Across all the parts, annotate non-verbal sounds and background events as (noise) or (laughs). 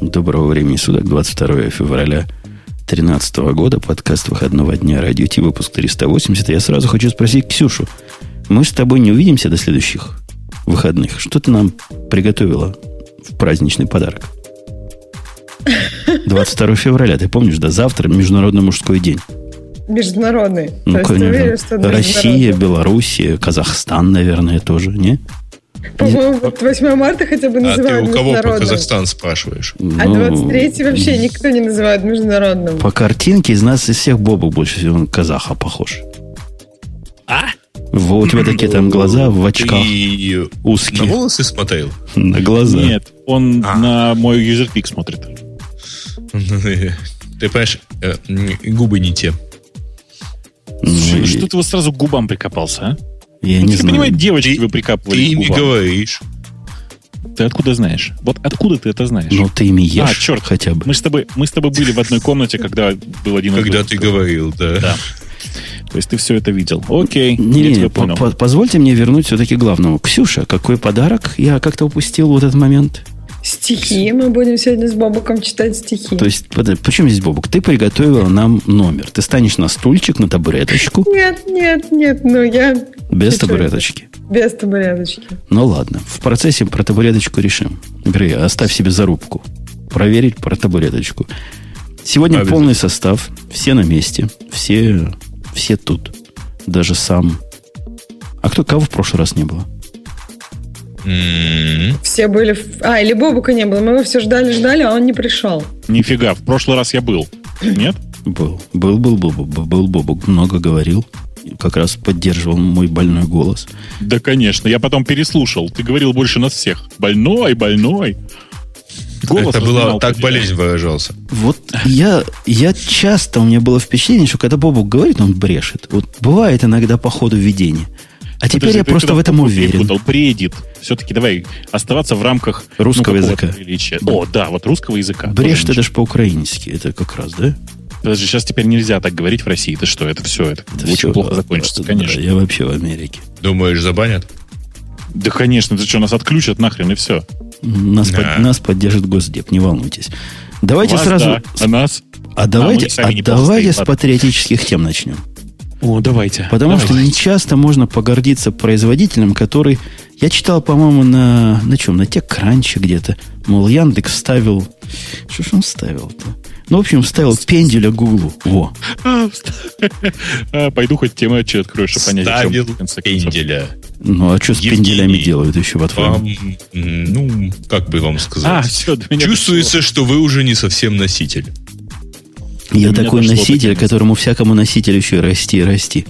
Доброго времени суток, 22 февраля 2013 года, подкаст выходного дня, радио Ти, выпуск 380. Я сразу хочу спросить Ксюшу, мы с тобой не увидимся до следующих выходных. Что ты нам приготовила в праздничный подарок? 22 февраля, ты помнишь, да? Завтра Международный мужской день. Международный. Ну, конечно. Россия, Белоруссия, Казахстан, наверное, тоже, не? По-моему, вот 8 марта хотя бы называют А ты у кого про Казахстан спрашиваешь? А 23 вообще никто не называет международным. По картинке из нас из всех Бобок больше всего на казаха похож. А? Во, у тебя (clears throat) такие там глаза в очках Ты узкие. на волосы смотрел? На глаза. Нет, он А. на мой юзерпик смотрит. Ты понимаешь, э, губы не те. Ну, и- что ты вот сразу к губам прикопался, а? Я Ну, не ты знаю. понимаешь, девочки Ты- вы прикапывали Ты ими говоришь. Ты откуда знаешь? Вот откуда ты это знаешь? Ну, ты ими ешь а, черт, хотя бы. Мы с, тобой, мы с тобой были в одной комнате, когда был один из Когда ты говорил, да. Да. То есть ты все это видел. Окей, Не, я не, тебя по- понял. по- позвольте мне вернуть все-таки к главному. Ксюша, какой подарок? Я как-то упустил вот этот момент. Стихи. Мы будем сегодня с Бобуком читать стихи. То есть, подожди, почему здесь Бобук? Ты приготовила нам номер. Ты станешь на стульчик, на табуреточку, Нет, нет, нет, ну я без табуреточки. без табуреточки. Ну ладно, в процессе про табуреточку решим. Вернее, оставь себе зарубку. Проверить про табуреточку. Сегодня Обязательно. полный состав, все на месте, все, все тут. Даже сам. А кто кого в прошлый раз не было? Все были... в- А, или Бобука не было. Мы его все ждали-ждали, а он не пришел. Нифига, в прошлый раз я был. (clears throat) Нет? Был. Был, был, был, был, был, Бобук. Много говорил. Как раз поддерживал мой больной голос. Да, конечно. Я потом переслушал. Ты говорил больше нас всех. Больной, больной. Голос Это было так болезнь выражался. Вот я, я часто, у меня было впечатление, что когда Бобук говорит, он брешет. Вот бывает иногда по ходу видения. А теперь Подожди, я ты просто в этом уверен. перепутал, Бредит. Все-таки давай оставаться в рамках Русского ну, языка. приличия. О, да, вот русского языка. Брешет Тоже это же по-украински. Это как раз, да? Подожди, сейчас теперь нельзя так говорить в России. Ты что, это все, это, Это очень всё, плохо да, закончится, да, конечно. Я вообще в Америке. Думаешь, забанят? Да, конечно, ты что, нас отключат нахрен и все. Нас, Да. под- нас поддержит Госдеп, не волнуйтесь. Давайте Вас, сразу... да, а нас? А давайте, мы сами а неплохо давайте с патриотических тем начнем. О, давайте. Потому что не часто можно погордиться производителем, который... Я читал, по-моему, на... На чем? На TechCrunch где-то. Мол, Яндекс вставил... Что ж он вставил-то? Ну, в общем, вставил пенделя Гуглу. Во. А, (laughs) Пойду хоть тему отчет открою, чтобы понять, Ставил в пенделя. Ну, а что с Евгений, пенделями делают еще, по-твоему? м, ну, как бы вам А, сказать? все, Чувствуется, что вы уже не совсем носитель. Я такой носитель, которому всякому носителю еще и расти и расти.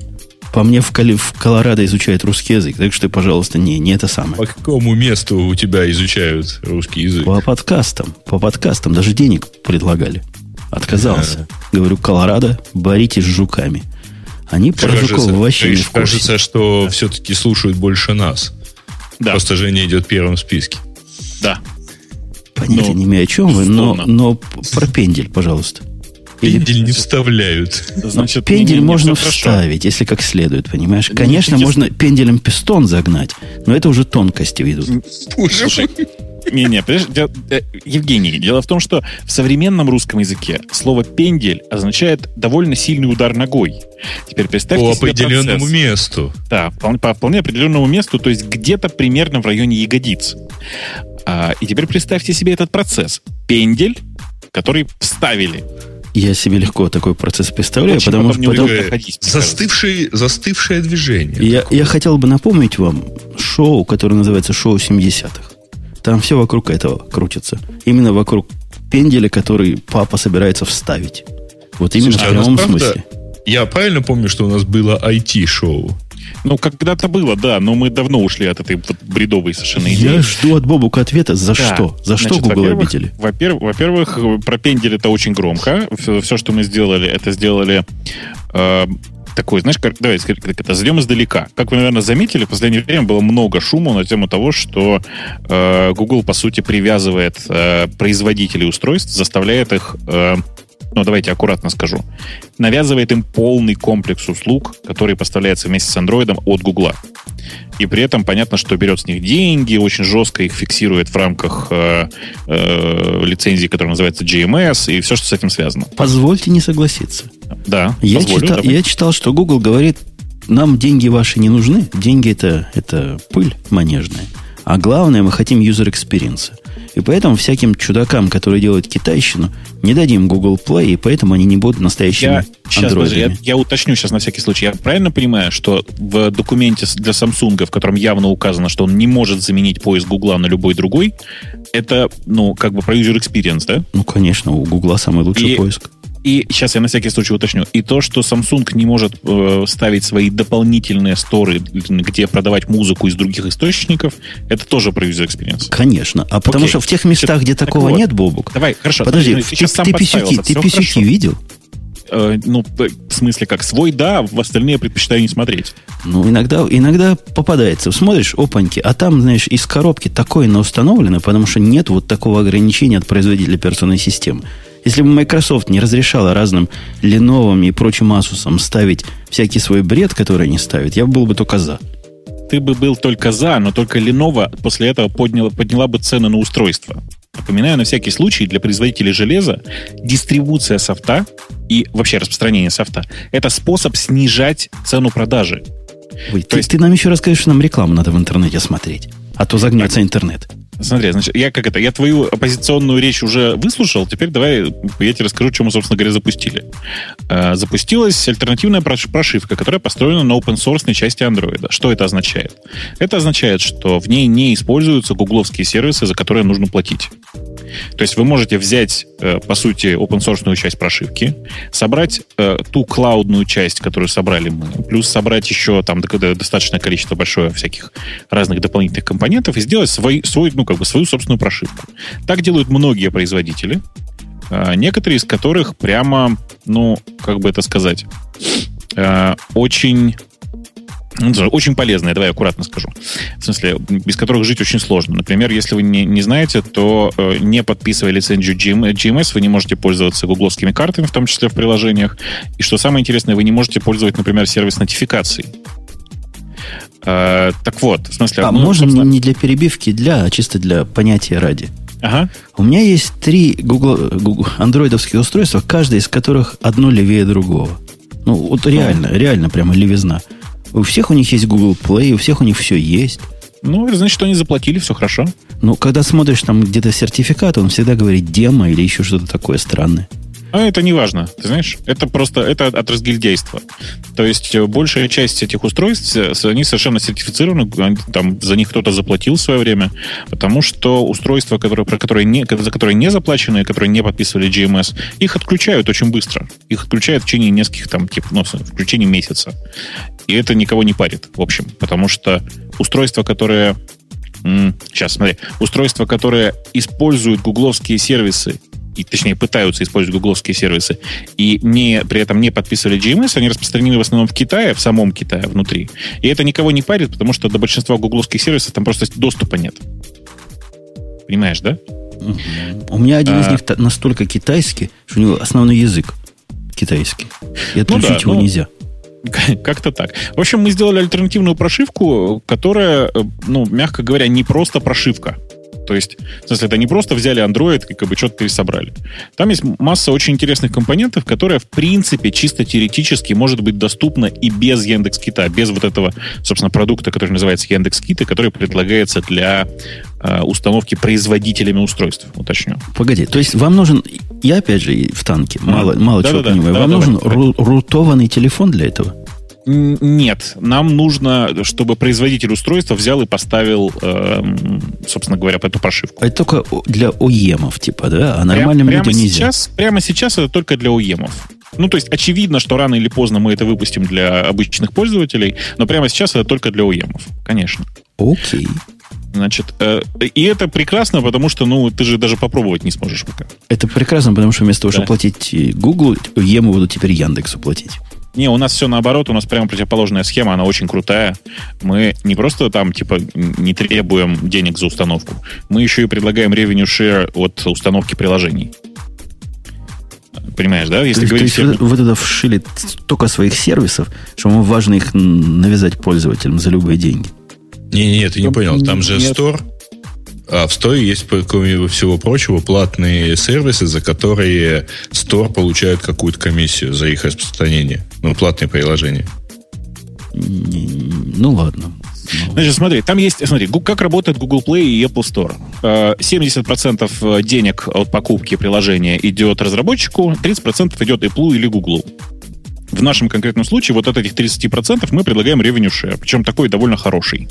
По мне в, Кали- в Колорадо изучают русский язык, так что, пожалуйста, не, не это самое. По какому месту у тебя изучают русский язык? По подкастам, по подкастам даже денег предлагали. Отказался. Говорю, Колорадо, боритесь с жуками. Они про жуков вообще не в курсе. кажется, что все-таки слушают больше нас. Да, Просто Женя идет первым в списке. да. Понятия Ну, не имею, о чем вы, но, но про пендель, пожалуйста. Пендель не вставляют. Значит, Пендель не- не- не можно хорошо. вставить, если как следует, понимаешь? Не, Конечно, не- можно пенделем пистон загнать, но это уже тонкости ведут. Слушай, не-не, э, Евгений, дело в том, что в современном русском языке слово «пендель» означает довольно сильный удар ногой. Теперь представьте По себе определенному процесс. месту. Да, вполне- по вполне определенному месту, то есть где-то примерно в районе ягодиц. А, и теперь представьте себе этот процесс. Пендель, который вставили. Я себе легко такой процесс представляю, Очень потому, потом что- ходить, мне Застывшее, движение. я, я хотел бы напомнить вам шоу, которое называется «Шоу 70-х». Там все вокруг этого крутится. Именно вокруг пенделя, который папа собирается вставить. Вот именно Слушайте, в а нас прямом правда- смысле. Я правильно помню, что у нас было IT-шоу? Ну, когда-то было, да, но мы давно ушли от этой вот бредовой совершенно идеи. Я жду от Бобука ответа, за Да. что? За что Значит, Google во-первых, обидели? Во-первых, во-первых, про пендель это очень громко. Все, все, что мы сделали, это сделали э, такой, знаешь, как, давай как это, зайдем издалека. Как вы, наверное, заметили, в последнее время было много шума на тему того, что э, Google, по сути, привязывает э, производителей устройств, заставляет их, э, ну, давайте аккуратно скажу, навязывает им полный комплекс услуг, который поставляется вместе с Android от Google. и при этом понятно, что берет с них деньги, очень жестко их фиксирует в рамках э, э, лицензии, которая называется GMS, и все, что с этим связано. Позвольте не согласиться. Да, Я, позволю, читал, давай. я читал, что Google говорит, нам деньги ваши не нужны. Деньги это, это пыль манежная. А главное, мы хотим user experience. И поэтому всяким чудакам, которые делают китайщину, не дадим Google Play, и поэтому они не будут настоящими Я, подожди, я, андроидами. я уточню сейчас на всякий случай. Я правильно понимаю, что в документе для Samsung, в котором явно указано, что он не может заменить поиск Гугла на любой другой, это, ну, как бы про user experience, да? Ну, конечно, у Гугла самый лучший И- поиск. И сейчас я на всякий случай уточню. И то, что Samsung не может э, ставить свои дополнительные сторы, где продавать музыку из других источников, это тоже про user experience. Конечно. А потому Окей. что в тех местах, где Так такого вот. нет, Бобук, Давай, хорошо. подожди, ты, ты, ты подставился, писюки, ты писюки видел? Э, ну, п- в смысле, как свой, да, в остальные предпочитаю не смотреть. Ну, иногда, иногда попадается. Смотришь, опаньки, а там, знаешь, из коробки такое установлено, потому что нет вот такого ограничения от производителя операционной системы. Если бы Microsoft не разрешала разным Lenovo и прочим Asus ставить всякий свой бред, который они ставят, я был бы только за. Ты бы был только за, но только Lenovo после этого подняла, подняла бы цены на устройство. Напоминаю, на всякий случай, для производителей железа дистрибуция софта и вообще распространение софта – это способ снижать цену продажи. Ой, ты, есть- ты нам еще расскажешь, что нам рекламу надо в интернете смотреть. А то загнется интернет. Смотри, значит, я как это, я твою оппозиционную речь уже выслушал, теперь давай я тебе расскажу, что мы, собственно говоря, запустили. Э, запустилась альтернативная прош- прошивка, которая построена на open source части Android. Что это означает? Это означает, что в ней не используются гугловские сервисы, за которые нужно платить. То есть вы можете взять, э, по сути, open source часть прошивки, собрать э, ту клаудную часть, которую собрали мы, плюс собрать еще там до- до- достаточное количество большое всяких разных дополнительных компонентов и сделать свой, свой, ну, как бы свою собственную прошивку. Так делают многие производители, э, некоторые из которых прямо, ну, как бы это сказать, очень ну, очень полезные, давай аккуратно скажу. В смысле, без которых жить очень сложно. Например, если вы не, не знаете, то э, не подписывая лицензию GM GMS, вы не можете пользоваться гугловскими картами, в том числе в приложениях. И что самое интересное, вы не можете пользовать, например, сервис нотификаций. Э, так вот, в смысле... А ну, можно собственно- не для перебивки, для, а чисто для понятия ради. Ага. У меня есть три Google, Google, андроидовских устройства, каждое из которых одно левее другого. Ну, вот реально, реально прямо левизна. У всех у них есть Google Play, у всех у них все есть. Ну, это значит, что они заплатили, все хорошо. Но когда смотришь там где-то сертификат, он всегда говорит демо или еще что-то такое странное. А это не важно, ты знаешь, это просто это от разгильдейства. То есть э, большая часть этих устройств, э, они совершенно сертифицированы, там за них кто-то заплатил в свое время, потому что устройства, которые, про которые не, за которые не заплачены, которые не подписывали GMS, их отключают очень быстро. Их отключают в течение нескольких там, типа, ну, в течение месяца. И это никого не парит, в общем, потому что устройства, которые сейчас, смотри, устройства, которые используют гугловские сервисы, и, точнее, пытаются использовать гугловские сервисы, и не, при этом не подписывали GMS, они распространены в основном в Китае, в самом Китае, внутри. И это никого не парит, потому что до большинства гугловских сервисов там просто доступа нет. Понимаешь, да? У меня один из А. них та- настолько китайский, что у него основной язык китайский. И Ну да, отключить его ну, нельзя. (laughs) Как-то так. В общем, мы сделали альтернативную прошивку, которая, э, ну, мягко говоря, не просто прошивка. То есть, в смысле, это не просто взяли Android и как бы что-то пересобрали. Там есть масса очень интересных компонентов, которые, в принципе, чисто теоретически может быть доступна и без Яндекс Кита, без вот этого, собственно, продукта, который называется Яндекс Кит, и который предлагается для э, установки производителями устройств, уточню. Погоди, то есть вам нужен, я опять же в танке, мало, мало чего Да-да-да, понимаю, да, вам нужен давай. ру- рутованный телефон для этого? Нет, нам нужно, чтобы производитель устройства взял и поставил, эм, собственно говоря, эту прошивку. А это только для ОЕМов, типа, да? А нормальным прямо людям нельзя. сейчас, прямо сейчас это только для ОЕМов. Ну, то есть очевидно, что рано или поздно мы это выпустим для обычных пользователей, но прямо сейчас это только для ОЕМов, конечно. Окей. Значит, э, и это прекрасно, потому что, ну, ты же даже попробовать не сможешь пока. Это прекрасно, потому что вместо того, Да. чтобы платить э, Google, ОЕМы будут теперь Яндексу платить. Не, у нас все наоборот, у нас прямо противоположная схема, она очень крутая. Мы не просто там, типа, не требуем денег за установку, мы еще и предлагаем revenue share от установки приложений. Понимаешь, да? Если то, есть- то говорить есть вы, вы туда вшили столько своих сервисов, что вам важно их навязать пользователям за любые деньги. Не-не-не, ты не понял. Там же Нет. Store, а в Store есть, кроме всего прочего, платные сервисы, за которые Store получает какую-то комиссию за их распространение. Ну, платные приложения. Ну ладно. Значит, смотри, там есть, смотри, как работает Google Play и Apple Store. Э, 70% денег от покупки приложения идет разработчику, 30% идет Apple или Google. В нашем конкретном случае вот от этих 30% мы предлагаем revenue share, причем такой довольно хороший.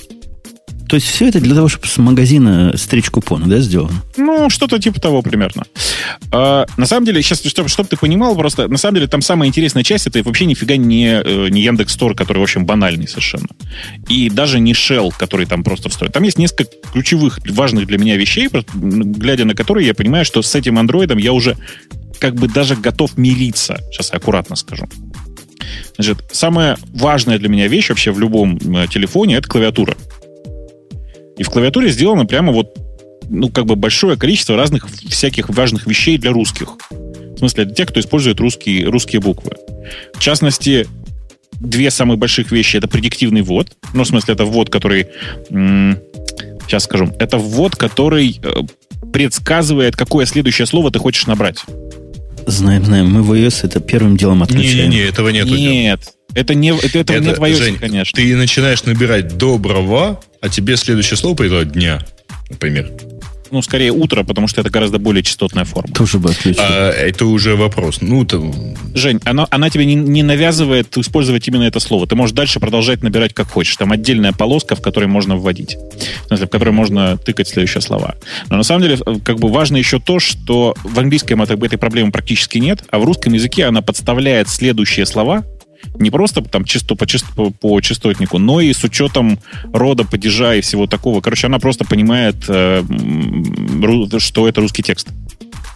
То есть все это для того, чтобы с магазина стричь купоны, да, сделано? Ну, что-то типа того примерно. А, на самом деле, сейчас, чтобы, чтобы ты понимал, просто на самом деле там самая интересная часть это вообще нифига не, э, не Яндекс Стор, который, в общем, банальный совершенно. И даже не Shell, который там просто встроен. Там есть несколько ключевых, важных для меня вещей, глядя на которые я понимаю, что с этим андроидом я уже как бы даже готов мириться. Сейчас я аккуратно скажу. Значит, самая важная для меня вещь вообще в любом э, телефоне это клавиатура. И в клавиатуре сделано прямо вот, ну, как бы большое количество разных всяких важных вещей для русских. В смысле, для тех, кто использует русские, русские буквы. В частности, две самых больших вещи это предиктивный ввод. Ну, в смысле, это ввод, который... м, сейчас скажу. Это ввод, который э, предсказывает, какое следующее слово ты хочешь набрать. Знаем, знаем, мы в iOS это первым делом отключаем. Не-не-не, этого нету. Нет. Это не, это, это не твое, Жень, конечно. ты начинаешь набирать доброго, а тебе следующее слово придет дня, например. Ну, скорее утро, потому что это гораздо более частотная форма. Тоже бы отключил. А это уже вопрос. Ну, там, Жень, она, она тебе не, не навязывает использовать именно это слово. Ты можешь дальше продолжать набирать как хочешь. Там отдельная полоска, в которой можно вводить. В смысле, в которой можно тыкать следующие слова. Но на самом деле, э, как бы важно еще то, что в английском это- этой проблемы практически нет, а в русском языке она подставляет следующие слова не просто там чисто по, чис- по, по частотнику, но и с учетом рода, падежа и всего такого. Короче, она просто понимает, э, что это русский текст.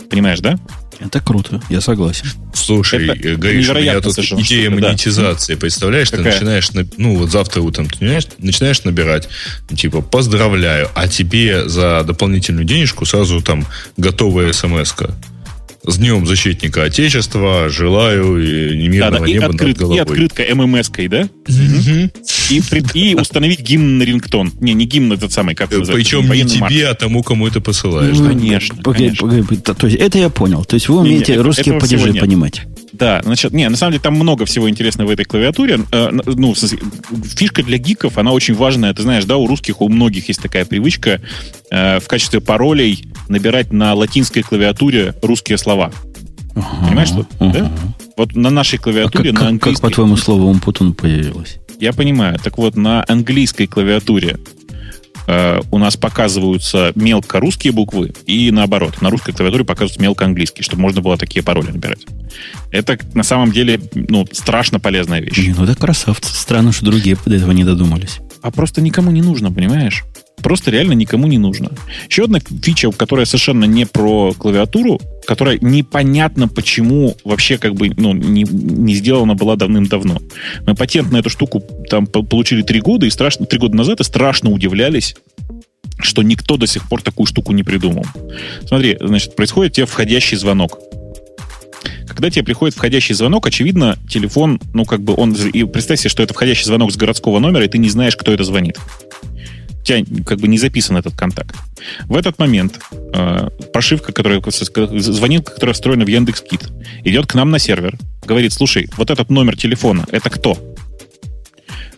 Понимаешь, да? Это круто, я согласен. слушай, Это э, Гриш, у меня тут совершенно идея штука, да. монетизации. Представляешь, ты Какая? начинаешь, на- ну, вот завтра утром ты начинаешь, начинаешь набирать, типа, поздравляю, а тебе за дополнительную денежку сразу там готовая смс-ка. С Днем Защитника Отечества, желаю и Да, мирного да, и, неба открыт- над и головой. открытка ММС-кой, да? И, и установить гимн на рингтон. Не, не гимн этот самый, как называется, Причем не марш. тебе, а тому, кому это посылаешь. Ну, да? конечно, Погоди, конечно. погоди. То есть это я понял. То есть вы умеете русские падежи понимать. Да, значит, не, на самом деле там много всего интересного в этой клавиатуре. Э, ну, фишка для гиков, она очень важная. Ты знаешь, да, у русских, у многих есть такая привычка э, в качестве паролей набирать на латинской клавиатуре русские слова. Ага, Понимаешь, что? ага. Да? Вот на нашей А клавиатуре, как, на как- как, английской... по-твоему, слово «умпутун» появилось? Я понимаю. Так вот, на английской клавиатуре э, у нас показываются мелко русские буквы, и наоборот, на русской клавиатуре показываются мелко английские, чтобы можно было такие пароли набирать. Это на самом деле ну, страшно полезная вещь. Не, ну да красавцы. Странно, что другие до этого не додумались. А просто никому не нужно, понимаешь? Просто реально никому не нужно. Еще одна фича, которая совершенно не про клавиатуру, которая непонятно почему вообще как бы ну, не, не сделана была давным-давно. Мы патент на эту штуку там по- получили три года, и страшно, три года назад, и страшно удивлялись, что никто до сих пор такую штуку не придумал. Смотри, значит, происходит тебе входящий звонок. Когда тебе приходит входящий звонок, очевидно, телефон, ну, как бы он... И представь себе, что это входящий звонок с городского номера, и ты не знаешь, кто это звонит. Тебя как бы не записан этот контакт. В этот момент э, прошивка, которая звонилка, которая встроена в Яндекс.Кит, идет к нам на сервер, говорит, слушай, вот этот номер телефона, это кто?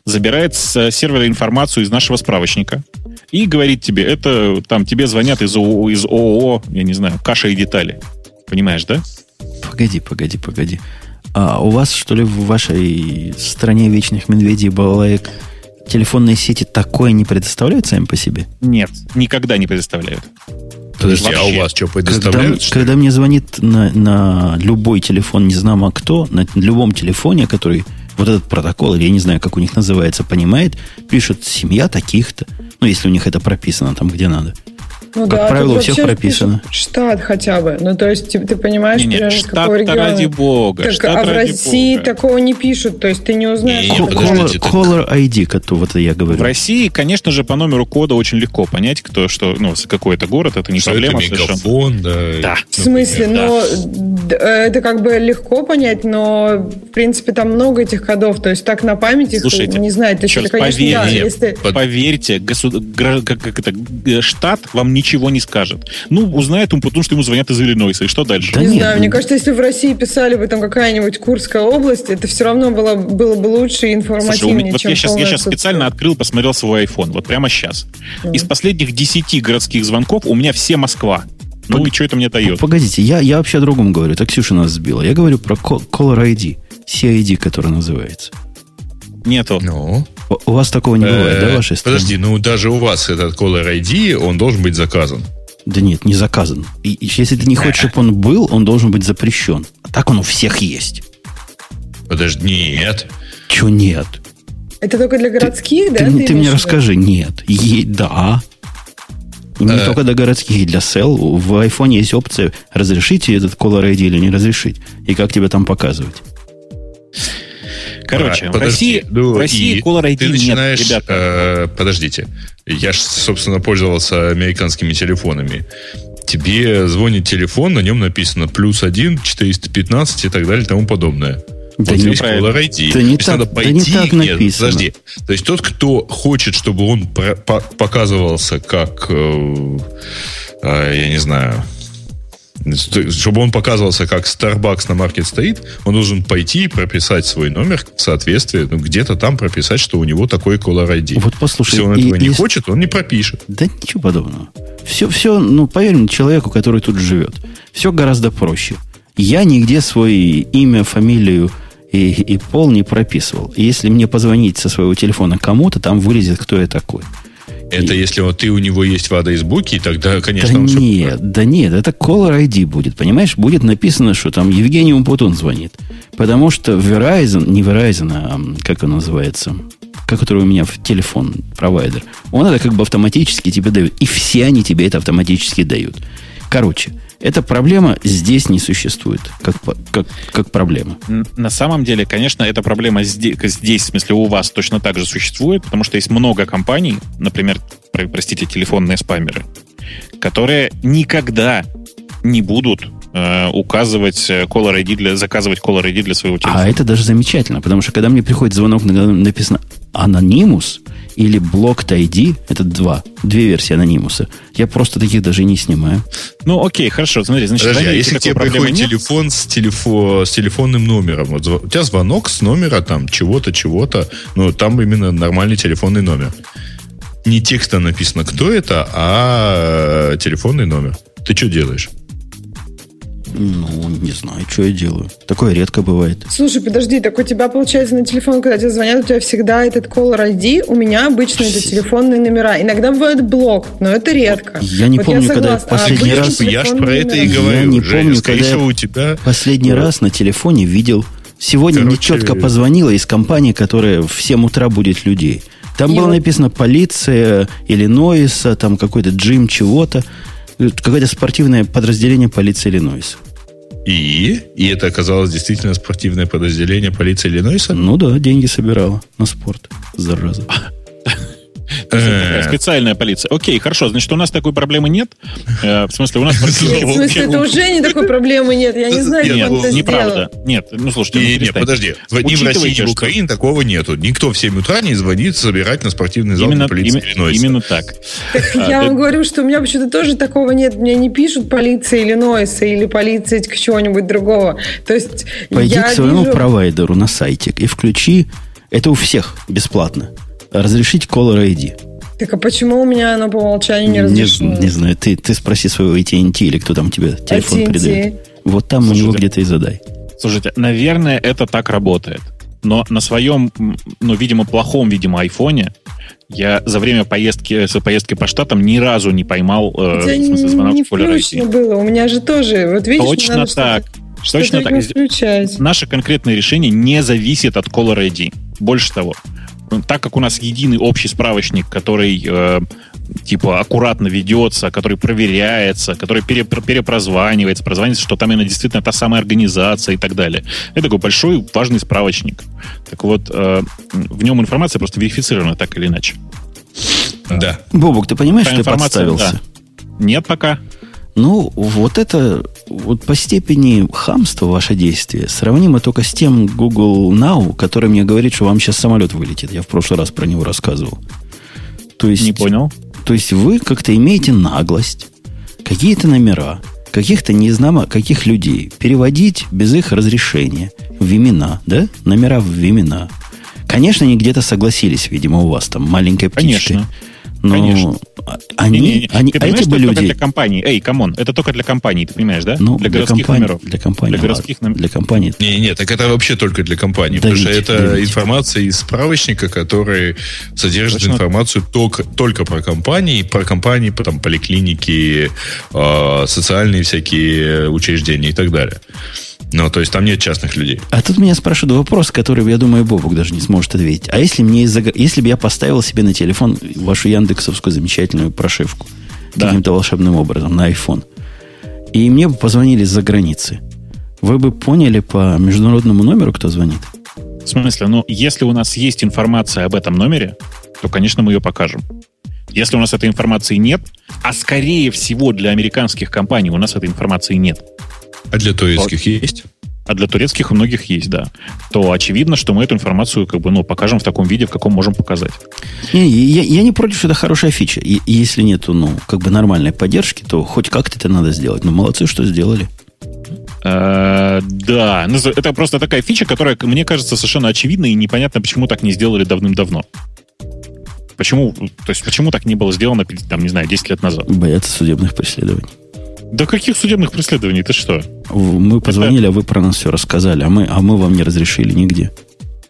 Забирает с сервера информацию из нашего справочника и говорит тебе, это там тебе звонят из ООО, из ООО я не знаю, каша и детали. Понимаешь, да? Погоди, погоди, погоди. А у вас, что ли, в вашей стране вечных медведей и балалаек телефонные сети такое не предоставляют сами по себе? Нет, никогда не предоставляют. Подожди, а у Вообще. вас что, Когда, предоставляют? что ли? когда мне звонит на, на любой телефон, не знаю а кто, на любом телефоне, который вот этот протокол, или я не знаю, как у них называется, понимает, пишут «семья таких-то». Ну, если у них это прописано там, где надо. Ну Как правило, тут у всех вообще прописано. Штат хотя бы. Ну, то есть, ты, ты понимаешь, Не-не, примерно, с какого региона. ради бога. Так, штат а в России бога. такого не пишут. То есть, ты не узнаешь. Не, Caller, так- caller ID, как вот это я говорю. В России, конечно же, по номеру кода очень легко понять, кто что, ну, какой это город, это не Что проблема это мегафон, да. Да. В смысле, Да. но Д- э, Это как бы легко понять, но в принципе там много этих кодов, то есть так на памяти, их, Слушайте, не знаю, то есть черт, это, конечно, да, поверьте, если... Под- Поверьте, госу- гра- как, как это, штат вам ничего не скажет. Ну, узнает он, потому что ему звонят из Иллинойса. И что дальше? Да не нет, знаю, ну- мне кажется, если в России писали бы там какая-нибудь Курская область, это все равно было, было бы лучше и Слушай, информативнее, меня- вот чем я сейчас, я сейчас специально открыл, посмотрел свой iPhone. Вот прямо сейчас. Из последних 10 городских звонков у меня все Москва. Ну и что это мне дает? Погодите, я, я вообще о другом говорю. Это Ксюша нас сбила. Я говорю про Caller ID. CID, который называется. Нету. Ну, У вас такого не бывает, э, да, в вашей стране? Подожди, ну даже у вас этот Caller ID, он должен быть заказан. Да нет, не заказан. И, и если ты не хочешь, чтобы он был, он должен быть запрещен. А так он у всех есть. Подожди, нет. Чего нет? Это только для городских, да? ты, ты имеешь мне расскажи. Нет. Е- да. Не Э. только до городских, и для сел. В айфоне есть опция разрешить этот Caller ID или не разрешить. И как тебе там показывать. Короче, А, в подожди, России, ну, в России и Caller ID ты нет, начинаешь, ребята. э, подождите, я ж, собственно, пользовался американскими телефонами. Тебе звонит телефон, на нем написано плюс один, 415 и так далее и тому подобное. Да вот не есть правильно. Caller ID. Да не так- надо да не пойти. так нет, написано. подожди. То есть тот, кто хочет, чтобы он про- по- показывался как, э, э, я не знаю, чтобы он показывался как Starbucks на маркет стоит, он должен пойти и прописать свой номер в соответствии, ну, где-то там прописать, что у него такой Caller ID. Вот послушай, Если он и- этого не и- хочет, он не пропишет. Да ничего подобного. Все, все, ну, поверь мне, человеку, который тут живет, все гораздо проще. Я нигде свое имя, фамилию и, и пол не прописывал. И если мне позвонить со своего телефона кому-то, там вылезет, кто я такой. Это если вот ты у него есть в Адайсбуке, и тогда, конечно, да он нет, да нет, это Caller ID будет, понимаешь? Будет написано, что там Евгений Умпутун звонит. Потому что Verizon, не Verizon, а как он называется, как который у меня в телефон провайдер, он это как бы автоматически тебе дает. И все они тебе это автоматически дают. Короче, эта проблема здесь не существует, как, как, как проблема. На самом деле, конечно, эта проблема здесь, здесь, в смысле, у вас точно так же существует, потому что есть много компаний, например, про- простите, телефонные спамеры, которые никогда не будут э, указывать э, Caller ID для, заказывать Caller ID для своего телефона. А это даже замечательно, потому что когда мне приходит звонок, на котором написано Anonymous или Blocked ID, это два, две версии анонимуса, я просто таких даже не снимаю. Ну, окей, хорошо. Смотри, значит, Подожди, а если тебе приходит нет? телефон с, телефо- с телефонным номером, вот у тебя звонок с номера там чего-то, чего-то, ну, там именно нормальный телефонный номер. Не текста написано, кто это, а э, телефонный номер. Ты что делаешь? Ну, не знаю, что я делаю. Такое редко бывает. Слушай, подожди, так у тебя, получается, на телефон, когда тебе звонят, у тебя всегда этот caller ID, у меня обычно это телефонные номера. Иногда бывает блок, но это редко. Я не Вот помню, когда я. А последний обычно раз- Я ж про это и говорю. не Женя, помню, когда я- у тебя... Последний Вот. раз на телефоне видел. Сегодня мне Короче, четко позвонила из компании, которая в 7 утра будет людей. Там И было вот- написано полиция Иллинойса, там какой-то джим чего-то. Какое-то спортивное подразделение полиции Иллинойса. И? И это оказалось действительно спортивное подразделение полиции Иллинойса? Ну да, деньги собирала на спорт. Зараза. Такая специальная полиция. Окей, хорошо, значит, у нас такой проблемы нет. Э, В смысле, у нас... (laughs) В смысле, это уже не такой проблемы нет. Я не знаю, как он это неправда. Нет, ну слушайте, ну, нет, подожди. Ни в России, ни в Украине такого нету. Никто в 7 утра не звонит собирать на спортивный зал Именно, полиции именно, Иллинойса. именно так. А, я вам говорю, что у меня почему-то тоже такого нет. Мне не пишут полиция Иллинойса или полиция чего-нибудь другого. То есть Пойди к своему провайдеру на сайте и включи. Это у всех бесплатно. Разрешить Caller ID. Так а почему у меня оно по умолчанию не разрешено? не знаю, ты, ты спроси своего AT&T или кто там тебе телефон AT&T. передает. Вот там у него Слушайте. где-то и задай. Слушайте, наверное, это так работает. Но на своем, ну, видимо, плохом, видимо, айфоне я за время поездки, с поездки по штатам ни разу не поймал, э, в смысле, звонок не включено ID. было. У меня же тоже. Вот видишь, Точно надо так. что-то- Точно что-то так. включать. Наше конкретное решение не зависит от Caller ID. Больше того, так как у нас единый общий справочник, который э, типа аккуратно ведется, который проверяется, который пере- перепрозванивается, прозванивается, что там именно действительно та самая организация и так далее. Это такой большой важный справочник. Так вот, э, в нем информация просто верифицирована так или иначе. Да. Бобок, ты понимаешь, Та что ты подставился? Нет пока. Ну, вот это, вот по степени хамства ваше действие сравнимо только с тем Google Now, который мне говорит, что вам сейчас самолет вылетит. Я в прошлый раз про него рассказывал. То есть, Не понял. То есть вы как-то имеете наглость какие-то номера каких-то незнамо каких людей переводить без их разрешения в имена, да? Номера в имена. Конечно, они где-то согласились, видимо, у вас там маленькая птичка. Конечно. Но Конечно. они, Не-не-не. они, ты а понимаешь, эти что бы это только люди... для компании. Эй, come on, это только для компании, ты понимаешь, да? Ну, для городских компании, номеров. Для компании. Для городских номеров. Для компании. Не, не, так это вообще только для компании. Давите, потому что это давите. информация из справочника, который содержит Точно. информацию только, только про компании, про компании, там, поликлиники, э, социальные всякие учреждения и так далее. Ну, то есть там нет частных людей. А тут меня спрашивают вопрос, который, я думаю, Бобук даже не сможет ответить. А если мне из-за... Если бы я поставил себе на телефон вашу яндексовскую замечательную прошивку Да. каким-то волшебным образом на iPhone, и мне бы позвонили из-за границы, вы бы поняли по международному номеру, кто звонит? В смысле, ну, если у нас есть информация об этом номере, то, конечно, мы ее покажем. Если у нас этой информации нет, а скорее всего для американских компаний у нас этой информации нет, А для турецких есть? а для турецких у многих есть, да, то очевидно, что мы эту информацию как бы, ну, покажем в таком виде, в каком можем показать. Не, я, я не против, что это хорошая фича. И, если нету, ну, как бы нормальной поддержки, то хоть как-то это надо сделать. Ну, молодцы, что сделали. Э, Да, это просто такая фича, которая, мне кажется, совершенно очевидна и непонятно, почему так не сделали давным-давно. Почему, то есть, почему так не было сделано, там, не знаю, 10 лет назад? Боятся судебных преследований. Да каких судебных преследований? Ты что? Мы позвонили, а вы про нас все рассказали, а мы, а мы вам не разрешили нигде.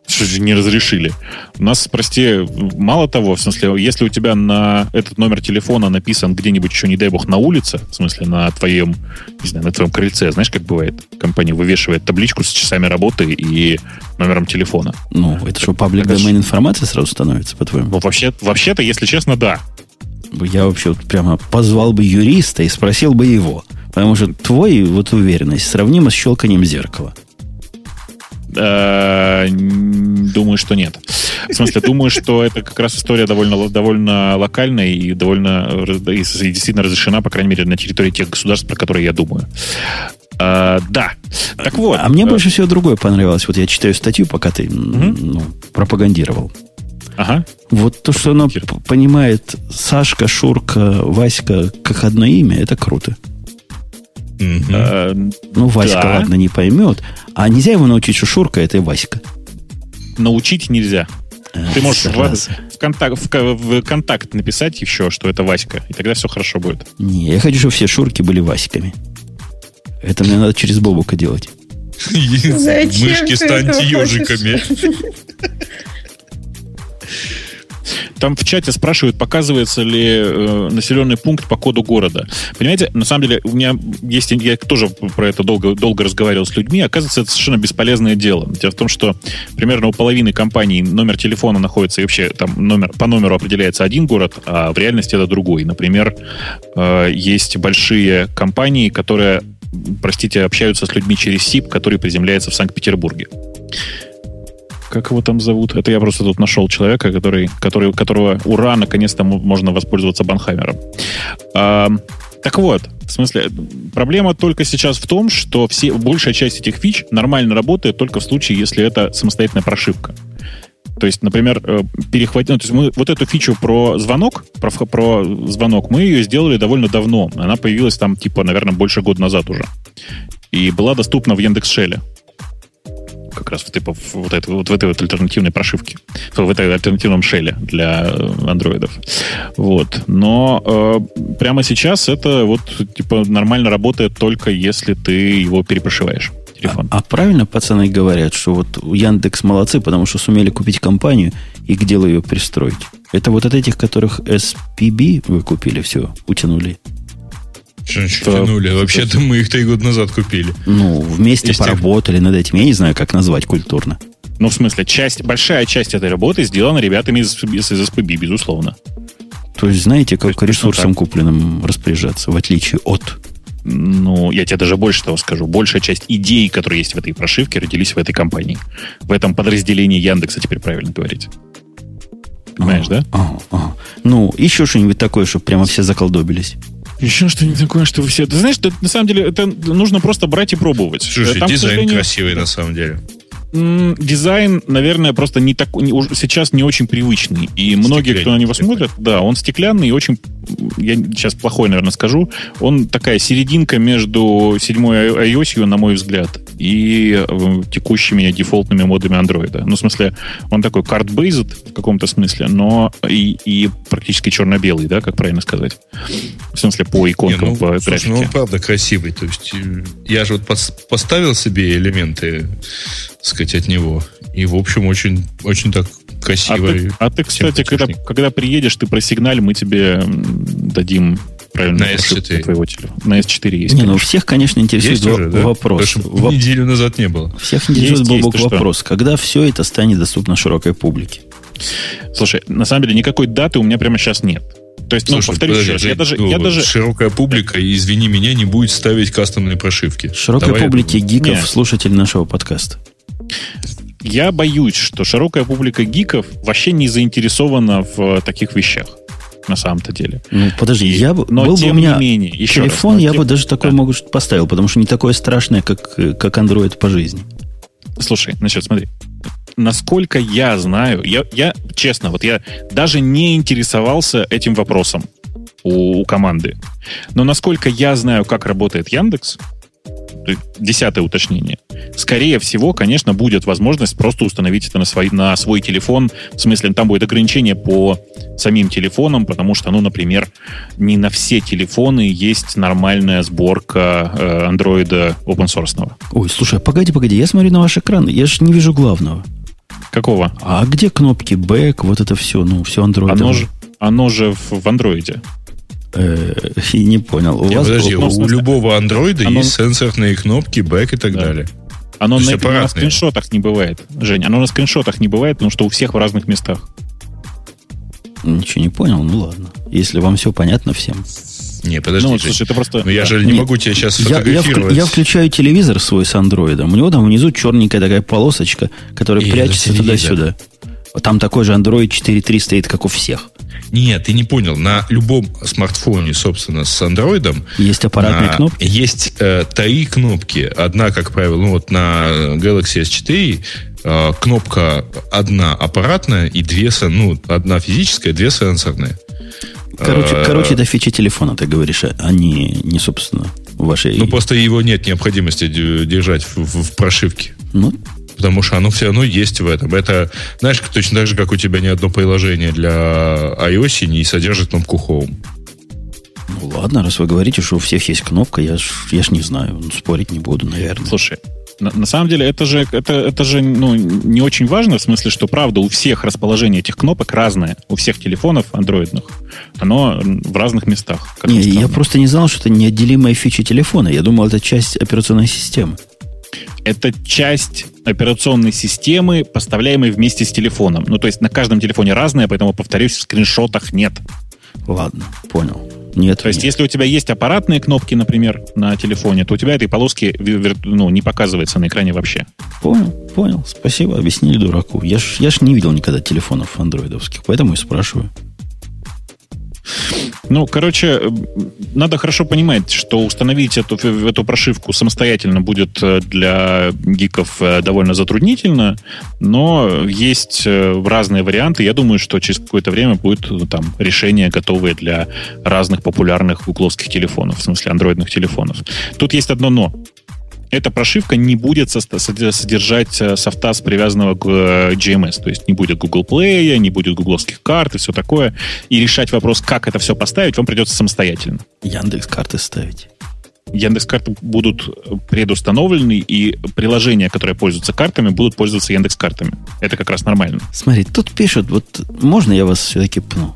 Что же не разрешили? У нас, прости, мало того, в смысле, если у тебя на этот номер телефона написан где-нибудь еще, не дай бог, на улице, в смысле, на твоем, не знаю, на твоем крыльце, знаешь, как бывает? Компания вывешивает табличку с часами работы и номером телефона. Ну, это что, паблик Это домен информации сразу становится, по-твоему? Ну, вообще, вообще-то, если честно, да. Я вообще вот прямо позвал бы юриста и спросил бы его. Потому что твой вот уверенность сравнима с щелканием зеркала. Э, Думаю, что нет. В смысле, думаю, что это как раз история довольно, довольно локальная и довольно и действительно разрешена, по крайней мере, на территории тех государств, про которые я думаю. Э, да. Так вот. а мне э, больше всего другое понравилось. Вот я читаю статью, пока ты Мгм. ну, пропагандировал. Ага. Вот то, что п- понимает Сашка, Шурка, Васька как одно имя, это круто. Э, Ну, Васька, Да. ладно, не поймет. А нельзя его научить, что Шурка это Васька. Научить нельзя. Ты можешь в, Зараза. в контакт, в, в контакт написать еще, что это Васька, и тогда все хорошо будет. Не, я хочу, чтобы все Шурки были Васьками. Это мне надо через Бобука делать. (laughs) Зачем Мышки станьте ежиками. Там в чате спрашивают, показывается ли э, населенный пункт по коду города. Понимаете, на самом деле, у меня есть, я тоже про это долго, долго разговаривал с людьми, оказывается, это совершенно бесполезное дело. Дело в том, что примерно у половины компаний номер телефона находится, и вообще там номер, по номеру определяется один город, а в реальности это другой. Например, э, есть большие компании, которые, простите, общаются с людьми через СИП, который приземляется в Санкт-Петербурге. Как его там зовут? Это я просто тут нашел человека, который, который, которого ура, наконец-то мо- можно воспользоваться банхаймером. А, так вот, в смысле, проблема только сейчас в том, что все, большая часть этих фич нормально работает только в случае, если это самостоятельная прошивка. То есть, например, э, перехватить... Ну, то есть мы вот эту фичу про звонок, про, про звонок, мы ее сделали довольно давно. Она появилась там, типа, наверное, больше года назад уже. И была доступна в Яндекс.Шеле как раз типа, вот, этой, вот в этой вот альтернативной прошивке, в этой альтернативном шеле для э, андроидов. Вот. Но э, прямо сейчас это вот типа нормально работает только если ты его перепрошиваешь. Телефон. А, а правильно пацаны говорят, что вот Яндекс молодцы, потому что сумели купить компанию и к делу ее пристроить. Это вот от этих, которых SPB вы купили, все, утянули. Что тянули? Вообще-то мы их три года назад купили. Ну, вместе Из тех- поработали над этим. Я не знаю, как назвать культурно. Ну, в смысле, часть, большая часть этой работы сделана ребятами из, из, из SPB, безусловно. То есть, знаете, как есть, ну, ресурсом так. купленным распоряжаться, в отличие от... Ну, я тебе даже больше того скажу. Большая часть идей, которые есть в этой прошивке, родились в этой компании. В этом подразделении Яндекса, теперь правильно говорить. Понимаешь, да? Ага, ага. Ну, еще что-нибудь такое, чтобы прямо все заколдобились. Еще что-нибудь такое, что вы все... Ты знаешь, это, на самом деле, это нужно просто брать и пробовать. Слушай, Там, дизайн красивый на самом деле. М, Дизайн, наверное, просто не такой, не- сейчас не очень привычный. И многие, кто на него Стеклянный смотрит, да, он стеклянный и очень, я сейчас плохой, наверное, скажу, он такая серединка между седьмой iOS, на мой взгляд, и э, текущими дефолтными модами андроида. Ну, в смысле, он такой card-based в каком-то смысле, но и, и практически черно-белый, да, как правильно сказать. В смысле, по Не, иконкам ну, в слушай, графике. ну он правда красивый. То есть э, я же вот пос- поставил себе элементы, так сказать, от него. И, в общем, очень, очень так А красиво. ты, и а ты, кстати, когда, когда приедешь, ты просигналь, мы тебе дадим правильно На S4. твоего телефона. На S4 есть. Не, ну конечно. всех, конечно, интересует Есть уже, да? вопрос. Воп- неделю назад не было. Всех интересует Есть, есть, ты что? вопрос. Когда все это станет доступно широкой публике? Слушай, на самом деле никакой даты у меня прямо сейчас нет. То есть, ну, Слушай, повторюсь подожди, еще раз, я Жень, даже, ну, я даже, Широкая публика, и, извини меня, не будет ставить кастомные прошивки. Широкой Давай публике гиков, Нет. слушатель нашего подкаста. Я боюсь, что широкая публика гиков вообще не заинтересована в э, таких вещах. На самом-то деле. Ну, подожди, И- я бы, но был бы тем у меня не менее, еще телефон, раз, я тем- бы даже такой, Да. может, поставил, потому что не такое страшное, как, как Android по жизни. Слушай, значит, смотри. Насколько я знаю, я, я честно, вот я даже не интересовался этим вопросом у, у команды. Но насколько я знаю, как работает Яндекс, то есть десятое уточнение, скорее всего, конечно, будет возможность просто установить это на свой, на свой телефон. В смысле, там будет ограничение по самим телефонам, потому что, ну, например, не на все телефоны есть нормальная сборка э, андроида open source. Ой, слушай, погоди, погоди, я смотрю на ваш экран, я же не вижу главного. Какого? А где кнопки back, вот это все, ну, все Android? Оно же, оно же в, в андроиде. Э, и не понял. У вас подожди, у смысле, любого андроида оно- есть сенсорные кнопки, бэк и так Да. далее. Оно на, на скриншотах не бывает, Жень. Оно на скриншотах не бывает, потому что у всех в разных местах. ничего не понял, ну ладно. Если вам все понятно всем. Не, подожди, ну, слушай, это просто... Ну, я же не Нет, могу тебя сейчас Я, я, вклю- фотографировать. я включаю телевизор свой с андроидом. У него там внизу черненькая такая полосочка, которая И прячется телевизор. туда-сюда. Там такой же Android 4.3 стоит, как у всех. Нет, ты не понял. На любом смартфоне, собственно, с андроидом Есть аппаратные на- кнопки. Есть э, три кнопки. Одна, как правило, ну вот на Galaxy S4 э, кнопка одна аппаратная и две, ну, одна физическая, две сенсорные. Короче, Э, короче, это фича телефона, ты говоришь, а- а не, не собственно, вашей... Ну, просто его нет необходимости держать в, в- в прошивке. Ну, Потому что оно все равно есть в этом. Это, знаешь, точно так же, как у тебя ни одно приложение для iOS не содержит кнопку Home. ну ладно, раз вы говорите, что у всех есть кнопка, я ж, я ж не знаю, ну, спорить не буду, наверное. Слушай, на, на самом деле это же, это, это же ну, не очень важно, в смысле, что правда у всех расположение этих кнопок разное. У всех телефонов андроидных. Оно в разных местах. не, я просто не знал, что это неотделимая фича телефона. Я думал, это часть операционной системы. Это часть операционной системы, поставляемой вместе с телефоном. Ну, то есть на каждом телефоне разное, поэтому, повторюсь, в скриншотах нет. Ладно, понял. Нет, То есть, нет. если у тебя есть аппаратные кнопки, например, на телефоне, то у тебя этой полоски ну, не показывается на экране вообще. Понял, понял. Спасибо, объяснили дураку. Я ж, я ж не видел никогда телефонов андроидовских, поэтому и спрашиваю. Ну, короче, надо хорошо понимать, что установить эту, эту прошивку самостоятельно будет э, для гиков э, довольно затруднительно, но есть э, разные варианты. Я думаю, что через какое-то время будет там решение готовое для разных популярных гугловских телефонов, в смысле андроидных телефонов. Тут есть одно но. Эта прошивка не будет содержать э, софта, с привязанного к э, GMS. То есть не будет Google Play, не будет гугловских карт и все такое. И решать вопрос, как это все поставить, вам придется самостоятельно. Яндекс карты ставить. Яндекс карты будут э, предустановлены, и приложения, которые пользуются картами, будут пользоваться Яндекс картами. Это как раз нормально. Смотри, тут пишут, вот можно я вас все-таки пну?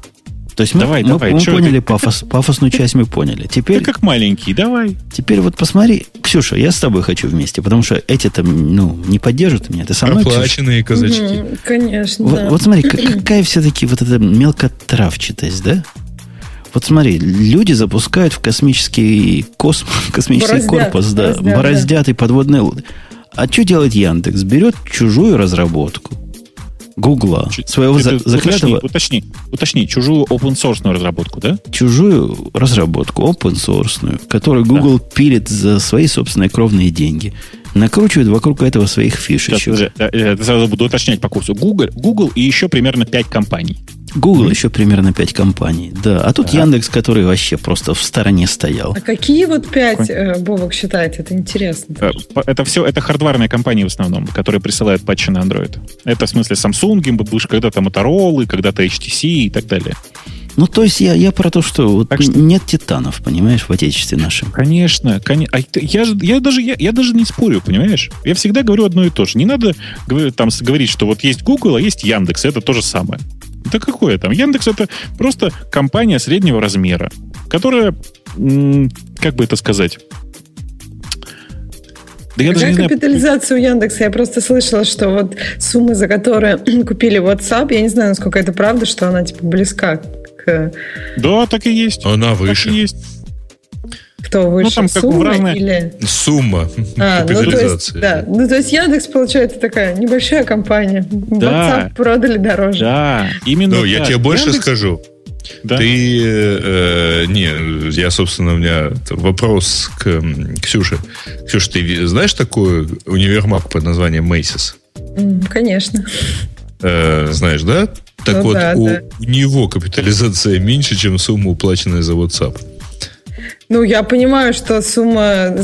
То есть мы, Давай, мы- давай, мы поняли пафос, пафосную часть мы поняли. Теперь, Ты как маленький, давай. теперь вот посмотри, Ксюша, я с тобой хочу вместе, потому что эти-то, ну, не поддержат меня. Ты со мной, Ксюша? Оплаченные казачки. Мгм, конечно, Вот, да. вот смотри, как- какая все-таки вот эта мелкотравчатость, да? Вот смотри, люди запускают в космический космос, (laughs) космический Бороздят, корпус, да, бороздят, да. бороздят и подводные лодки. А что делает Яндекс? Берет чужую разработку, Гугла, своего ты- за- заклятого, Уточни, уточни, уточни, чужую open source разработку, да? чужую разработку, open source, которую Google пилит за свои собственные кровные деньги, накручивает вокруг этого своих Сейчас, фишечек. подожди, э, э, сразу буду уточнять по курсу. Google, Google и еще примерно 5 компаний. Google еще примерно 5 компаний, да. А тут Яндекс, который вообще просто в стороне стоял. А какие вот пять, э, Бобок считает? Это интересно. Э, Это все, это хардварные компании в основном, которые присылают патчи на Android. Это в смысле Samsung, будешь когда-то Motorola, когда-то HTC и так далее. Ну, то есть я, я про то, что, вот Так что- нет титанов, понимаешь, в отечестве нашем. Конечно, конечно. я, же- я, даже, я, я даже не спорю, понимаешь? Я всегда говорю одно и то же. Не надо говори- там, говорить, что вот есть Google, а есть Яндекс. Это то же самое. Да какое там? Яндекс это просто компания среднего размера, которая, как бы это сказать... Да я даже Какая не знаю, капитализация у Яндекса? Я просто слышала, что вот сумма, за которые (clears throat) купили WhatsApp, я не знаю, насколько это правда, что она типа близка к Да, так и есть. Она Так и выше. есть. Кто выше там как в суммы разные- или... Сумма А, ну то есть, капитализации. да. Ну, то есть Яндекс, получается, такая небольшая компания. Да. WhatsApp продали дороже. Да, именно Ну, я так. тебе больше Яндекс- скажу. Да. Ты, э, не, я, собственно, у меня вопрос к Ксюше. Ксюша, ты знаешь такой универмаг под названием Macy's? Конечно. Э, знаешь, да? Так Ну вот, да, у да. него капитализация меньше, чем сумма, уплаченная за WhatsApp. Ну, я понимаю, что сумма,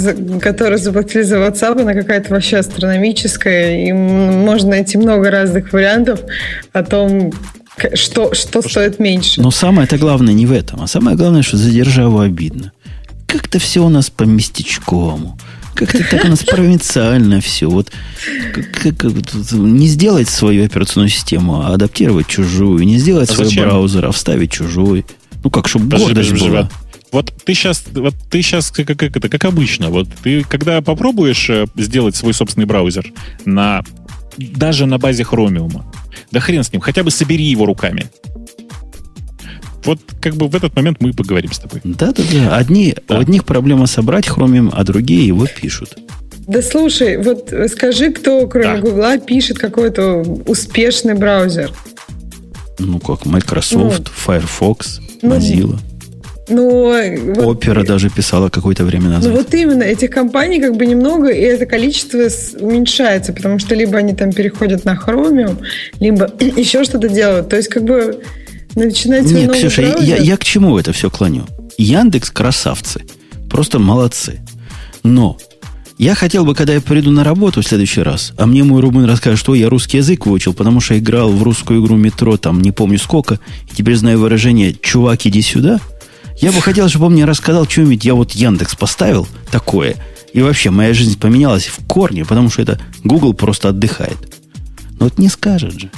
которую заплатили за WhatsApp, она какая-то вообще астрономическая, и можно найти много разных вариантов о том, что, что стоит меньше. Но самое-то главное не в этом, а самое главное, что за державу обидно. Как-то все у нас по местечковому. Как-то так у нас провинциально все. Вот как- как- не сделать свою операционную систему, а адаптировать чужую. Не сделать А свой зачем? браузер, а вставить чужой. Ну как, чтобы Подожди, гордость была. Вот- ты сейчас, вот ты сейчас как, как это, как обычно, вот ты когда попробуешь э, сделать свой собственный браузер на даже на базе Chromium, да хрен с ним, хотя бы собери его руками. Вот как бы в этот момент мы и поговорим с тобой. Да-да-да. Одни, Да. У одних проблема собрать хромиум, а другие его пишут. Да слушай, вот скажи, кто, кроме Да. Гугла, пишет какой-то успешный браузер. Ну как, Microsoft, Firefox, Ну, Mozilla. Ну, вот- Opera даже писала какое-то время Ну назад. вот именно, этих компаний как бы немного, и это количество уменьшается, потому что либо они там переходят на Chromium, либо (clears throat) еще что-то делают. То есть как бы начинать Нет, Ксюша, я, браузер- я к чему это все клоню? Яндекс красавцы. Просто молодцы. Но я хотел бы, когда я приду на работу в следующий раз, а мне мой Рубин расскажет, что я русский язык выучил, потому что играл в русскую игру метро, там не помню сколько, и теперь знаю выражение «чувак, иди сюда», я бы хотел, чтобы он мне рассказал что-нибудь, я вот Яндекс поставил такое, и вообще моя жизнь поменялась в корне, потому что это Google просто отдыхает. Но вот не скажет же.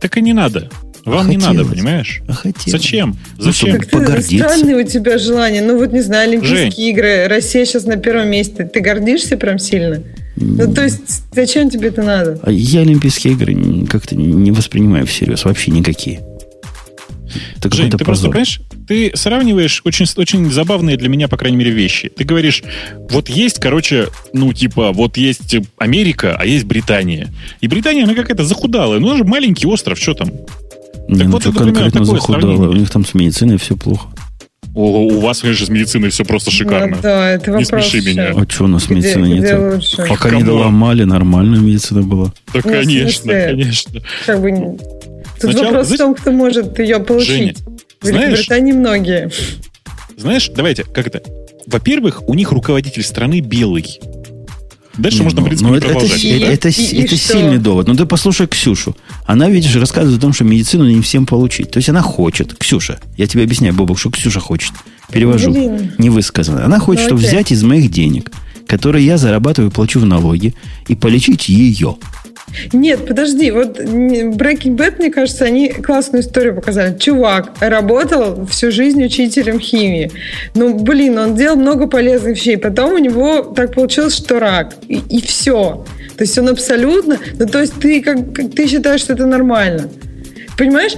Так и не надо. Вам не Хотелось. надо, понимаешь? А хотел. Зачем? Ну, Зачем? Как-то погордиться. странные у тебя желания. Ну вот, не знаю, Олимпийские Жень. игры, Россия сейчас на первом месте. Ты гордишься прям сильно? Ну, то есть, зачем тебе это надо? А Я Олимпийские игры как-то не воспринимаю всерьез. Вообще никакие. Это Жень, какой-то ты просто, позор. понимаешь, ты сравниваешь очень, очень забавные для меня, по крайней мере, вещи. Ты говоришь, вот есть, короче, ну, типа, вот есть Америка, а есть Британия. И Британия, она какая-то захудалая. Ну, она же маленький остров, что там? Не, так ну вот это примерно конкретно такое захудало. сравнение. У них там с медициной все плохо. О, у вас, конечно, с медициной все просто шикарно. Ну, да, это Не вопрос. смеши меня. А что у нас Где- медицины где нет? лучше? Пока не Come on. доломали, нормальная медицина была. Да, Ну, конечно, конечно. Как бы... не- Тут Сначала, вопрос в том, кто может ее получить. Женя, в Великобритании многие. Знаешь, давайте, как это? Во-первых, у них руководитель страны белый. Дальше Не, можно, ну, в принципе, ну, не это, это, продолжать. И- это, это, и- и это что? сильный довод. Ну ты послушай Ксюшу. Она, видишь, рассказывает о том, что медицину не всем получить. То есть она хочет. Ксюша, я тебе объясняю, Бобок, что Ксюша хочет. Перевожу. Блин. Невысказанно. Она хочет, Ну, чтобы окей. взять из моих денег, которые я зарабатываю и плачу в налоги, и полечить ее. Нет, подожди, вот Breaking Bad, мне кажется, они классную историю показали. Чувак работал всю жизнь учителем химии. Ну, блин, он делал много полезных вещей. Потом у него так получилось, что рак. И, все. То есть он абсолютно... Ну, то есть ты, как- ты считаешь, что это нормально. Понимаешь,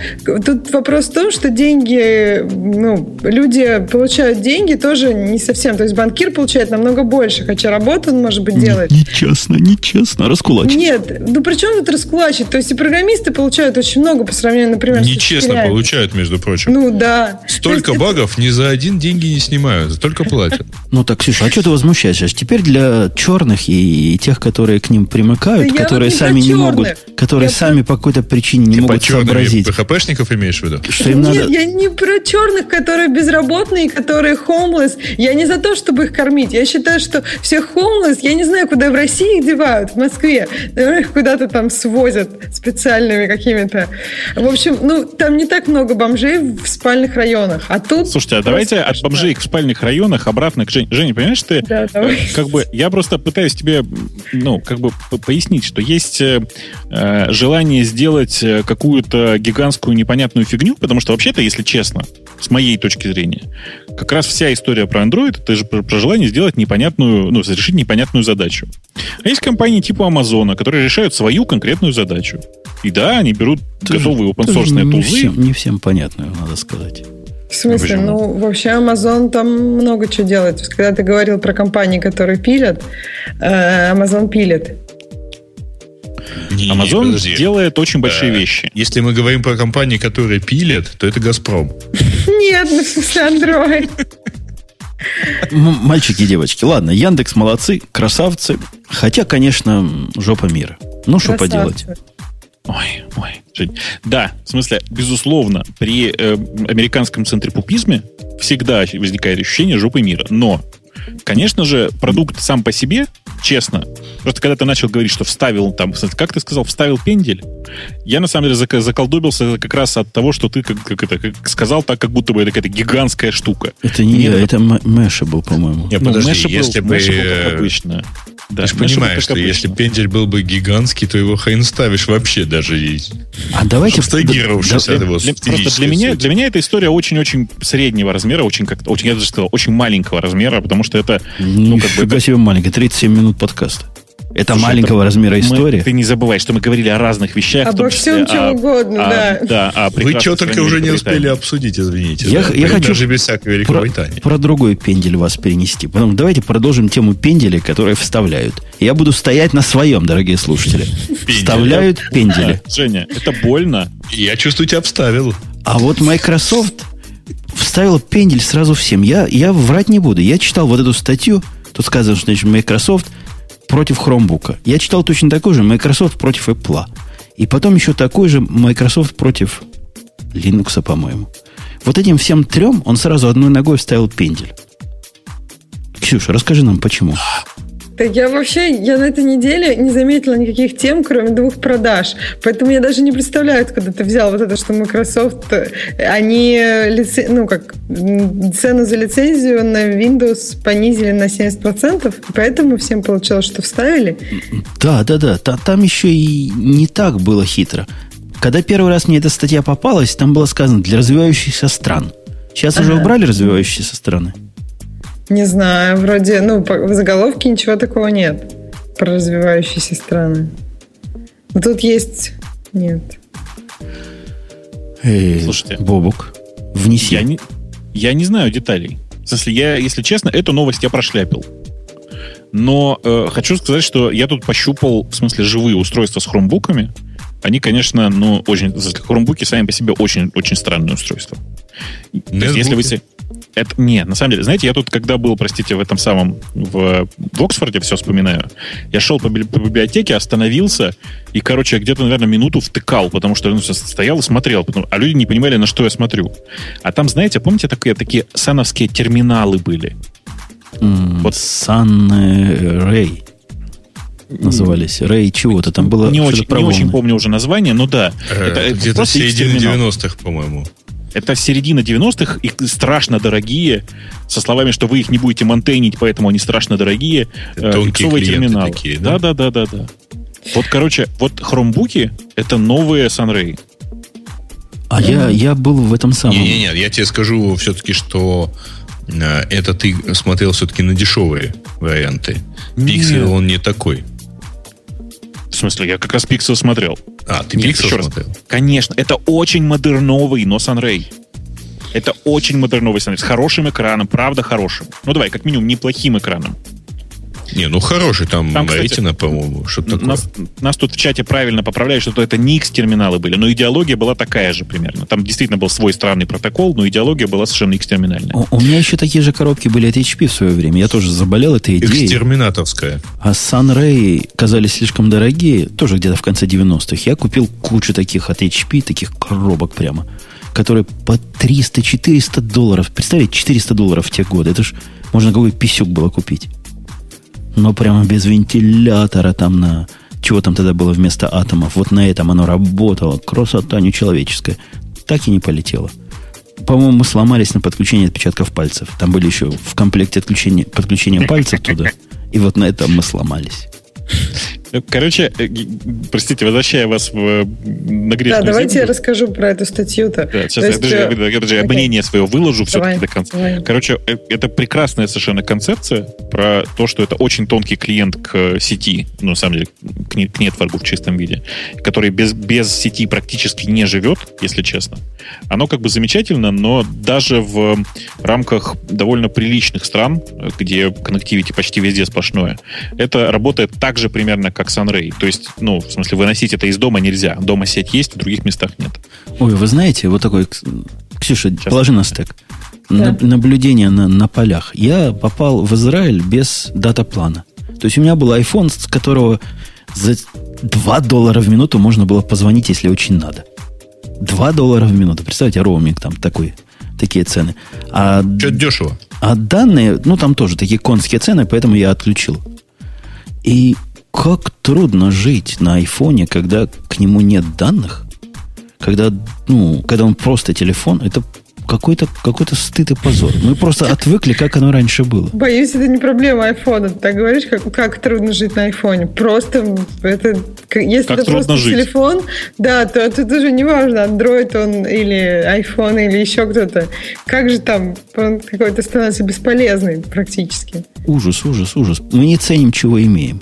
тут вопрос в том, что деньги, ну, люди получают деньги тоже не совсем. То есть банкир получает намного больше, хотя работу он, может быть, делает. Нечестно, нечестно. Раскулачить. Нет, ну при чем тут раскулачить? То есть и программисты получают очень много по сравнению, например, с Нечестно получают, между прочим. Ну да. Столько То есть багов ни за один деньги не снимают, только платят. (laughs) Ну так, Ксюша, а что ты возмущаешься? Теперь для черных и, и тех, которые к ним примыкают, Да которые сами не могут, которые Я сами по какой-то причине не Ты по могут черными сообразить, ПХПшников имеешь в виду? что им Нет, надо... я не про черных, которые безработные, которые homeless. Я не за то, чтобы их кормить. Я считаю, что всех homeless, я не знаю, куда в России их девают, в Москве. Наверное, их куда-то там свозят специальными какими-то. В общем, ну, там не так много бомжей в спальных районах. А тут... Слушайте, а давайте от бомжей в спальных районах обратно к Жене. Женя, понимаешь, ты Да, давай. э, как бы я просто пытаюсь тебе, ну, как бы пояснить, что есть э, э, желание сделать э, какую-то гигантскую непонятную фигню, потому что вообще-то, если честно, с моей точки зрения, как раз вся история про Android это же про, про желание сделать непонятную, ну, решить непонятную задачу. А есть компании типа Амазона, которые решают свою конкретную задачу. И да, они берут Тоже- готовые тоже open-source не тулзы, всем, не всем понятно, надо сказать. В смысле? Почему? Ну, вообще Amazon там много чего делает. Когда ты говорил про компании, которые пилят, э, Amazon пилит. Не, Amazon подожди. делает очень большие Да. вещи. Если мы говорим про компании, которые пилят, то это Газпром. Нет, ну, в смысле Android. Мальчики и девочки, ладно, Яндекс молодцы, красавцы, хотя, конечно, жопа мира. Ну, что поделать? Ой, ой, Жень. Да, в смысле, безусловно, при э, американском центрипупизме всегда возникает ощущение жопы мира. Но, конечно же, продукт сам по себе, честно, просто когда ты начал говорить, что вставил там, как ты сказал, вставил пендель, я на самом деле зак- заколдобился как раз от того, что ты как, как это, как сказал так, как будто бы это какая-то гигантская штука. Это не я, это М- Мэша был, по-моему. Не, Ну, подожди, Mashable- если бы... Mashable как э, обычно. Да, Ты же Mashable понимаешь, что если пендель был бы гигантский, то его хрен ставишь вообще даже. и- А давайте... Абстрагировавшись да- от его Для- просто для меня, для меня эта история очень-очень среднего размера, очень как очень, я даже сказал, очень маленького размера, потому что это, ну, как бы, себе маленький, 37 минут подкаста. Это Слушай, маленького это размера мы- история. ты не забывай, что мы говорили о разных вещах. Обо всем, чем о- угодно, о- да. Да, о Вы что только уже не успели обсудить, извините. Я да. я Даже хочу без всякой про, Великобритании. про другой пендель вас перенести. Потом давайте продолжим тему пенделей, которые вставляют. Я буду стоять на своем, дорогие слушатели. Вставляют пендели. Да, (laughs) Женя, это больно. Я чувствую, тебя обставил. А вот Microsoft вставила пендель сразу всем. Я, я врать не буду. Я читал вот эту статью. Тут сказано, что значит, Microsoft против Chromebook. Я читал точно такой же Microsoft против Apple. И потом еще такой же Microsoft против Linux, по-моему. Вот этим всем трем он сразу одной ногой вставил пендель. Ксюша, расскажи нам, почему. Так я вообще, я на этой неделе не заметила никаких тем, кроме двух продаж. Поэтому я даже не представляю, откуда ты взял вот это, что Microsoft, э, они лице- ну, как, цену за лицензию на Windows понизили на 70%, и поэтому всем получилось, что вставили. Да, да, да. Та- там еще и не так было хитро. Когда первый раз мне эта статья попалась, там было сказано для развивающихся стран. Сейчас уже Ага. убрали развивающиеся страны. Не знаю, вроде, ну, в заголовке ничего такого нет про развивающиеся страны. Но Тут есть... Нет. Эй, Слушайте, Бобук, внеси. Я не, я не знаю деталей. В смысле, я, если честно, эту новость я прошляпил. Но э, хочу сказать, что я тут пощупал, в смысле, живые устройства с хромбуками. Они, конечно, ну, очень... в смысле, Хромбуки сами по себе очень, очень странные устройства. То есть, если вы... Это, нет, на самом деле, знаете, я тут, когда был, простите, в этом самом, в, в Оксфорде, все вспоминаю, я шел по, по библиотеке, остановился, и, короче, где-то, наверное, минуту втыкал, потому что ну, стоял и смотрел, потому- а люди не понимали, на что я смотрю. А там, знаете, помните, такие, такие сановские терминалы были? М, Вот. Sun э, назывались. Рэй чего-то. Там было не очень, не очень помню уже название, но да. Э, это, это Где-то середина X-терминал. 90-х, по-моему. Это середина 90-х, и страшно дорогие, со словами, что вы их не будете монтейнить, поэтому они страшно дорогие. Э, тонкие иксовые клиенты терминалы. такие, да? да? Да, да, да, да. Вот, короче, вот хромбуки — это новые Sunray. А я, я был в этом самом. Не-не-не, я тебе скажу все-таки, что э, это ты смотрел все-таки на дешевые варианты. Пиксель, он не такой. В смысле, я как раз Pixel смотрел. А, ты Нет, Pixel еще раз. смотрел? Конечно, это очень модерновый, но Sunray. Это очень модерновый Sunray, с хорошим экраном, правда хорошим. Ну давай, как минимум, неплохим экраном. Не, ну хороший там, Там, Retina, по-моему, что-то такое. Нас, нас тут в чате правильно поправляют, что это не X-терминалы были, но идеология была такая же примерно. Там действительно был свой странный протокол, но идеология была совершенно X-терминальная. У, у меня еще такие же коробки были от HP в свое время. Я тоже заболел этой идеей. Экстерминаторская. А Sunray казались слишком дорогие, тоже где-то в конце 90-х. Я купил кучу таких от HP, таких коробок прямо, которые по 300-400 долларов. Представляете, 400 долларов в те годы. Это ж можно какой писюк было купить. Но прямо без вентилятора там на... Чего там тогда было вместо атомов? Вот на этом оно работало. Красота нечеловеческая. Так и не полетело. По-моему, мы сломались на подключение отпечатков пальцев. Там были еще в комплекте отключения, подключения пальцев туда. И вот на этом мы сломались. Короче, э, простите, возвращая вас в, э, на грешную Да, давайте я землю. расскажу про эту статью-то. Да, сейчас То я, есть, э, я, подожди, я, подожди, я мнение свое выложу Давай, все-таки до конца. давай. Короче, э, это прекрасная совершенно концепция про то, что это очень тонкий клиент к сети, ну, на самом деле, к, не- к нетворку в чистом виде, который без, без сети практически не живет, если честно. Оно как бы замечательно, но даже в рамках довольно приличных стран, э, где коннективити почти везде сплошное, это работает так же примерно, как Sunray. То есть, ну, в смысле, выносить это из дома нельзя. Дома сеть есть, в других местах нет. Ой, вы знаете, вот такой... Ксюша, Сейчас. положи на стек. Да. На- наблюдение на, на полях. Я попал в Израиль без дата-плана. То есть у меня был iPhone, с которого за 2 доллара в минуту можно было позвонить, если очень надо. 2 доллара в минуту. Представьте, роуминг там такой, такие цены. А, Что дешево. а данные, ну там тоже такие конские цены, поэтому я отключил. И как трудно жить на айфоне, когда к нему нет данных, когда, ну, когда он просто телефон, это какой-то какой стыд и позор. Мы просто отвыкли, как оно раньше было. Боюсь, это не проблема айфона. Ты так говоришь, как, как трудно жить на айфоне. Просто это... Если Как это трудно просто жить. телефон, да, то тут уже не важно, Android он или iPhone или еще кто-то. Как же там он какой-то становится бесполезный практически. Ужас, ужас, ужас. Мы не ценим, чего имеем.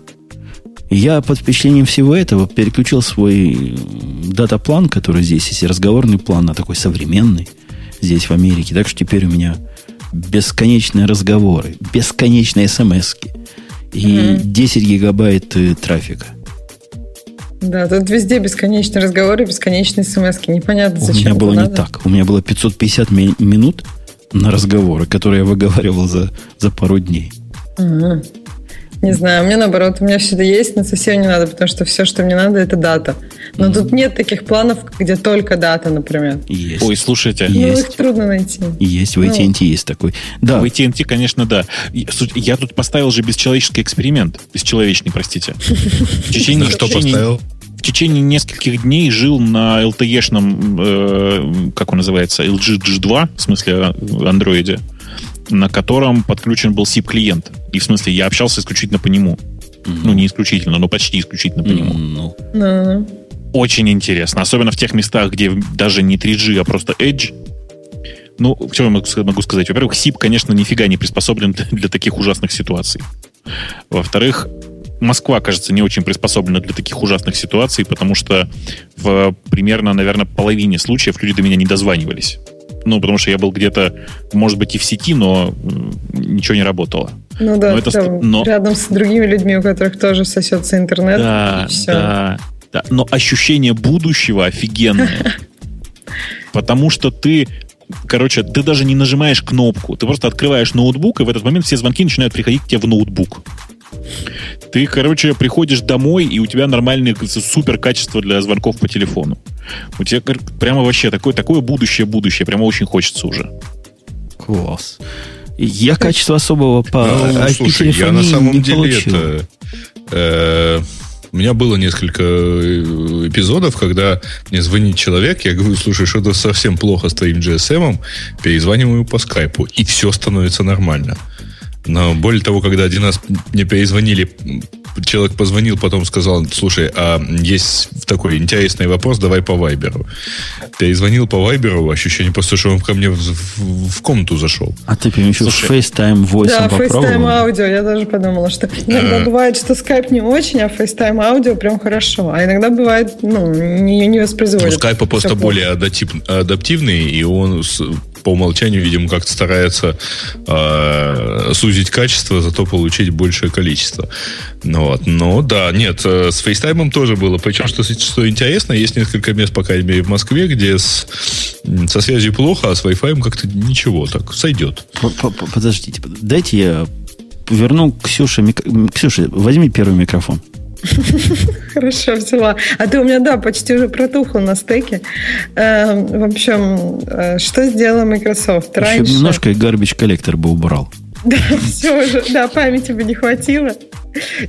Я под впечатлением всего этого переключил свой дата-план, который здесь есть, и разговорный план на такой современный здесь, в Америке. Так что теперь у меня бесконечные разговоры, бесконечные смс и 10 гигабайт э, трафика. Да, тут везде бесконечные разговоры, бесконечные смс Непонятно, У зачем меня это было не надо. так. У меня было 550 ми- минут на разговоры, которые я выговаривал за, за пару дней. Мгм. Не знаю, мне наоборот, у меня всегда есть, но совсем не надо, потому что все, что мне надо, это дата. Но тут нет таких планов, где только дата, например. Есть. Ой, слушайте, Ну, Есть. их трудно найти. Есть, в Ну. AT&T есть такой. Да, В AT&T, конечно, да. Я тут поставил же бесчеловеческий эксперимент. Бесчеловечный, простите. В (laughs) течение, что поставил? в течение нескольких дней жил на LTE-шном, э, как он называется, LG G2, в смысле э, андроиде, на котором подключен был SIP-клиент. И в смысле я общался исключительно по нему. Ну, не исключительно, но почти исключительно по нему. Ну, Очень интересно. Особенно в тех местах, где даже не 3G, а просто Edge. Ну, что я могу сказать? Во-первых, SIP, конечно, нифига не приспособлен для, для таких ужасных ситуаций. Во-вторых, Москва, кажется, не очень приспособлена для таких ужасных ситуаций, потому что в примерно, наверное, половине случаев люди до меня не дозванивались. Ну, потому что я был где-то, может быть, и в сети, но ничего не работало. ну да, Но это там но- рядом с другими людьми, у которых тоже сосется интернет. Да, и всё. да, да. Но ощущение будущего офигенное. (laughs) Потому что ты, короче, ты даже не нажимаешь кнопку. Ты просто открываешь ноутбук, и в этот момент все звонки начинают приходить к тебе в ноутбук. Ты, короче, приходишь домой, и у тебя нормальное супер качество для звонков по телефону. У тебя прямо вообще такое, такое будущее-будущее. Прямо очень хочется уже. класс. Я качества особого по Ну, слушай, я на самом не деле получил. это... э, у меня было несколько э, эпизодов, когда мне звонит человек, я говорю, слушай, что-то совсем плохо с твоим GSM, перезваниваю по скайпу, и все становится нормально. Но более того, когда один раз мне перезвонили человек позвонил, потом сказал, слушай, а есть такой интересный вопрос, давай по Вайберу. Перезвонил по Вайберу, ощущение просто, что он ко мне в, в, в комнату зашел. А ты еще Слушай, FaceTime Voice Да, FaceTime аудио, я даже подумала, что иногда а... бывает, что Skype не очень, а FaceTime аудио прям хорошо. А иногда бывает, ну, не, не воспроизводит. Ну, Skype просто более адаптив, адаптивный, и он по умолчанию, видимо, как-то старается э, сузить качество, зато получить большее количество. Ну, вот. Но да, нет, э, с FaceTime тоже было. Причем, что, что интересно, есть несколько мест, по крайней мере, в Москве, где с, со связью плохо, а с Wi-Fi как-то ничего, так сойдет. Подождите, дайте я верну Ксюше. Мик... Ксюша, возьми первый микрофон. Хорошо, взяла. А ты у меня, да, почти уже протухла на стеке. Эм, в общем, э, что сделала Microsoft? Раньше... немножко и garbage коллектор бы убрал. Да, все уже. Да, памяти бы не хватило.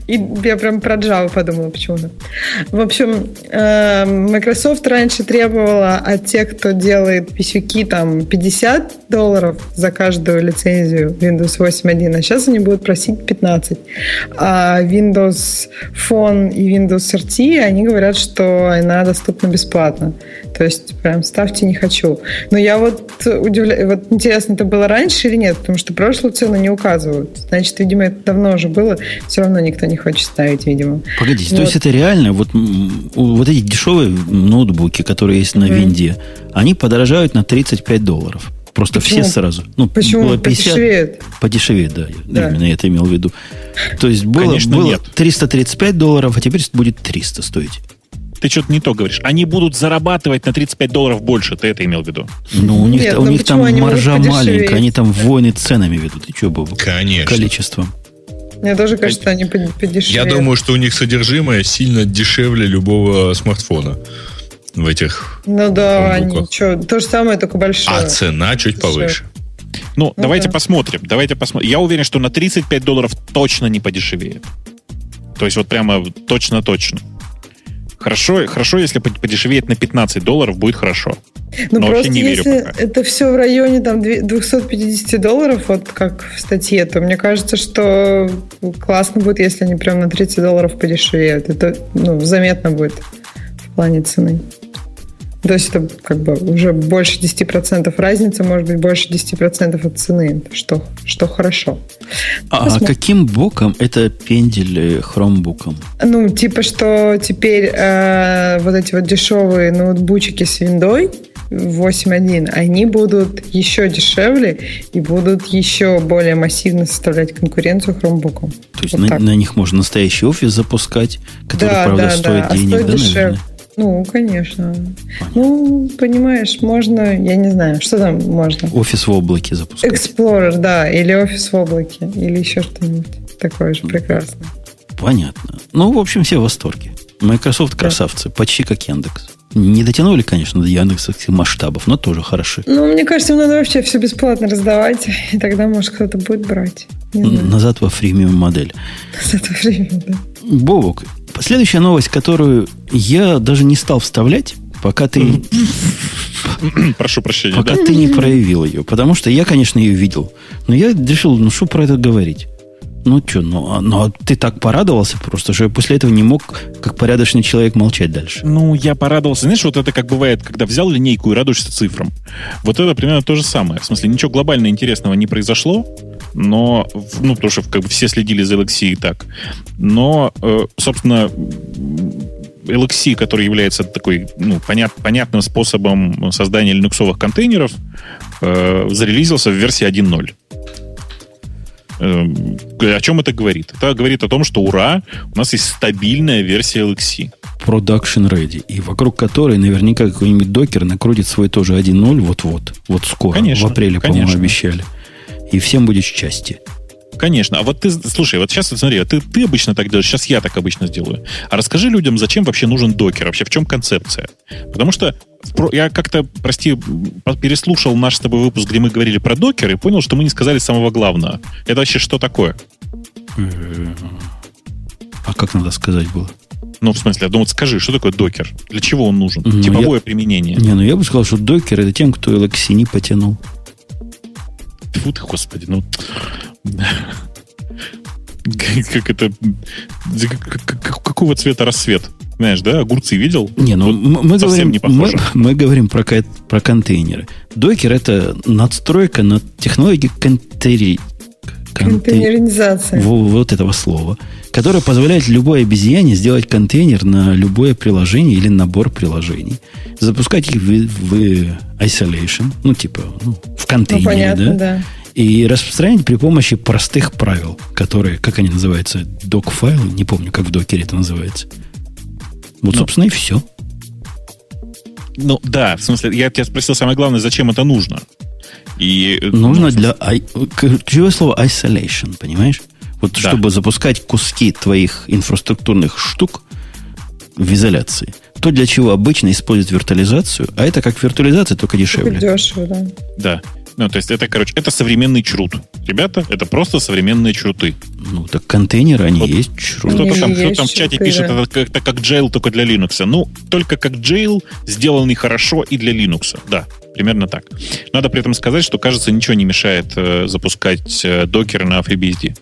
И я прям про Java подумала почему-то. В общем, э, Microsoft раньше требовала от тех, кто делает писюки, там 50 долларов за каждую лицензию Windows 8.1, а сейчас они будут просить 15. А Windows Phone и Windows RT, они говорят, что она доступна бесплатно. То есть прям ставьте не хочу. Но я вот удивляюсь, вот интересно, это было раньше или нет, потому что прошлую цену не указывают. Значит, видимо, это давно уже было, все равно никто не хочет ставить, видимо. Погодите, вот. то есть это реально, вот, вот эти дешевые ноутбуки, которые есть на mm-hmm. винде, они подорожают на 35 долларов. Просто Почему? все сразу. Ну, Почему? Было 50, подешевеет. Подешевеет, да. да. Именно это имел в виду. То есть было, Конечно, было нет. 335 долларов, а теперь будет 300 стоить ты что-то не то говоришь. Они будут зарабатывать на 35 долларов больше, ты это имел в виду? Ну, у них, Нет, у ну них там маржа маленькая, они там войны ценами ведут. И что, Бобок? Конечно. Количеством. Мне тоже кажется, они подешевле. Я думаю, что у них содержимое сильно дешевле любого смартфона в этих Ну да, они что, то же самое, только большое. А цена чуть повыше. Ну, ну давайте да. посмотрим. Давайте посмотрим. Я уверен, что на 35 долларов точно не подешевеет. То есть вот прямо точно-точно. Хорошо, хорошо, если подешевеет на 15 долларов, будет хорошо. Ну, Но просто не если верю пока. это все в районе там, 250 долларов, вот как в статье, то мне кажется, что классно будет, если они прям на 30 долларов подешевеют. Это ну, заметно будет в плане цены. То есть это как бы уже больше 10% разница, может быть, больше 10% от цены, что, что хорошо. А Посмотрим. каким боком это пендель хромбуком? Ну, типа, что теперь э, вот эти вот дешевые ноутбучики с виндой 8.1, они будут еще дешевле и будут еще более массивно составлять конкуренцию хромбукам. То есть вот на, на них можно настоящий офис запускать, который, да, правда, да, стоит да, денег, а стоит да, дешевле. наверное? Ну, конечно. Ну, понимаешь, можно, я не знаю, что там можно. Офис в облаке запускать. Explorer, да, или офис в облаке, или еще что-нибудь такое же прекрасное. Понятно. Ну, в общем, все в восторге. Microsoft красавцы, да. почти как Яндекс. Не дотянули, конечно, до Яндексовских масштабов, но тоже хороши. Ну, мне кажется, им надо вообще все бесплатно раздавать, и тогда, может, кто-то будет брать. Назад во фримиум модель. Назад во фримиум, да. Бобок, Следующая новость, которую я даже не стал вставлять, пока ты... (clears throat) Прошу прощения. Пока да? ты не проявил ее. Потому что я, конечно, ее видел. Но я решил, ну что про это говорить? Ну что, ну, а, ну а ты так порадовался просто, что я после этого не мог, как порядочный человек, молчать дальше. Ну, я порадовался. Знаешь, вот это как бывает, когда взял линейку и радуешься цифрам. Вот это примерно то же самое. В смысле, ничего глобально интересного не произошло, но, ну, потому что как бы все следили за LXC и так. Но, э, собственно, LXC, который является такой ну, понят, понятным способом создания линуксовых контейнеров, э, зарелизился в версии 1.0. Э, о чем это говорит? Это говорит о том, что ура, у нас есть стабильная версия LXC. Production Ready, и вокруг которой наверняка какой-нибудь докер накрутит свой тоже 1.0 вот-вот, вот скоро, конечно, в апреле, по-моему, обещали и всем будет счастье. Конечно. А вот ты, слушай, вот сейчас смотри, а ты, ты обычно так делаешь, сейчас я так обычно сделаю. А расскажи людям, зачем вообще нужен докер, вообще в чем концепция? Потому что я как-то, прости, переслушал наш с тобой выпуск, где мы говорили про докер, и понял, что мы не сказали самого главного. Это вообще что такое? А как надо сказать было? Ну, в смысле, я думаю, скажи, что такое докер? Для чего он нужен? Ну, Типовое я... применение. Не, ну я бы сказал, что докер это тем, кто LXC не потянул. Фу ты, господи, ну... как это... Какого цвета рассвет? Знаешь, да, огурцы видел? Не, ну мы, говорим, не мы, мы говорим про, про контейнеры. Докер это надстройка над технологией контейнери... контейнеризация. Вот, вот этого слова. Которая позволяет любой обезьяне сделать контейнер на любое приложение или набор приложений. Запускать их в, в isolation, ну, типа, ну, в контейнере, ну, понятно, да? да и распространять при помощи простых правил, которые, как они называются, док-файлы, не помню, как в докере это называется. Вот, ну, собственно, и все. Ну, да, в смысле, я тебя спросил самое главное, зачем это нужно? И, нужно ну, для... Ключевое слово isolation, понимаешь? Вот да. чтобы запускать куски твоих инфраструктурных штук в изоляции. То, для чего обычно используют виртуализацию, а это как виртуализация, только дешевле. Только дешево, да. Да. Ну, то есть это, короче, это современный чрут. Ребята, это просто современные чруты. Ну, так контейнеры, они вот есть чрут. Кто-то там, кто там в чате чруты, пишет, да. это, это как jail только для Linux. Ну, только как jail, сделанный хорошо и для Linux. Да, примерно так. Надо при этом сказать, что, кажется, ничего не мешает э, запускать э, на FreeBSD.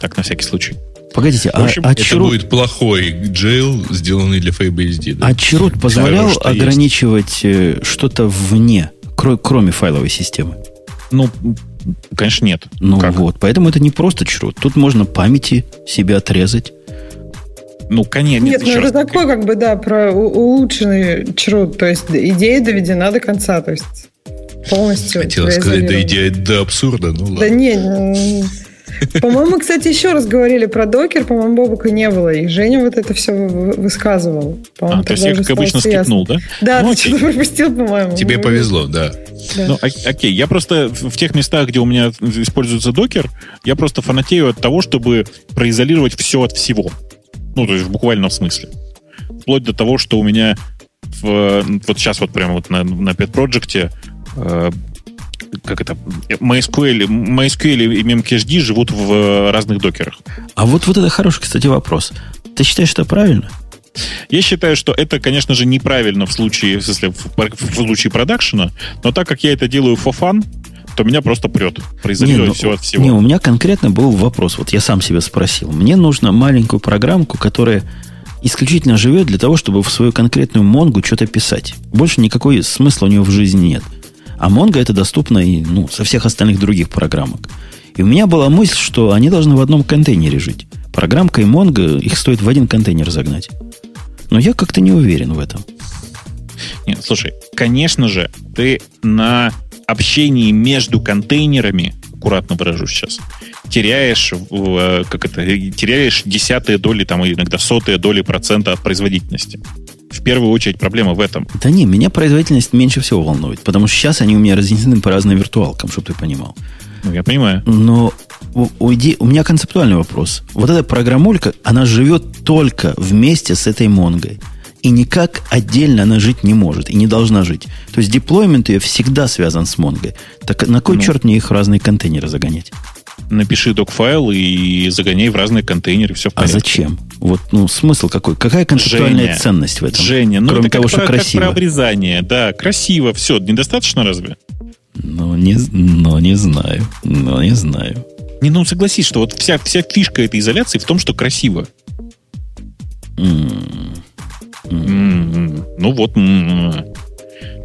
Так, на всякий случай. Погодите, в общем, а, а это чрут... будет плохой jail, сделанный для FreeBSD. Да? А чрут позволял да, ограничивать есть. Э, что-то вне кроме файловой системы? Ну, конечно, нет. Ну как? вот, поэтому это не просто чрут. Тут можно памяти себе отрезать. Ну, конечно. Нет, нет ну это такой, как бы, да, про улучшенный чрут. То есть идея доведена до конца. То есть полностью. Хотела сказать, да идея до абсурда. Ну, ладно. Да не, по-моему, кстати, еще раз говорили про докер, по-моему, Бобука не было, и Женя вот это все высказывал. А, то есть я, как обычно, скипнул, да? Да, ну, ты что-то пропустил, по-моему. Тебе повезло, да. да. Ну, окей, я просто в тех местах, где у меня используется докер, я просто фанатею от того, чтобы произолировать все от всего. Ну, то есть в буквальном смысле. Вплоть до того, что у меня в, вот сейчас вот прямо вот на, на Pet Project э, как это, MySQL, MySQL и memcached живут в э, разных докерах. А вот, вот это хороший, кстати, вопрос. Ты считаешь, что это правильно? Я считаю, что это, конечно же, неправильно в случае, в, смысле, в, в случае продакшена, но так как я это делаю for fun, то меня просто прет. Произолировать ну, все от всего. Не, у меня конкретно был вопрос. Вот я сам себя спросил. Мне нужно маленькую программку, которая исключительно живет для того, чтобы в свою конкретную Монгу что-то писать. Больше никакой смысла у нее в жизни нет. А Mongo это доступно и ну, со всех остальных других программок. И у меня была мысль, что они должны в одном контейнере жить. Программка и Mongo, их стоит в один контейнер загнать. Но я как-то не уверен в этом. Нет, слушай, конечно же, ты на общении между контейнерами, аккуратно выражу сейчас, теряешь, э, как это, теряешь десятые доли, там, иногда сотые доли процента от производительности в первую очередь проблема в этом. Да не, меня производительность меньше всего волнует, потому что сейчас они у меня разнесены по разным виртуалкам, чтобы ты понимал. Ну, я понимаю. Но уйди, у меня концептуальный вопрос. Вот эта программулька, она живет только вместе с этой Монгой. И никак отдельно она жить не может и не должна жить. То есть деплоймент ее всегда связан с Монгой. Так на кой ну, черт мне их в разные контейнеры загонять? Напиши док-файл и загоняй в разные контейнеры, все в а порядке. А зачем? Вот, ну, смысл какой? Какая концептуальная Женя, ценность в этом? Женя, ну, Кроме это того, как что про, красиво. Как про обрезание, да, красиво, все, недостаточно разве? Ну, не, ну, не знаю, ну, не знаю. Не, ну, согласись, что вот вся, вся фишка этой изоляции в том, что красиво. Mm. Mm. Mm. Ну, вот,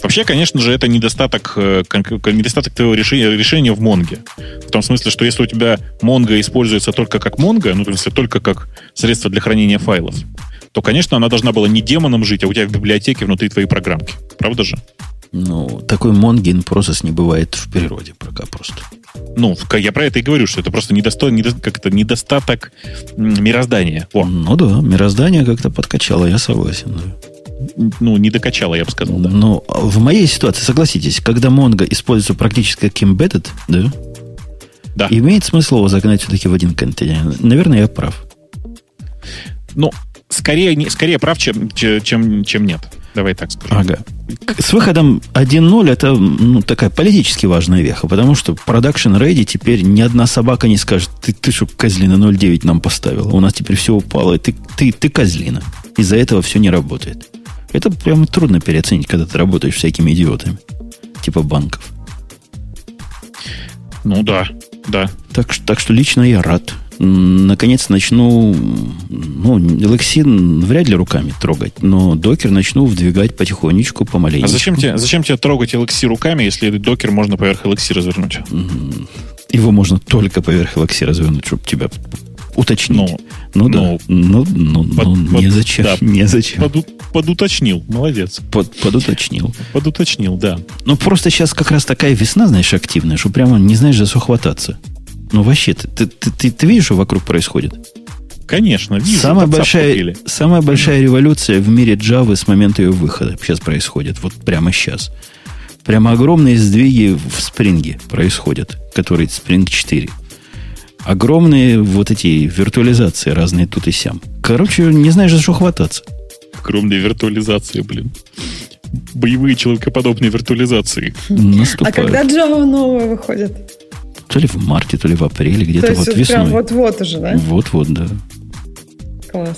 Вообще, конечно же, это недостаток, э, недостаток твоего решения, решения в Монге. В том смысле, что если у тебя Монго используется только как Монго, ну, в смысле, только как средство для хранения файлов, то, конечно, она должна была не демоном жить, а у тебя в библиотеке внутри твоей программки. Правда же? Ну, такой Монгин процесс не бывает в природе пока просто. Ну, я про это и говорю, что это просто недосто... недо... как это, недостаток мироздания. О. Ну да, мироздание как-то подкачало, я согласен. Да ну, не докачала, я бы сказал. Да. Ну, в моей ситуации, согласитесь, когда Mongo используется практически как embedded, да? Да. Имеет смысл его загнать все-таки в один контейнер. Наверное, я прав. Ну, скорее, не, скорее прав, чем, чем, чем нет. Давай так скажем. Ага. С выходом 1.0 это ну, такая политически важная веха, потому что Production Ready теперь ни одна собака не скажет, ты, ты что, козлина 0.9 нам поставила, у нас теперь все упало, ты, ты, ты козлина. Из-за этого все не работает. Это прямо трудно переоценить, когда ты работаешь всякими идиотами. Типа банков. Ну да, да. Так, так что лично я рад. наконец начну, ну, Lexin вряд ли руками трогать, но докер начну вдвигать потихонечку, помаленьку. А зачем тебе, зачем тебе трогать LXC руками, если докер можно поверх LXC развернуть? Его можно только поверх LXC развернуть, чтобы тебя уточнить. Ну, ну да. Ну, ну, ну, под, ну под, незачем. Да, незачем. Под, подуточнил. Молодец. Под, подуточнил. Подуточнил, да. Ну, просто сейчас как раз такая весна, знаешь, активная, что прямо не знаешь, за что хвататься. Ну, вообще, ты, ты, ты, ты, ты видишь, что вокруг происходит? Конечно, вижу. Самая большая, самая большая революция в мире Java с момента ее выхода сейчас происходит. Вот прямо сейчас. Прямо огромные сдвиги в спринге происходят, который Spring 4. Огромные вот эти виртуализации разные тут и сям. Короче, не знаешь, за что хвататься. Огромные виртуализации, блин. Боевые человекоподобные виртуализации. Наступают. А когда Java новая выходит? То ли в марте, то ли в апреле, где-то вот весной. Прям вот-вот уже, да? Вот-вот, да. Класс.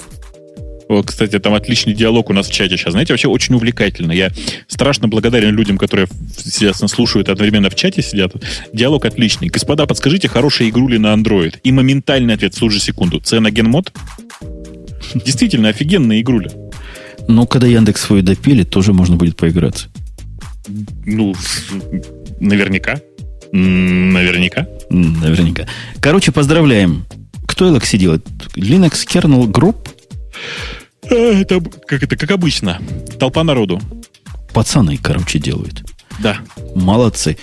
Вот, кстати, там отличный диалог у нас в чате сейчас. Знаете, вообще очень увлекательно. Я страшно благодарен людям, которые сейчас нас слушают, одновременно в чате сидят. Диалог отличный. Господа, подскажите, хорошая игрули на Android? И моментальный ответ же секунду. Ценогенмод? Действительно, офигенная игруля. Ну, когда Яндекс свою допили, тоже можно будет поиграться. Ну, наверняка. Наверняка. Наверняка. Короче, поздравляем. Кто LXC делает? Linux Kernel Group? Э, это как, это как обычно. Толпа народу. Пацаны, короче, делают. Да. Молодцы.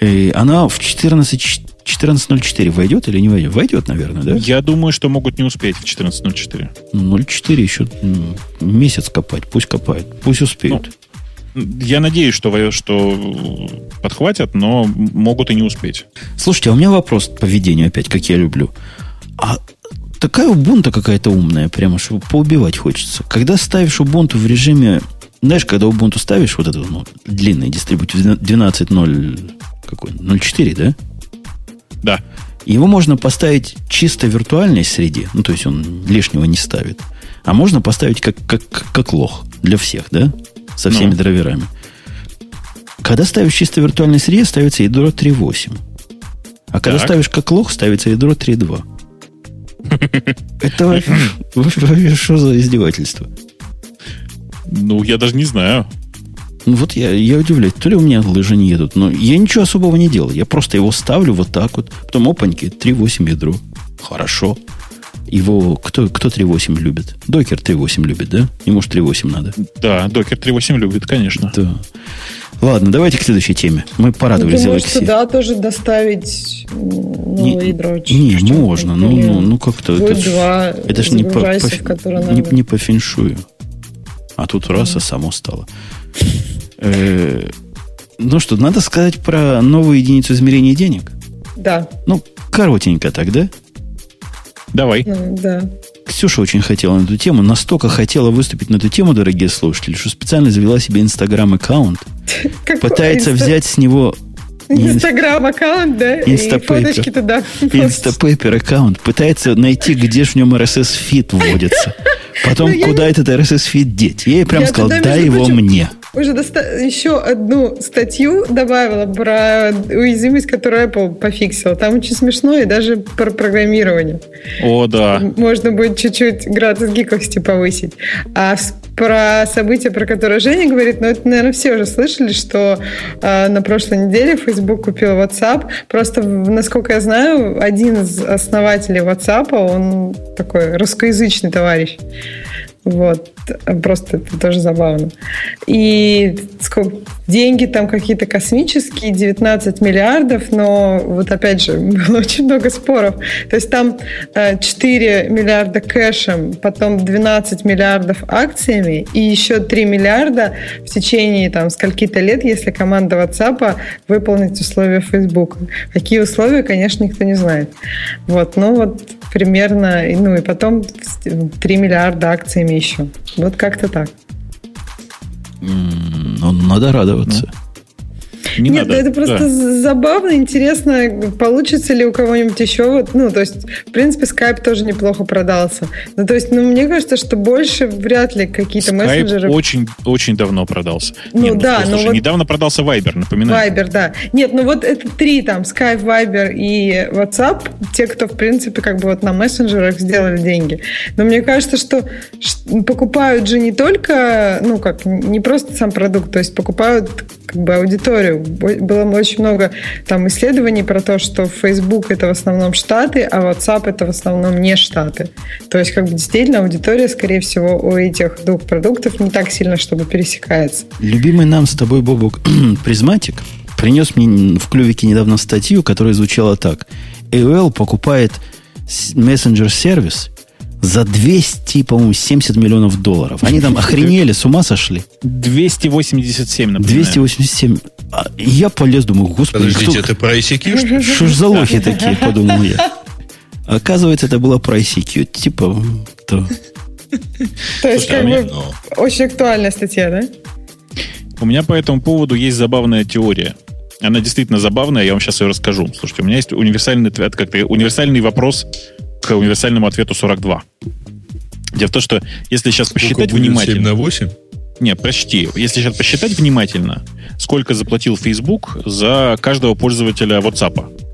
И она в 14, 14.04 войдет или не войдет? Войдет, наверное, да? Я думаю, что могут не успеть в 14.04. 0.4 еще месяц копать. Пусть копают. Пусть успеют. Ну, я надеюсь, что, что подхватят, но могут и не успеть. Слушайте, а у меня вопрос по ведению опять, как я люблю. А такая Ubuntu какая-то умная, прямо что поубивать хочется. Когда ставишь Ubuntu в режиме... Знаешь, когда Ubuntu ставишь вот этот ну, длинный дистрибутив 12.0 какой? 0.4, да? Да. Его можно поставить чисто в виртуальной среде, ну, то есть он лишнего не ставит. А можно поставить как, как, как лох для всех, да? Со всеми ну. драйверами. Когда ставишь чисто в виртуальной среде, ставится ядро 3.8. А когда так. ставишь как лох, ставится ядро 3.2. Это вообще что за издевательство? Ну, я даже не знаю. Ну, вот я, я удивляюсь, то ли у меня лыжи не едут, но я ничего особого не делал. Я просто его ставлю вот так вот. Потом опаньки, 3.8 ядро. Хорошо. Его кто, кто 3.8 любит? Докер 3.8 любит, да? Ему же 3.8 надо. Да, Докер 3.8 любит, конечно. Да. Ладно, давайте к следующей теме. Мы порадовались за Алексея. туда тоже доставить новое не, ядро. Не, можно. Ну, ну, ну как-то. Это, два это ж не по, по, не, не по феншую. А тут раз, а само стало. Э, ну что, надо сказать про новую единицу измерения денег? Да. Ну, коротенько тогда. Давай. Да. Ксюша очень хотела на эту тему, настолько хотела выступить на эту тему, дорогие слушатели, что специально завела себе Инстаграм-аккаунт. (laughs) Пытается взять с него Инстаграм-аккаунт, да? Instapaper. туда. Instapaper аккаунт. Пытается найти, где же в нем RSS feed вводится. (laughs) Потом, ну, куда этот RSS feed деть? Я ей прям сказал, дай его мне уже доста- еще одну статью добавила про уязвимость, которую Apple пофиксил. Там очень смешно и даже про программирование. О, да. Можно будет чуть-чуть градус гиковости повысить. А про события, про которые Женя говорит, ну, это, наверное, все уже слышали, что э, на прошлой неделе Facebook купил WhatsApp. Просто, насколько я знаю, один из основателей WhatsApp, он такой русскоязычный товарищ. Вот. Просто это тоже забавно. И сколько, деньги там какие-то космические, 19 миллиардов, но вот опять же, (laughs) было очень много споров. То есть там 4 э, миллиарда кэшем, потом 12 миллиардов акциями и еще 3 миллиарда в течение там скольки-то лет, если команда WhatsApp выполнит условия Facebook. Какие условия, конечно, никто не знает. Вот, ну вот примерно, ну и потом 3 миллиарда акциями еще. Вот как-то так. Ну, надо радоваться. Не Нет, надо. ну это просто Да. забавно, интересно, получится ли у кого-нибудь еще. Вот, ну, то есть, в принципе, Skype тоже неплохо продался. Ну, то есть, ну, мне кажется, что больше вряд ли какие-то Skype мессенджеры... очень, очень давно продался. Ну Не, да, слушай, но вот- недавно продался Viber, напоминаю. Viber, да. Нет, ну вот это три там, Skype, Viber и WhatsApp, те, кто, в принципе, как бы вот на мессенджерах сделали деньги. Но мне кажется, что покупают же не только, ну как, не просто сам продукт, то есть покупают как бы аудиторию. Было очень много там исследований про то, что Facebook это в основном Штаты, а WhatsApp это в основном не Штаты. То есть как бы действительно аудитория, скорее всего, у этих двух продуктов не так сильно, чтобы пересекается. Любимый нам с тобой, Бобук, (clears throat) Prismatic, принес мне в клювике недавно статью, которая звучала так. AOL покупает мессенджер-сервис за 200, по-моему, 70 миллионов долларов. Они там (laughs) охренели, с ума сошли. 287, напоминаю. 287. А я полез, думаю, господи, Подождите, кто- это про ICQ, что ли? что ж за лохи такие, (laughs) подумал я. Оказывается, это было про ICQ. Типа, то. То есть, а как мне- бы, очень актуальная статья, да? У меня по этому поводу есть забавная теория. Она действительно забавная, я вам сейчас ее расскажу. Слушайте, у меня есть универсальный, ответ- как-то универсальный вопрос к универсальному ответу 42. Дело в том, что если сейчас сколько посчитать будет 7 внимательно... на 8? Не, почти. Если сейчас посчитать внимательно, сколько заплатил Facebook за каждого пользователя WhatsApp,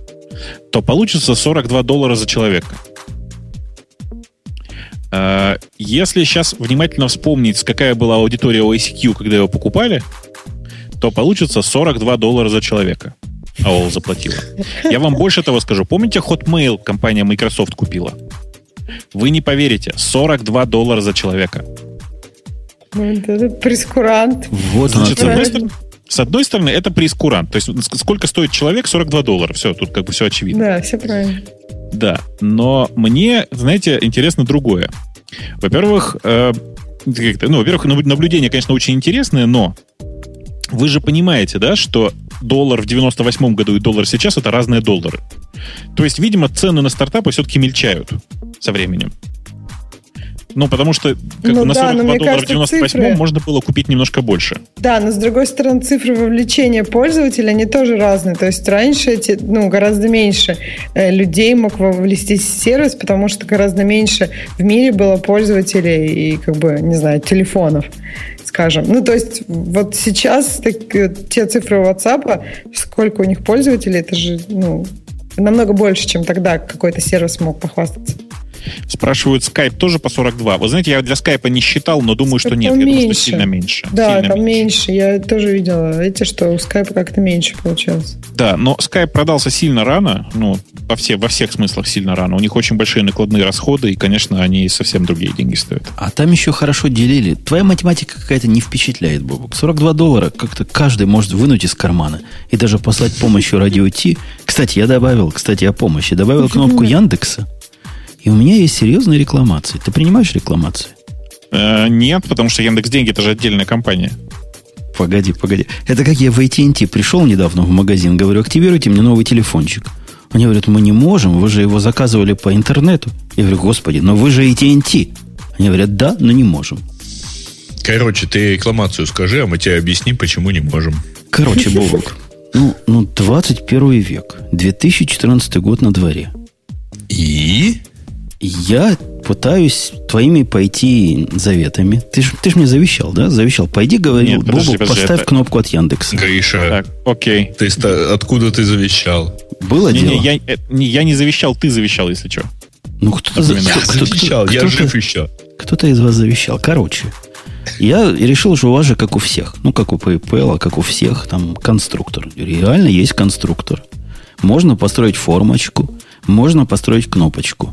то получится 42 доллара за человека. Э, Если сейчас внимательно вспомнить, какая была аудитория ICQ, когда его покупали, то получится 42 доллара за человека. AOL заплатила. Я вам больше того скажу. Помните, Hotmail компания Microsoft купила? Вы не поверите, 42 доллара за человека. Ну, это прескурант. Вот Значит, с одной, стороны, с одной стороны, это прескурант. То есть ск- сколько стоит человек? 42 доллара. Все, тут как бы все очевидно. Да, все правильно. Да. Но мне, знаете, интересно другое. Во-первых, э, ну, во-первых, наб- наблюдение, конечно, очень интересное, но вы же понимаете, да, что доллар в 98 году и доллар сейчас это разные доллары. То есть, видимо, цены на стартапы все-таки мельчают со временем. Ну, потому что как Ну на да, 42 но мне доллара в кажется, 98 цифры- можно было купить немножко больше. Да, но с другой стороны, цифры вовлечения пользователя, они тоже разные. То есть раньше эти, ну, гораздо меньше э, людей мог вовлестись в сервис, потому что гораздо меньше в мире было пользователей и, как бы, не знаю, телефонов, скажем. Ну, то есть вот сейчас так, э, те цифры WhatsApp, сколько у них пользователей, это же, ну, намного больше, чем тогда какой-то сервис мог похвастаться. Спрашивают, Skype тоже по 42. Вы знаете, я для Skype не считал, но думаю, что Skype нет. Я думаю, что меньше. сильно меньше. Да, Сильно там меньше. Я тоже видела. Видите, что у Skype как-то меньше получилось. Да, но Skype продался сильно рано, ну, во, все, во всех смыслах сильно рано. У них очень большие накладные расходы, и, конечно, они совсем другие деньги стоят. А там еще хорошо делили. Твоя математика какая-то не впечатляет, Бобок. 42 доллара как-то каждый может вынуть из кармана и даже послать помощью радио Ти. Кстати, я добавил, кстати, о помощи. Добавил кнопку Яндекса. И у меня есть серьезные рекламации. Ты принимаешь рекламации? Э, нет, потому что Яндекс Деньги это же отдельная компания. Погоди, погоди. Это как я в AT&T пришел недавно в магазин, говорю, активируйте мне новый телефончик. Они говорят, мы не можем, вы же его заказывали по интернету. Я говорю, господи, но вы же AT&T. Они говорят, да, но не можем. Короче, ты рекламацию скажи, а мы тебе объясним, почему не можем. Короче, (laughs) Бобок, ну, ну, 21 век, 2014 год на дворе. И? Я пытаюсь твоими пойти заветами. Ты ж, ты ж мне завещал, да? Завещал. Пойди, говорил, Нет, подожди, Бобок, подожди, поставь это- кнопку от Яндекса. Гриша, Так, окей. ты откуда ты завещал? Было дело? Не-не, я, э, не, я не завещал, ты завещал, если что. Ну, кто-то, за-. Я кто- кто- завещал, я кто-то- жив еще. Кто-то из вас завещал. Короче, я решил, что у вас же как у всех. Ну, как у PayPal, как у всех, там конструктор. Реально есть конструктор. Можно построить формочку, можно построить кнопочку.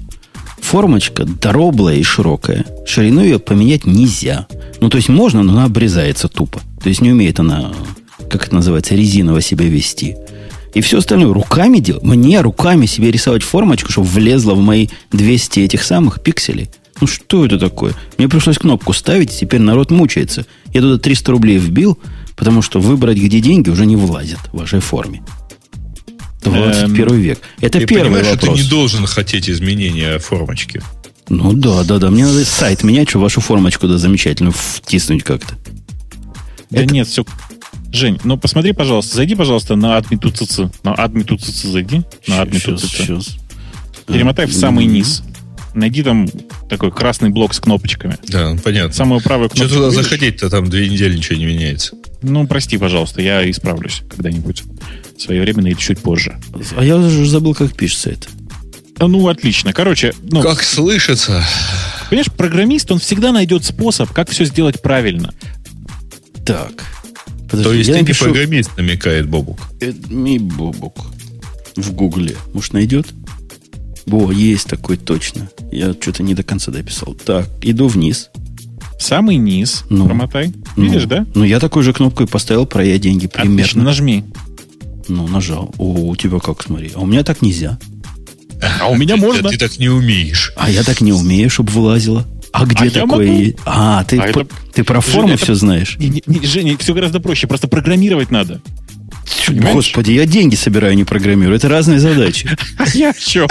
Формочка дроблая и широкая. Ширину ее поменять нельзя. Ну, то есть можно, но она обрезается тупо. То есть не умеет она, как это называется, резиново себя вести. И все остальное руками делать. Мне руками себе рисовать формочку, чтобы влезла в мои 200 этих самых пикселей. Ну что это такое? Мне пришлось кнопку ставить, теперь народ мучается. Я туда 300 рублей вбил, потому что выбрать, где деньги, уже не влазят в вашей форме. 21 век. Это первый понимаешь, что ты вопрос. не должен хотеть изменения формочки. Ну да, да, да. Мне надо сайт менять, чтобы вашу формочку да замечательно втиснуть как-то. Да Это- нет, все, Жень, ну посмотри, пожалуйста, зайди, пожалуйста, на adme.cc. На adme.cc зайди. На сейчас. Перемотай в самый низ. Найди там такой красный блок с кнопочками. Да, понятно. Самую правую Что кнопку. туда видишь? заходить-то там две недели ничего не меняется. Ну, прости, пожалуйста, я исправлюсь когда-нибудь. Своевременно или чуть позже. А я уже забыл, как пишется это. А, Ну, отлично. Короче, ну, Как слышится. понимаешь, программист, он всегда найдет способ, как все сделать правильно. Так. Подожди, То есть ты не напишу программист, намекает Бобук. Эдми Бобук в Гугле. Может, найдет? Во, есть такой точно. Я что-то не до конца дописал. Так, иду вниз. Самый низ Ну. промотай. Ну, Видишь, да? Ну, я такой же кнопкой поставил про я деньги Отлично, примерно. нажми. Ну, нажал. О, у тебя как, смотри. А у меня так нельзя. А у меня можно. Ты так не умеешь. А я так не умею, чтобы вылазило. А где А такое? А, ты, А п- это- ты про форму это- все знаешь. Не, не, не, Женя, все гораздо проще. Просто программировать надо. Понимаешь? Господи, я деньги собираю, не программирую. Это разные задачи. (laughs) А я что?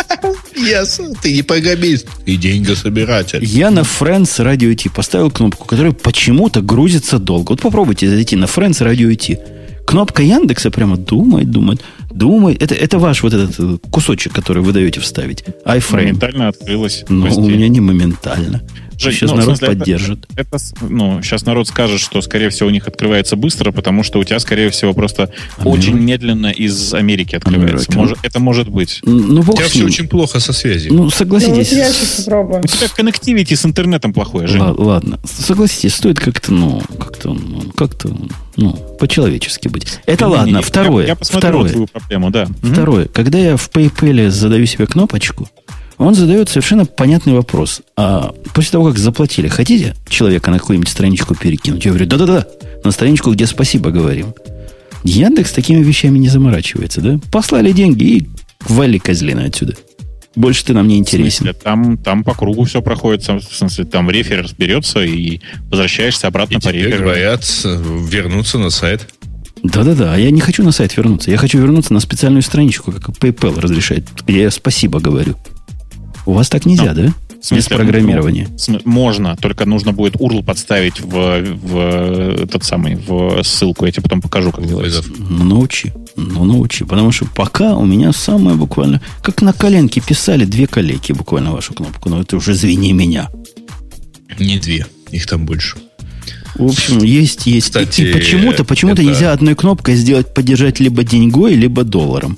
Yes, ты не программист. Ты деньгособиратель. Я на Friends Radio IT поставил кнопку, которая почему-то грузится долго. Вот попробуйте зайти на Friends Radio IT. Кнопка Яндекса прямо думает, думает, думает. Это, это ваш вот этот э, кусочек, который вы даете вставить. iFrame. Моментально открылось. Но Прости. у меня не моментально. Жень, Сейчас ну, народ смысле, это- поддержит. Это, с- ну, сейчас народ скажет, что, скорее всего, у них открывается быстро, потому что у тебя, скорее всего, просто Америка. очень медленно из Америки открывается. Америка. Может, это может быть. М, Ну, У бог тебя все очень плохо со связью. Ну, Ну, вот согласитесь. я сейчас попробую. У тебя коннективити с интернетом плохое, Жень. Ла- Ладно, согласитесь, стоит как-то, ну, как-то, ну, как-то, ну, по-человечески быть. Это Не-не-не, ладно. я- Второе. Я, посмотрю второе. твою проблему, да. Второе. Когда я в PayPal задаю себе кнопочку, он задает совершенно понятный вопрос. А после того, как заплатили, хотите человека на какую-нибудь страничку перекинуть? Я говорю, да-да-да, на страничку, где спасибо говорим. Яндекс такими вещами не заморачивается, да? Послали деньги и вали козлина отсюда. Больше ты нам не интересен. смысле, там, там по кругу все проходит. В смысле, там рефер разберется и возвращаешься обратно И по тебе реферу. э, вернуться на сайт. Да-да-да, а я не хочу на сайт вернуться. Я хочу вернуться на специальную страничку, как PayPal разрешает, где я спасибо говорю. У вас так нельзя, да? В смысле, Без программирования. ну, смы- можно, только нужно будет URL подставить в, в этот самый, в ссылку. Я тебе потом покажу, как делается. Ну, научи. Ну, научи. Потому что пока у меня самое буквально... Как на коленке писали две коллеги буквально вашу кнопку. Но это уже звени меня. Не две. Их там больше. В общем, есть, есть. И- Кстати, и почему-то, почему-то это- нельзя одной кнопкой сделать, поддержать либо деньгой, либо долларом.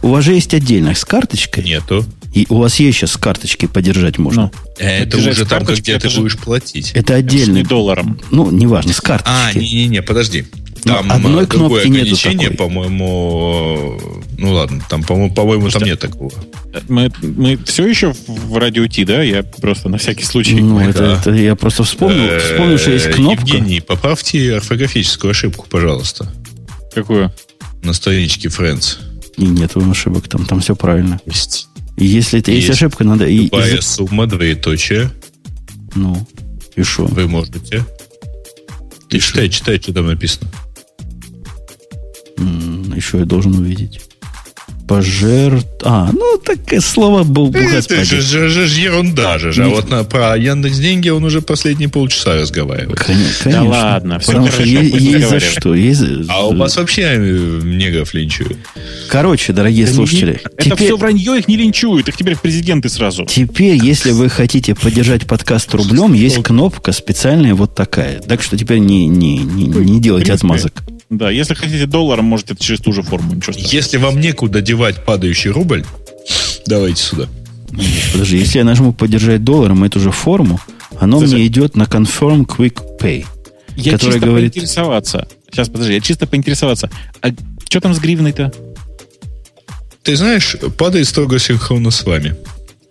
У вас же есть отдельно с карточкой. Нету. И у вас есть сейчас карточки поддержать можно. Ну, Это Поддержать уже там, карточки, где это ты же- будешь платить. Это отдельный. не долларом. Ну, неважно, с А, карточки. не-не-не, подожди. Ну, Там одной э, другое кнопки нету такой. по-моему... Ну ладно, там, по-моему, по-моему там нет такого. Мы, мы все еще в радио Ти, да? Я просто на всякий случай. Ну, это, да. это я просто вспомнил, вспомнил, что есть Э, кнопка. Евгений, поправьте орфографическую ошибку, пожалуйста, Какую? на страничке Friends. И нет ошибок, там, там все правильно. Есть И если это есть, Есть. ошибка, надо и, любая и- сумма, двоеточие, ну и что? вы можете. Ты читай, читай, что там написано. Еще я должен увидеть. Пожертв... А, ну так слово был, Это господи. же, же- же- же ерунда же. А вот на, про Яндекс деньги он уже последние полчаса разговаривает. Кон- Конечно. ладно, всё Потому хорошо, что есть, есть за что. Есть... А у вас вообще э, негров линчуют. Короче, дорогие слушатели, Это теперь, все вранье, их не линчуют, их теперь в президенты сразу. теперь, если вы хотите поддержать подкаст рублем, есть кнопка специальная вот такая. Так что теперь не, не, не, не делайте принципе, отмазок. Да, если хотите долларом, можете через ту же форму. Ничего страшного. Если вам некуда девать падающий рубль, давайте сюда. Подожди, если я нажму поддержать долларом эту же форму, оно Слушай. мне идет на Confirm Quick Pay. Я чисто говорит- поинтересоваться. Сейчас, подожди, я чисто поинтересоваться. А что там с гривной-то? Ты знаешь, падает строго синхронно с вами.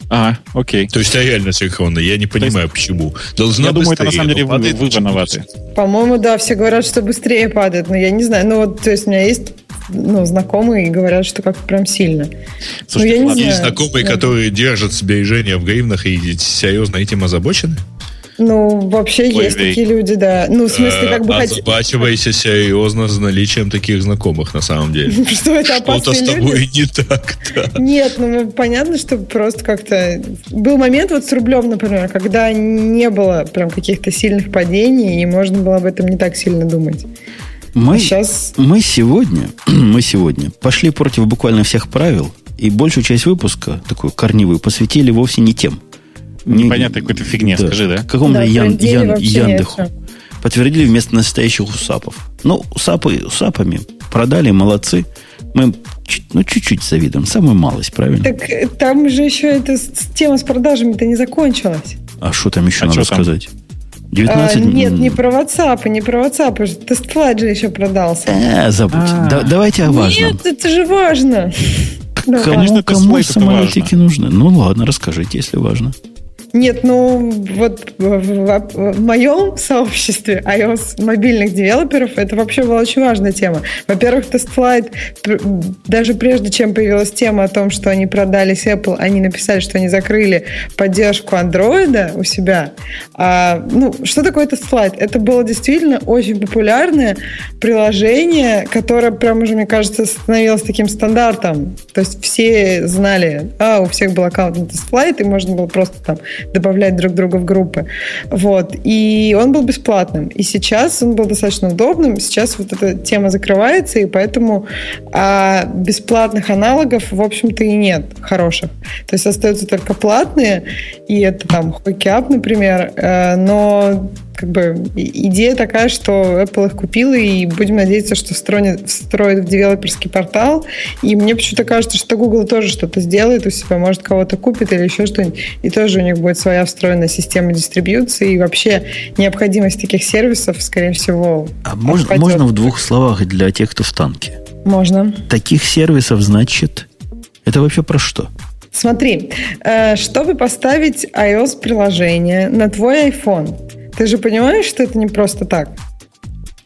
А, окей. То есть а реально синхронно. Я не понимаю, почему. Должна Я думаю, это на самом деле вы, вы виноваты. По-моему, да, все говорят, что быстрее падает, но я не знаю. Ну вот, то есть у меня есть ну, знакомые и говорят, что как прям сильно. Слушайте, я не. Есть знаю. знакомые, Да. которые держат сбережения в гривнах и серьезно этим озабочены? Ну, вообще Ой, есть вей. такие люди, да. Ну, в смысле, как бы Э. Озабачивайся серьезно с наличием таких знакомых на самом деле. (laughs) Что это Что-то опасные с люди? тобой не так, да. Нет, ну понятно, что просто как-то... Был момент вот с рублем, например, когда не было прям каких-то сильных падений, и можно было об этом не так сильно думать. Мы, а сейчас... мы сегодня, (clears throat) мы сегодня пошли против буквально всех правил, и большую часть выпуска, такую корневую, посвятили вовсе не тем. Непонятно, какой-то фигне, да, скажи, да? Какому-то да, ян, ян, Яндеху. Нет. Подтвердили вместо настоящих усапов. Ну, усапы усапами продали, молодцы. Мы ну, чуть-чуть завидуем, самую малость, правильно? Так э, там же еще эта тема с продажами-то не закончилась. А что там еще а надо сказать? 19... А, нет, не про WhatsApp, не про WhatsApp. TestFlight же еще продался Э, забудь. А-а-а. Да, давайте о важном. Нет, это же важно. Кому, кому самолетики важно. нужны? Ну ладно, расскажите, если важно. Нет, ну вот в, в- в моем сообществе iOS мобильных девелоперов это вообще была очень важная тема. Во-первых, TestFlight, даже прежде чем появилась тема о том, что они продались Apple, они написали, что они закрыли поддержку Android у себя. А, ну, что такое TestFlight? Это было действительно очень популярное приложение, которое прям уже, мне кажется, становилось таким стандартом. То есть все знали, а, у всех был аккаунт на TestFlight, и можно было просто там добавлять друг друга в группы. Вот. И он был бесплатным. И сейчас он был достаточно удобным. Сейчас вот эта тема закрывается, и поэтому а, бесплатных аналогов, в общем-то, и нет хороших. То есть остаются только платные, и это там Hookup, например, э, но как бы идея такая, что Apple их купила, и будем надеяться, что встроит, встроит в девелоперский портал. И мне почему-то кажется, что Google тоже что-то сделает у себя, может, кого-то купит или еще что-нибудь, и тоже у них будет своя встроенная система дистрибьюции, и вообще необходимость таких сервисов, скорее всего, А можно, можно в двух словах для тех, кто в танке? Можно. Таких сервисов, значит, это вообще про что? Смотри, э, чтобы поставить iOS-приложение на твой iPhone, ты же понимаешь, что это не просто так?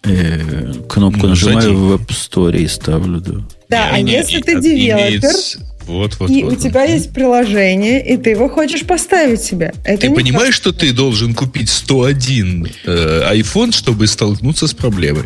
Э, кнопку Ну, нажимаю зайди. в App Store и ставлю, да. Да, а если ты девелопер, имеется- Вот, вот, и вот, у тебя есть приложение, и ты его хочешь поставить себе. Это Ты понимаешь, что ты должен купить 101 э, iPhone, чтобы столкнуться с проблемой?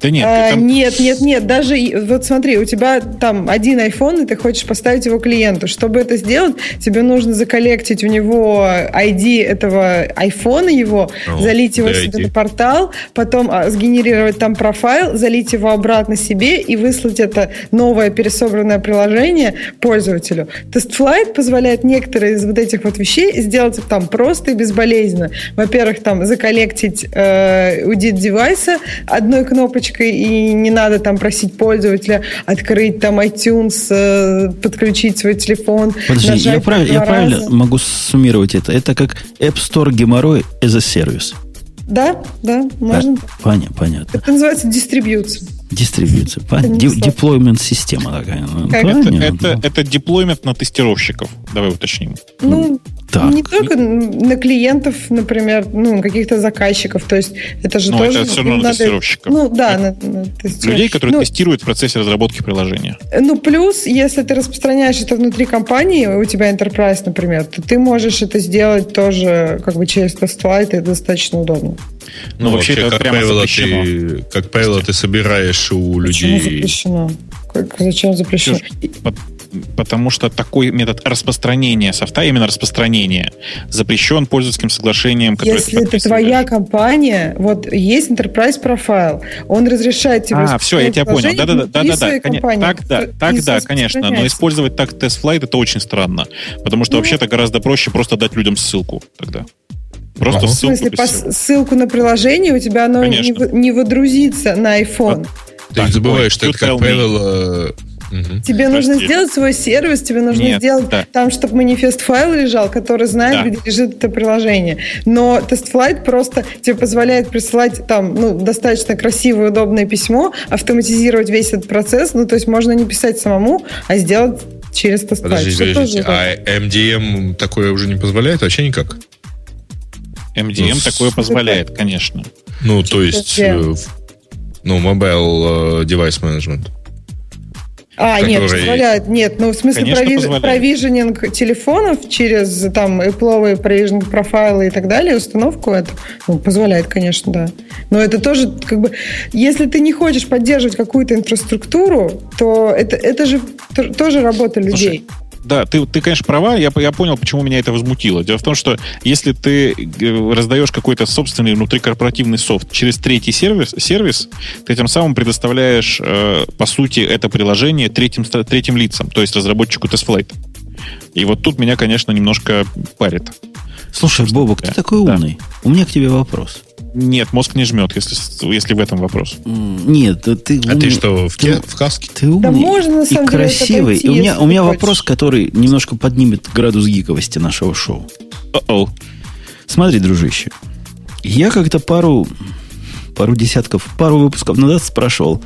Да нет, А, там- Нет, нет, нет. Даже вот смотри, у тебя там один iPhone, и ты хочешь поставить его клиенту. Чтобы это сделать, тебе нужно заколлектить у него ID этого iPhone его, О, залить его себе на портал, потом а, сгенерировать там профайл, залить его обратно себе и выслать это новое пересобранное приложение пользователю. TestFlight позволяет некоторые из вот этих вот вещей сделать там просто и безболезненно. Во-первых, там заколлектить э, UDIT девайса одной кнопочкой, и не надо там просить пользователя открыть там iTunes, э, подключить свой телефон. Подожди, я, прав- я правильно раза. могу суммировать это? Это как App Store геморрой as a service. Да, да, можно. Да, поня- понятно. Это называется дистрибьюция. Дистрибьюция. Это. Деплоймент система такая. Ну, Как это, понятно. это, это деплоймент на тестировщиков. Давай уточним. Ну, Так. не только на клиентов, например, ну, каких-то заказчиков. То есть это же Но тоже... это всё равно на надо- тестировщиков. Ну, да, на, на тестировщиков. Людей, которые ну, тестируют в процессе разработки приложения. Ну, плюс, если ты распространяешь это внутри компании, у тебя enterprise, например, то ты можешь это сделать тоже как бы через и это достаточно удобно. Ну, вообще, это как прямо правило, запрещено. ты, как правило, ты собираешь у Почему людей... запрещено? Как- зачем запрещено? По- Потому что такой метод распространения софта, именно распространения, запрещен пользовательским соглашением, которое Если это твоя компания, вот есть enterprise профайл, он разрешает тебе... А, все, я тебя понял. Да, да, да, да, да, да. конечно. Так, да, так, да, конечно. Но использовать так тест-флайт это очень странно. Потому что Ну. вообще-то гораздо проще просто дать людям ссылку тогда. Просто. В ссылку. смысле, и по ссылку на приложение у тебя оно не, Конечно. не выдрузится на iPhone. Ты Так, забываешь, что это, как правило... мгм. Тебе нужно Прости. сделать свой сервис, тебе нужно Нет, сделать да. там, чтобы манифест файл лежал, который знает, Да. где лежит это приложение. Но TestFlight просто тебе позволяет присылать там ну, достаточно красивое, удобное письмо, автоматизировать весь этот процесс. Ну, то есть можно не писать самому, а сделать через TestFlight. Подождите, подождите. А MDM такое уже не позволяет? Вообще никак? MDM Ну, такое позволяет, конечно. Ну, то есть... Где? э, Ну, Mobile э, Device Management. А, нет, который- позволяет. Нет, ну в смысле Конечно, провиженинг телефонов через там Apple провиженинг профайлы и так далее, установку это ну, позволяет, конечно, да. Но это тоже как бы, если ты не хочешь поддерживать какую-то инфраструктуру, то это, это же тоже работа людей. Да, ты, ты, конечно, права. Я, я понял, почему меня это возмутило. Дело в том, что если ты э, раздаешь какой-то собственный внутрикорпоративный софт через третий сервис, сервис ты тем самым предоставляешь, э, по сути, это приложение третьим, третьим лицам, то есть разработчику TestFlight. И вот тут меня, конечно, немножко парит. Слушай, Боба, кто такой умный? Да. У меня к тебе вопрос. Нет, мозг не жмет, если, если в этом вопрос. Нет, ты А ты что, в, ты, в каске? Ты умный да можно, и деле, красивый. И у меня, у меня вопрос, который немножко поднимет градус гиковости нашего шоу. О-о. Смотри, дружище. Я как-то пару, пару десятков, пару выпусков назад спрашивал,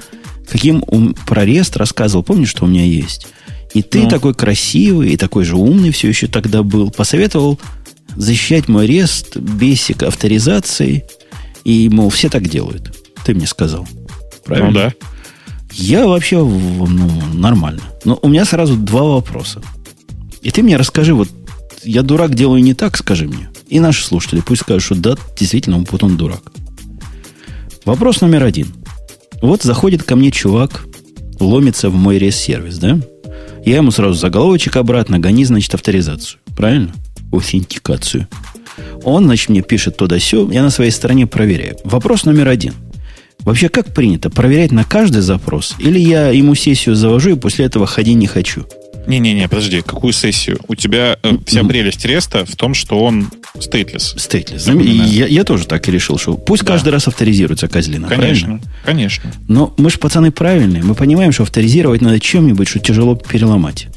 каким ум, про рест рассказывал. Помнишь, что у меня есть? И ты ну. такой красивый и такой же умный все еще тогда был. Посоветовал защищать мой рест бесик авторизацией и, мол, все так делают. Ты мне сказал. Правильно? Ну да. Я вообще ну, нормально. Но у меня сразу два вопроса. И ты мне расскажи, вот я дурак делаю не так, скажи мне. И наши слушатели пусть скажут, что да, действительно, он потом дурак. Вопрос номер один. Вот заходит ко мне чувак, ломится в мой рес-сервис, да? Я ему сразу заголовочек обратно, гони, значит, авторизацию. Правильно? Аутентикацию. Он, значит, мне пишет туда все, я на своей стороне проверяю. Вопрос номер один. Вообще, как принято? Проверять на каждый запрос? Или я ему сессию завожу и после этого ходи не хочу? Не-не-не, подожди, какую сессию? У тебя э, вся прелесть REST а в том, что он stateless. Stateless. Я, я тоже так и решил, что пусть да. каждый раз авторизируется козлина. Конечно, правильно? конечно. Но мы же, пацаны, правильные. Мы понимаем, что авторизировать надо чем-нибудь, что тяжело переломать.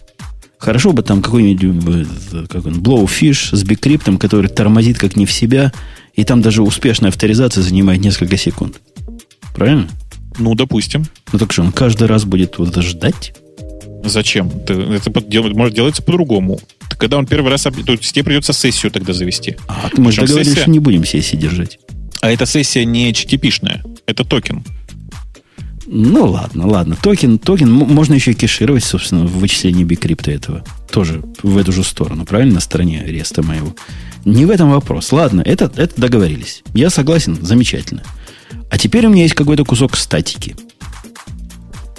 Хорошо бы там какой-нибудь э, как он, Blowfish с bcrypt ом, который тормозит как не в себя, и там даже успешная авторизация занимает несколько секунд. Правильно? Ну, допустим. Ну так что, он каждый раз будет вот это ждать? Зачем? Это может делаться по-другому. Когда он первый раз... То есть тебе придется сессию тогда завести. А, мы же договорились, сессия... что не будем сессии держать. А эта сессия не HTTP-шная. Это токен. Ну, ладно, ладно. Токен, токен можно еще и кешировать, собственно, в вычислении bcrypt а этого. Тоже в эту же сторону, правильно? На стороне REST а моего. Не в этом вопрос. Ладно, это, это договорились. Я согласен, замечательно. А теперь у меня есть какой-то кусок статики.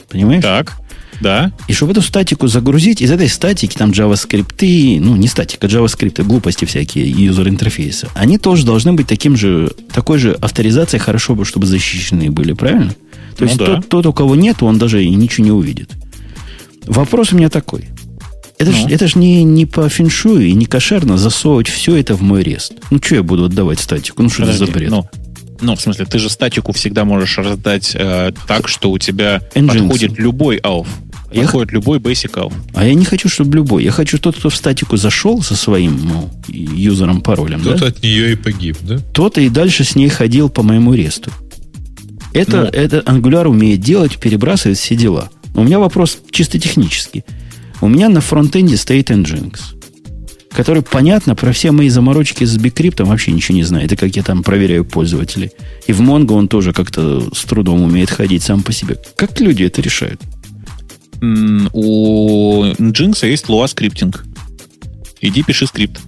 Понимаешь? Так, да. И чтобы эту статику загрузить, из этой статики там JavaScript, ну, не статика, JavaScript, глупости всякие, юзер интерфейса, они тоже должны быть таким же, такой же авторизацией, хорошо бы, чтобы защищены были, правильно? То ну есть да. тот, тот, у кого нет, он даже и ничего не увидит. Вопрос у меня такой. Это ну. ж, это ж не, не по феншую и не кошерно засовывать все это в мой рест. Ну, что я буду отдавать статику? Ну, что это за бред? Ну, ну, в смысле, ты же статику всегда можешь раздать э, так, что у тебя Nginx. подходит любой AUF. Я подходит х... любой Basic AUF. А я не хочу, чтобы любой. Я хочу тот, кто в статику зашел со своим ну, юзером, паролем. Тот да? от нее и погиб, да? Тот и дальше с ней ходил по моему ресту. Это, ну. это Angular умеет делать, перебрасывает все дела. у меня вопрос чисто технический. У меня на фронтенде стоит Nginx, который, понятно, про все мои заморочки с bcrypt ом вообще ничего не знает. И как я там проверяю пользователей. И в Mongo он тоже как-то с трудом умеет ходить сам по себе. Как люди это решают? У Nginx есть Lua scripting. Иди пиши скрипт.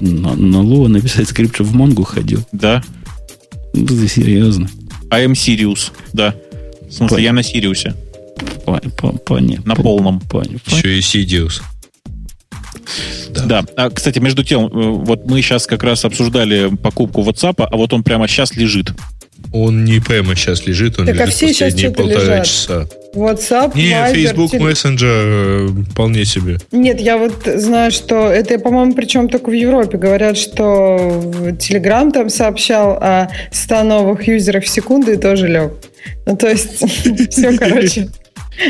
На, на Lua написать скрипт, что в Mongo ходил? Да. Ты серьезно? I am serious, да. В смысле, Понятно. я на Сириусе. Понятно. На полном. Понятно. Еще и Сидиус. Да. да. А, кстати, между тем, э, вот мы сейчас как раз обсуждали покупку WhatsApp, а вот он прямо сейчас лежит. Он не прямо сейчас лежит, он так лежит а все последние полтора лежат. часа. WhatsApp, Не, Viber, Facebook теле... Messenger э, вполне себе. Нет, я вот знаю, что это, по-моему, причем только в Европе. Говорят, что Telegram там сообщал о 100 новых юзеров в секунду и тоже лег. Ну, то есть, (laughs) все, короче.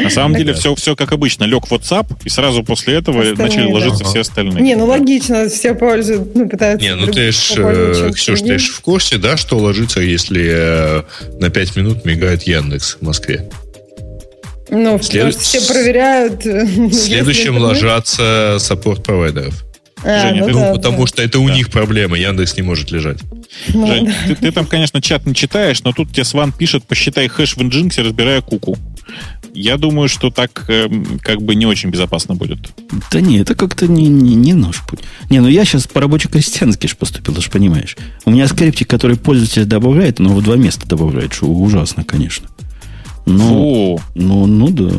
На самом деле все, все как обычно. Лег WhatsApp, и сразу после этого остальные, начали ложиться да. все остальные. Не, ну да. логично, все пользуют, ну, пытаются... Не, ну ты ж, э, Ксюш, ты ж в курсе, да, что ложится, если э, на 5 минут мигает Яндекс в Москве? Ну, След... все проверяют. (laughs) В следующем ложатся саппорт-провайдеров. А, Женя, ну, ты, да, потому да. что это у да. них проблема, Яндекс не может лежать. Ну, Жень, да. ты, ты там, конечно, чат не читаешь, но тут тебе Сван пишет, посчитай хэш в Nginx, разбирая куку. Я думаю, что так э, как бы не очень безопасно будет. Да не, это как-то не, не, не наш путь. Не, ну я сейчас по рабоче-крестьянски же поступил, ты же понимаешь. У меня скриптик, который пользователь добавляет, но в два места добавляет, что ужасно, конечно. Но, Фу. Ну, ну да.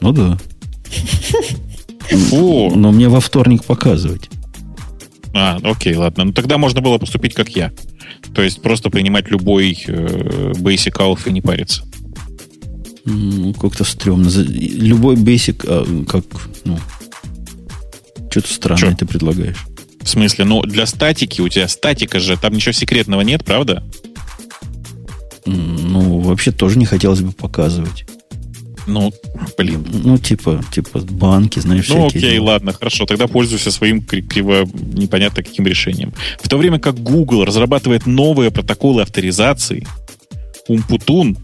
Ну да. Фу. Но мне во вторник показывать. А, окей, ладно. Ну тогда можно было поступить как я. То есть просто принимать любой э, Basic Alpha и не париться. Ну, как-то стрёмно. Любой basic, а, как, ну, что-то странное Чё? ты предлагаешь. В смысле, ну для статики у тебя статика же, там ничего секретного нет, правда? Ну, вообще тоже не хотелось бы показывать. Ну, блин. Ну, типа, типа банки, знаешь, Ну окей, дела. ладно, хорошо. Тогда пользуйся своим кри- криво непонятно каким решением. В то время как Google разрабатывает новые протоколы авторизации, Умпутун,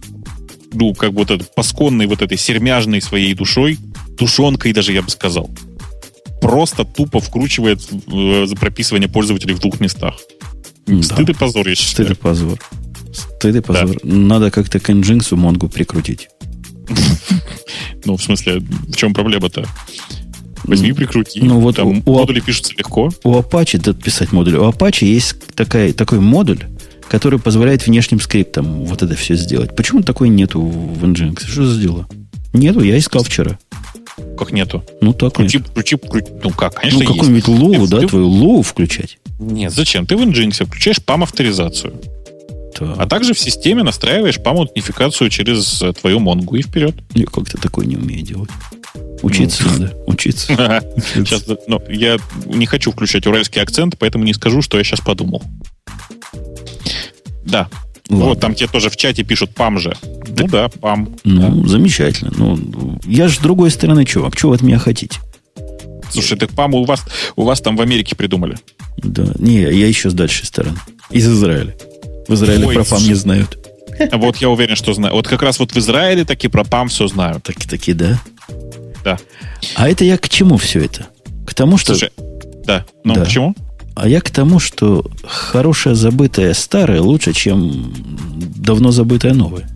ну, как бы вот этот пасконный вот этой сермяжной своей душой, тушенкой даже, я бы сказал, просто тупо вкручивает э, за прописывание пользователей в двух местах. Да. Стыд и позор, я Стыд считаю. и позор. Стыд и позор. Надо как-то к Nginx Монгу прикрутить. (laughs) Ну, в смысле, в чем проблема-то? Возьми, прикрути. Ну, вот Там у- модули пишутся легко. У Apache, да, писать модуль, у Apache есть такая, такой модуль, который позволяет внешним скриптам вот это все сделать. Почему такой нету в Nginx? Что за дела? Нету, я искал вчера. Как нету. Ну, так Крути, нет. крути, крути. Ну как, конечно, Ну, есть. какой-нибудь Lua, да, ты- твою Lua включать. Нет, зачем? Ты в Nginx включаешь PAM-авторизацию. Так, А также в системе настраиваешь PAM-аутентификацию через э, твою Монгу и вперед. я как-то такой не умею делать. Учиться Ну. надо, учиться. (laughs) Сейчас, ну, я не хочу включать уральский акцент, поэтому не скажу, что я сейчас подумал. Да. Ладно. Вот, там тебе тоже в чате пишут PAM же. Ну да, PAM. Ну, замечательно. Ну, я же с другой стороны, чувак, что вы от меня хотите? Слушай, так PAM у вас, у вас там в Америке придумали. Да, не, я еще с дальшей стороны. Из Израиля. В Израиле Ой, про пам не знают. А Вот я уверен, что знаю. Вот как раз вот в Израиле таки про PAM все знают. Так, таки, да? Да. А это я к чему все это? К тому, что... Слушай, да. Ну, Да. почему? А я к тому, что хорошее забытое старое лучше, чем давно забытое новое.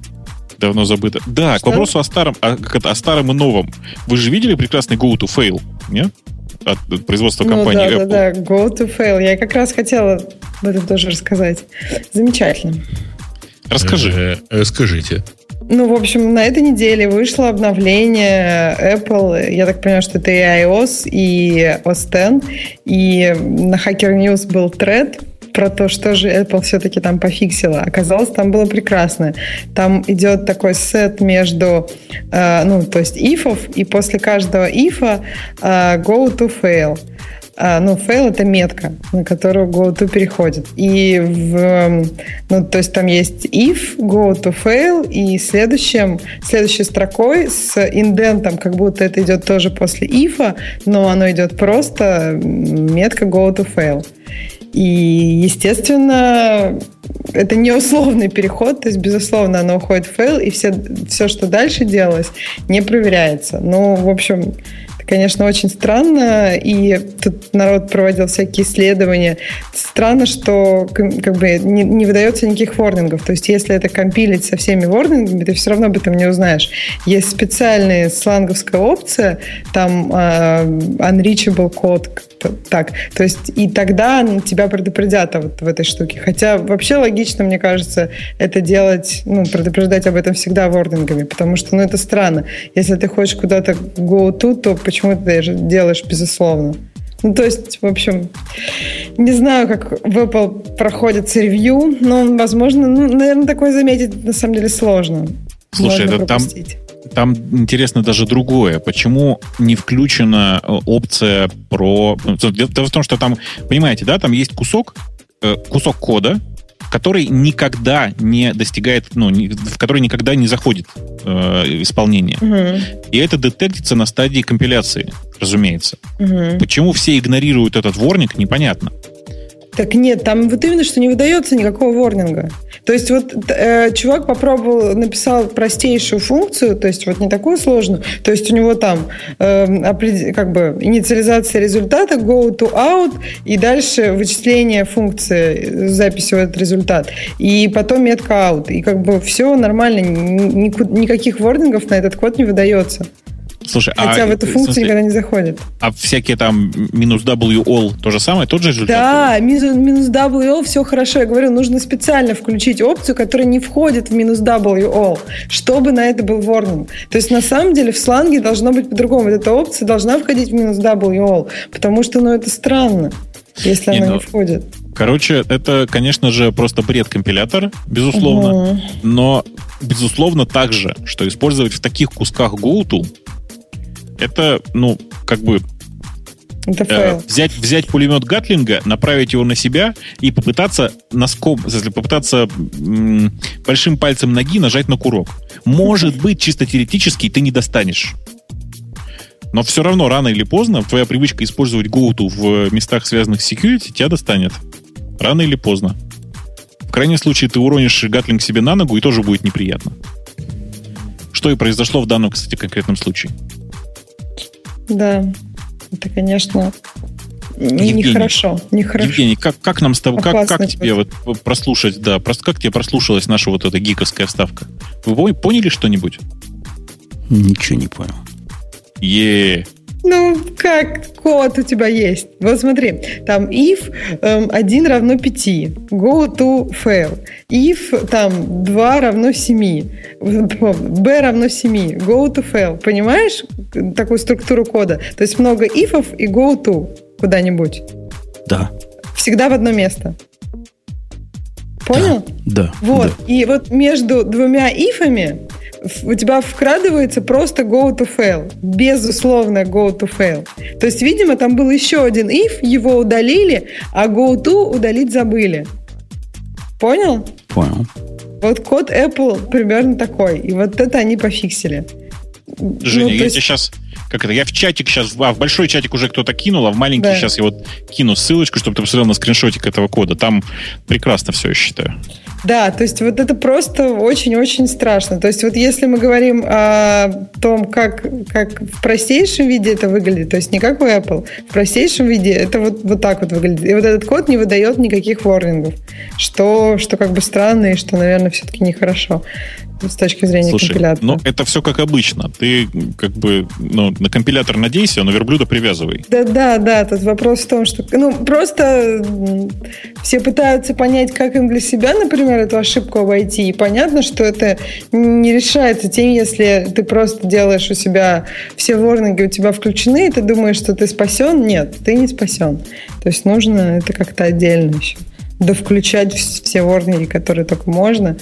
Давно забыто. Да, Что? к вопросу о старом, о, о старом и новом. Вы же видели прекрасный Go to Fail, нет? От, от производства Ну компании да, Apple. да, да, go to fail. Я как раз хотела об этом тоже рассказать. Замечательно. Расскажи. Э, э, Скажите. Ну, в общем, на этой неделе вышло обновление Apple. Я так понимаю, что это и iOS, и OS X. И на Hacker News был тред про то, что же Apple все-таки там пофиксила. Оказалось, там было прекрасно. Там идет такой сет между, э, ну, то есть ифов, и после каждого ифа э, go to fail. А, ну, fail это метка, на которую go to переходит. И в, эм, ну, то есть там есть if, go to fail, и следующим, следующей строкой с индентом, как будто это идет тоже после if, но оно идет просто метка go to fail. И, естественно, это не условный переход, то есть, безусловно, оно уходит в fail, и все, все, что дальше делалось, не проверяется. Ну, в общем, конечно, очень странно, и тут народ проводил всякие исследования. Странно, что как бы не, не выдается никаких warning ов. То есть, если это компилить со всеми warning ами, ты все равно об этом не узнаешь. Есть специальная clang овская опция, там э, unreachable как-то так. То есть, и тогда тебя предупредят вот в этой штуке. Хотя вообще логично, мне кажется, это делать, ну, предупреждать об этом всегда ворнингами, потому что, ну, это странно. Если ты хочешь куда-то go to, то почему ты даже делаешь безусловно? Ну, то есть, в общем, не знаю, как в Apple проходится ревью, но, возможно, ну, наверное, такое заметить на самом деле сложно. Слушай, Можно это там- пропустить. Там интересно даже другое. Почему не включена э, опция про... ну, Дело в том, что там, понимаете, да, там есть кусок, э, кусок кода, который никогда не достигает, ну, в который никогда не заходит э, исполнение. Мгм, И это детектится на стадии компиляции, разумеется. мгм. Почему все игнорируют этот ворник, непонятно. Так нет, там вот именно, что не выдается никакого ворнинга. То есть вот э, чувак попробовал, написал простейшую функцию, то есть вот не такую сложную, то есть у него там э, как бы инициализация результата, go to out, и дальше вычисление функции, записи в этот результат, и потом метка out, и как бы все нормально, никаких ворнингов на этот код не выдается. Слушай, Хотя а, в эту функцию смысле, никогда не заходит. а всякие там минус W all то же самое, тот же результат? Да, минус, минус WL все хорошо. Я говорю, нужно специально включить опцию, которая не входит в минус WL, чтобы на это был warning. То есть на самом деле в сланге должно быть по-другому. Вот эта опция должна входить в минус WL, потому что ну, это странно, если Не, она ну, не входит. Короче, это, конечно же, просто бред компилятора, безусловно. Мгм. Но, безусловно, также, что использовать в таких кусках GoTo, это, ну, как бы э, взять, взять пулемет Гатлинга, направить его на себя и попытаться носком, смысле, попытаться м, большим пальцем ноги нажать на курок. Может быть, чисто теоретически ты не достанешь. Но все равно, рано или поздно, твоя привычка использовать GoTo в местах, связанных с security, тебя достанет. Рано или поздно. В крайнем случае, ты уронишь Гатлинг себе на ногу, и тоже будет неприятно. Что и произошло в данном, кстати, конкретном случае. Да, это, конечно, не- Евгений. нехорошо. Нехорошо. Евгений, как, как нам с тобой, как, как тебе вот прослушать, да, просто как тебе прослушалась наша вот эта гиковская вставка? Вы пон- поняли что-нибудь? Ничего не понял. е Ну, как код у тебя есть? Вот смотри, там if эм, 1 равно 5, go to fail. If там 2 равно 7, b равно 7, go to fail. Понимаешь такую структуру кода? То есть много ифов и go to куда-нибудь. Да. Всегда в одно место. Понял? Да. Вот. да. И вот между двумя ифами у тебя вкрадывается просто go to fail. Безусловно, go to fail. То есть, видимо, там был еще один if, его удалили, а go to удалить забыли. Понял? Понял. Вот код Apple примерно такой. И вот это они пофиксили. Женя, Ну, я есть- тебе сейчас... Как это? Я в чатик сейчас... А, в большой чатик уже кто-то кинул, а в маленький Да. сейчас я вот кину ссылочку, чтобы ты посмотрел на скриншотик этого кода. Там прекрасно все, я считаю. Да, то есть вот это просто очень-очень страшно. То есть вот если мы говорим о том, как, как в простейшем виде это выглядит, то есть не как у Apple, в простейшем виде это вот, вот так вот выглядит. И вот этот код не выдает никаких ворнингов, что, что как бы странно и что, наверное, все-таки нехорошо с точки зрения Слушай, компилятора. ну это все как обычно. Ты как бы ну, на компилятор надейся, а на верблюда привязывай. Да, да, да. Тут вопрос в том, что ну просто все пытаются понять, как им для себя, например, эту ошибку обойти. И понятно, что это не решается тем, если ты просто делаешь у себя все ворнинги у тебя включены, и ты думаешь, что ты спасен. Нет, ты не спасен. То есть нужно это как-то отдельно еще. Да включать вс- все ворнинги, которые только можно,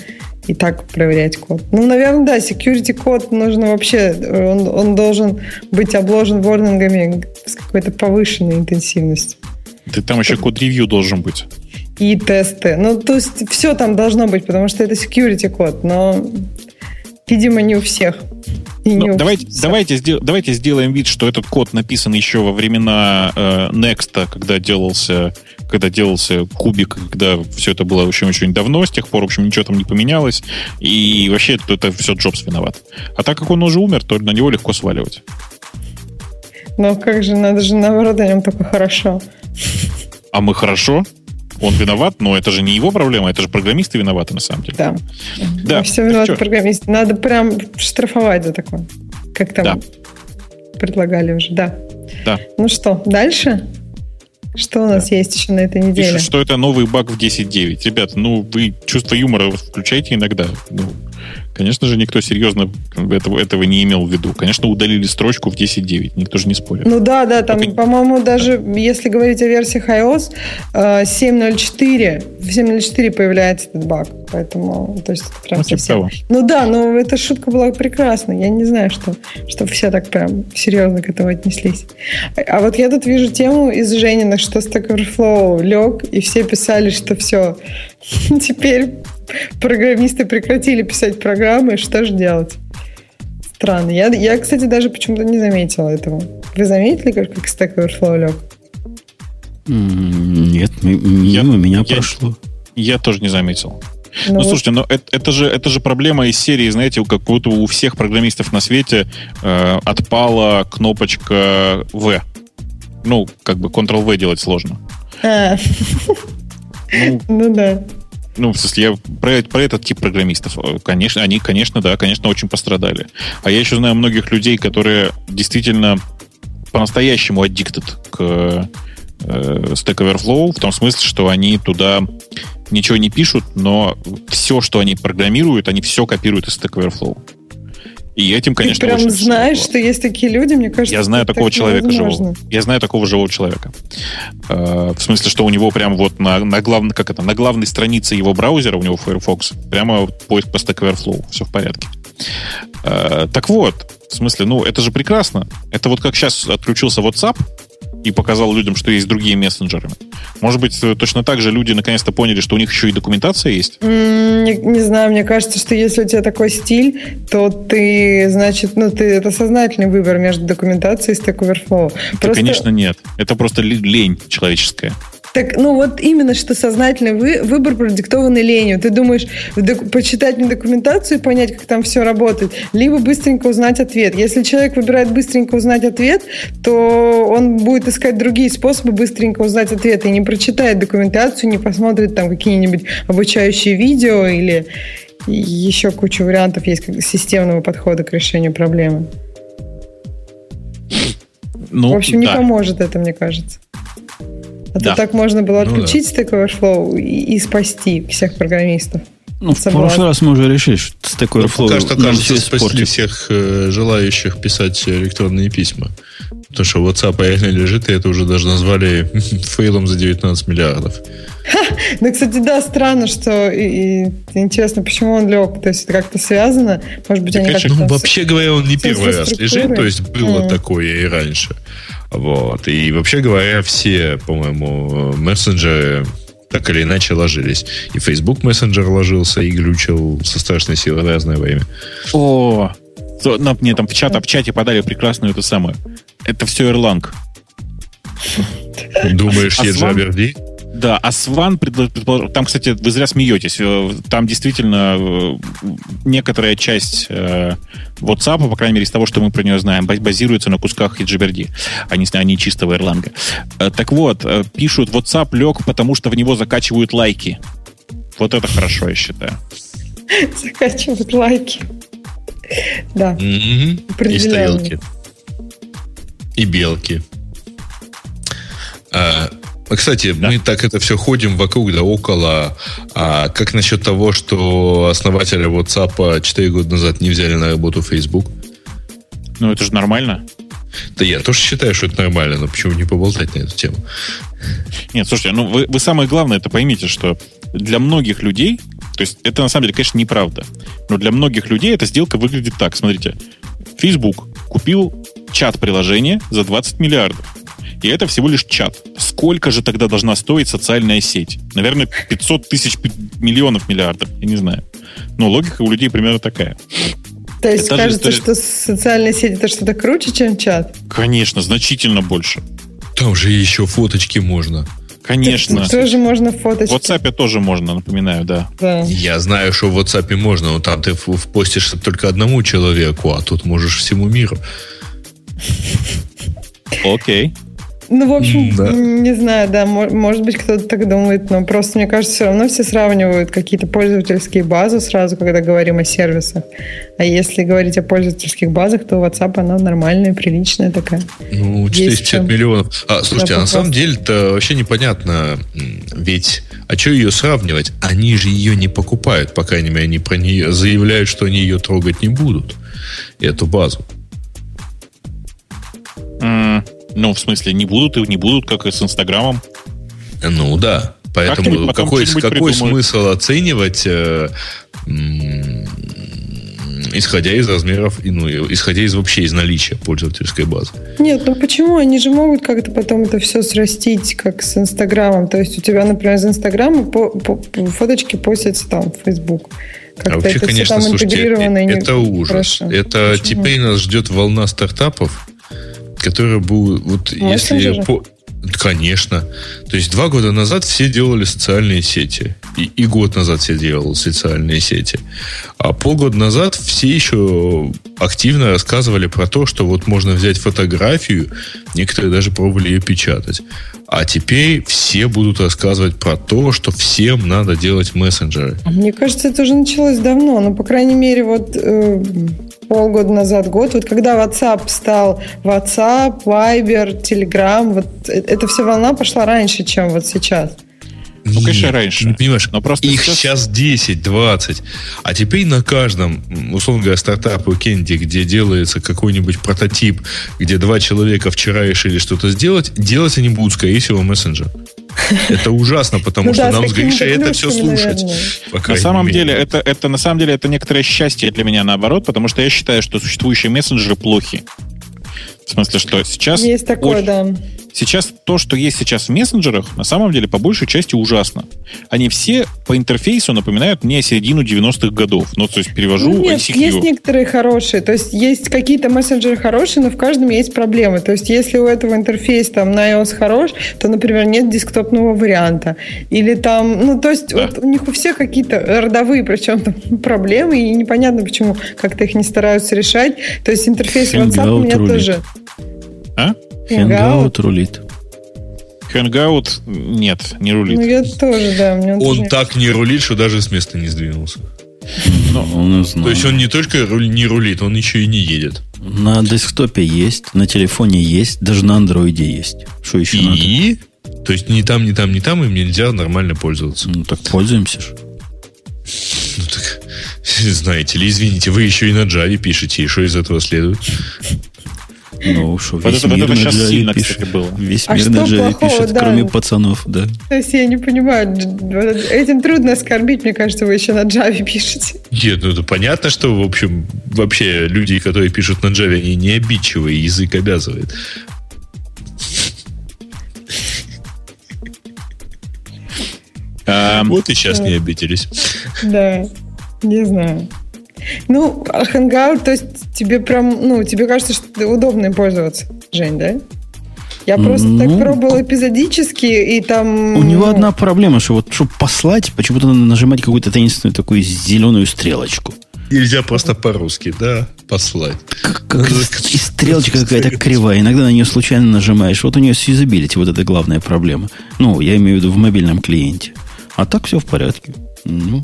и так проверять код. Ну, наверное, да, security код нужно вообще, он, он должен быть обложен ворнингами с какой-то повышенной интенсивностью. Ты там еще код-ревью должен быть. И тесты. Ну, то есть все там должно быть, потому что это security код, но, видимо, не у всех. Ну, давайте, давайте, давайте сделаем вид, что этот код написан еще во времена э, Next, когда делался, когда делался кубик, когда все это было очень-очень давно, с тех пор, в общем, ничего там не поменялось, и вообще это, это все Джобс виноват. А так как он уже умер, то на него легко сваливать. Но как же, надо же наоборот о нем только хорошо. А мы хорошо, он виноват, но это же не его проблема, это же программисты виноваты на самом деле. Да. Да, Все виноваты программисты. Надо прям штрафовать за такое. Как там Да. предлагали уже. Да. Да. Ну что, дальше? Что у нас есть еще на этой неделе? Пишут, что это новый баг в 10.9. Ребята, ну, вы чувство юмора включайте иногда. Ну, конечно же, никто серьезно этого, этого не имел в виду. Конечно, удалили строчку в 10.9. Никто же не спорит. Ну да, да, там, Только- по-моему, даже если говорить о версиях iOS, э, 7.04, в 7.04 появляется этот баг. Поэтому, то есть, прям Ну, типа совсем... того. Ну да, но эта шутка была прекрасна. Я не знаю, что, что все так прям серьезно к этому отнеслись. А, вот я тут вижу тему из Жениных, что Stack Overflow лег, и все писали, что все, (laughs) теперь программисты прекратили писать программы, что же делать? Странно. Я, я, кстати, даже почему-то не заметила этого. Вы заметили, как, как Stack Overflow лег? Нет, ми- мимо меня я- прошло. Я тоже не заметил. Ну, Ну, вот слушайте, но это, это же, это же проблема из серии, знаете, у как будто у всех программистов на свете э, отпала кнопочка V. Ну, как бы Ctrl-V делать сложно. А, Ну, ну да. Ну, в смысле, я про, про этот тип программистов. Конечно, они, конечно, да, конечно, очень пострадали. А я еще знаю многих людей, которые действительно по-настоящему addicted к э, Stack Overflow, в том смысле, что они туда ничего не пишут, но все, что они программируют, они все копируют из Stack Overflow. И этим, конечно, Ты прям очень знаешь, тяжело. что есть такие люди, мне кажется, Я знаю такого так человека невозможно. живого. Я знаю такого живого человека. Э, В смысле, что у него прям вот на, на, главной, как это, на главной странице его браузера, у него Firefox, прямо поиск по Stack Overflow. Все в порядке. Э, Так вот, в смысле, ну, это же прекрасно. Это вот как сейчас отключился WhatsApp и показал людям, что есть другие мессенджеры. Может быть, э, точно так же люди наконец-то поняли, что у них еще и документация есть? Не, не знаю, мне кажется, что если у тебя такой стиль, то ты, значит, ну, ты это сознательный выбор между документацией и Stack Overflow. Да, конечно, нет. Это просто лень человеческая. Так, ну вот именно, что сознательный вы, выбор продиктованный ленью. Ты думаешь, док- почитать мне документацию и понять, как там все работает, либо быстренько узнать ответ. Если человек выбирает быстренько узнать ответ, то он будет искать другие способы быстренько узнать ответ и не прочитает документацию, не посмотрит там какие-нибудь обучающие видео или еще куча вариантов есть как системного подхода к решению проблемы. Ну, В общем, не да. поможет это, мне кажется. А Да. то так можно было Ну отключить Stack Overflow и, и спасти всех программистов. Ну, в Согласна. прошлый раз мы уже решили, что Stack Ну, Overflow пока что, кажется, спасли испортит. всех э, желающих писать электронные письма. Потому что WhatsApp реально лежит, и это уже даже назвали (laughs) фейлом за 19 миллиардов. Ну, кстати, да, странно, что и, и интересно, почему он лег. То есть это как-то связано. Может быть, Да, они конечно, как-то... ну, вообще говоря, он не первый раз лежит, то есть было Мгм. такое и раньше. Вот. И вообще говоря, все, по-моему, мессенджеры так или иначе ложились. И Facebook мессенджер ложился и глючил со страшной силой в разное время. О, нам мне там в, чат, в чате подали прекрасную эту самую. Это все Erlang. Думаешь, А есть Сван? Да, а Сван. Там, кстати, вы зря смеетесь. Э, Там действительно э, некоторая часть э, WhatsApp, по крайней мере, из того, что мы про нее знаем, баз- базируется на кусках HBRD, а не, а не чистого Erlang. Э, Так вот, пишут, WhatsApp лег, потому что в него закачивают лайки. Вот это хорошо, я считаю. (laughs) Закачивают лайки. Да. И стрелки. И белки. А, а, кстати, мы так это все ходим вокруг да около. А как насчет того, что основателя WhatsApp 4 года назад не взяли на работу Facebook? Ну, это же нормально. Да я тоже считаю, что это нормально, но почему не поболтать на эту тему? Нет, слушайте, ну вы, вы самое главное это поймите, что для многих людей, то есть это на самом деле, конечно, неправда, но для многих людей эта сделка выглядит так. Смотрите, Facebook купил чат-приложение за 20 миллиардов. И это всего лишь чат. Сколько же тогда должна стоить социальная сеть? Наверное, 500 тысяч миллионов миллиардов. Я не знаю. Но логика у людей примерно такая. То есть Это же кажется, история- что социальная сеть это что-то круче, чем чат. Конечно, значительно больше. Там же еще фоточки можно. Конечно. Так Тоже можно фоточки. В WhatsApp тоже можно, напоминаю, да. Да. Я знаю, что в WhatsApp можно, но там ты в- впостишь только одному человеку, а тут можешь всему миру. Окей. Ну, в общем, Да. не знаю, да, мо- может быть, кто-то так думает, но просто, мне кажется, все равно все сравнивают какие-то пользовательские базы сразу, когда говорим о сервисах. А если говорить о пользовательских базах, то WhatsApp, она нормальная, приличная такая. Ну, Есть 450 чем. миллионов. А, слушайте, а на самом деле-то вообще непонятно, ведь, а что ее сравнивать? Они же ее не покупают, по крайней мере, они про нее заявляют, что они ее трогать не будут, эту базу. Ну, в смысле, не будут и не будут, как и с Инстаграмом. Ну да. Поэтому какой, что-нибудь какой придумают. смысл оценивать, э, м, исходя из размеров, и, ну, исходя из вообще из наличия пользовательской базы? Нет, ну почему? Они же могут как-то потом это все срастить, как с Инстаграмом. То есть у тебя, например, из Инстаграма по- по- по- фоточки постятся там в Фейсбук. Как-то А вообще, это конечно, слушайте, э- не- это ужас. хорошо. Это Почему? теперь нас ждет волна стартапов, которые будут, вот если по- Конечно. То есть два года назад все делали социальные сети. И, и год назад все делали социальные сети. А полгода назад все еще активно рассказывали про то, что вот можно взять фотографию, некоторые даже пробовали ее печатать. А теперь все будут рассказывать про то, что всем надо делать мессенджеры. Мне кажется, это уже началось давно. Ну, по крайней мере, вот э, полгода назад, год, вот когда WhatsApp стал WhatsApp, Viber, Telegram, вот э- эта вся волна пошла раньше, чем вот сейчас. Ну, конечно, Нет, раньше. Не понимаешь, Но просто их сейчас- сейчас 10, 20. А теперь на каждом, условно говоря, стартап-уикенде, где делается какой-нибудь прототип, где два человека вчера решили что-то сделать, делать они будут, скорее всего, мессенджер. (laughs) Это ужасно, потому Ну что да, нам с Гришей это все слушать. На самом мере. деле, это, это на самом деле это некоторое счастье для меня наоборот, потому что я считаю, что существующие мессенджеры плохи. В смысле, что сейчас... Есть такое, очень- да. Сейчас то, что есть сейчас в мессенджерах, на самом деле по большей части ужасно. Они все по интерфейсу напоминают мне середину 90-х годов. Ну, то есть перевожу Ну, нет, ICQ. есть некоторые хорошие. То есть есть какие-то мессенджеры хорошие, но в каждом есть проблемы. То есть если у этого интерфейс там на iOS хорош, то, например, нет десктопного варианта. Или там, ну, то есть Да. вот у них у всех какие-то родовые, причем там (laughs) проблемы, и непонятно, почему как-то их не стараются решать. То есть интерфейс WhatsApp у меня тоже. А? Hangout рулит. Hangout нет, не рулит. Ну, я тоже, да. Мне Он не- так не рулит, что даже с места не сдвинулся. Он и знает. То есть он не только не рулит, он еще и не едет. На десктопе есть, на телефоне есть, даже на андроиде есть. Что еще надо? И? То есть ни там, ни там, ни там им нельзя нормально пользоваться. Ну так пользуемся ж. Ну так, (laughs) знаете ли, извините, вы еще и на Java пишете, и что из этого следует? Ну, что, Вот весь вот мир это на Java сильно, пишет. кстати, было. Весь А мир на Java пишет, да? кроме пацанов, да. То есть я не понимаю, этим трудно оскорбить, мне кажется, вы еще на Java пишете. Нет, ну это понятно, что, в общем, вообще люди, которые пишут на Java, они не обидчивые, язык обязывает. Вот и сейчас не обиделись. Да, не знаю. Ну, а Hangout, то есть тебе прям, ну, тебе кажется, что удобно им пользоваться, Жень, да? Я просто Ну, так пробовал эпизодически, и там... У него ну, одна проблема, что вот, чтобы послать, почему-то надо нажимать какую-то таинственную такую зеленую стрелочку. Нельзя просто по-русски, да, послать. Как, как и стрелочка какая-то кривая. Иногда на нее случайно нажимаешь. Вот у нее с юзабилити вот это главная проблема. Ну, я имею в виду в мобильном клиенте. А так все в порядке. Ну,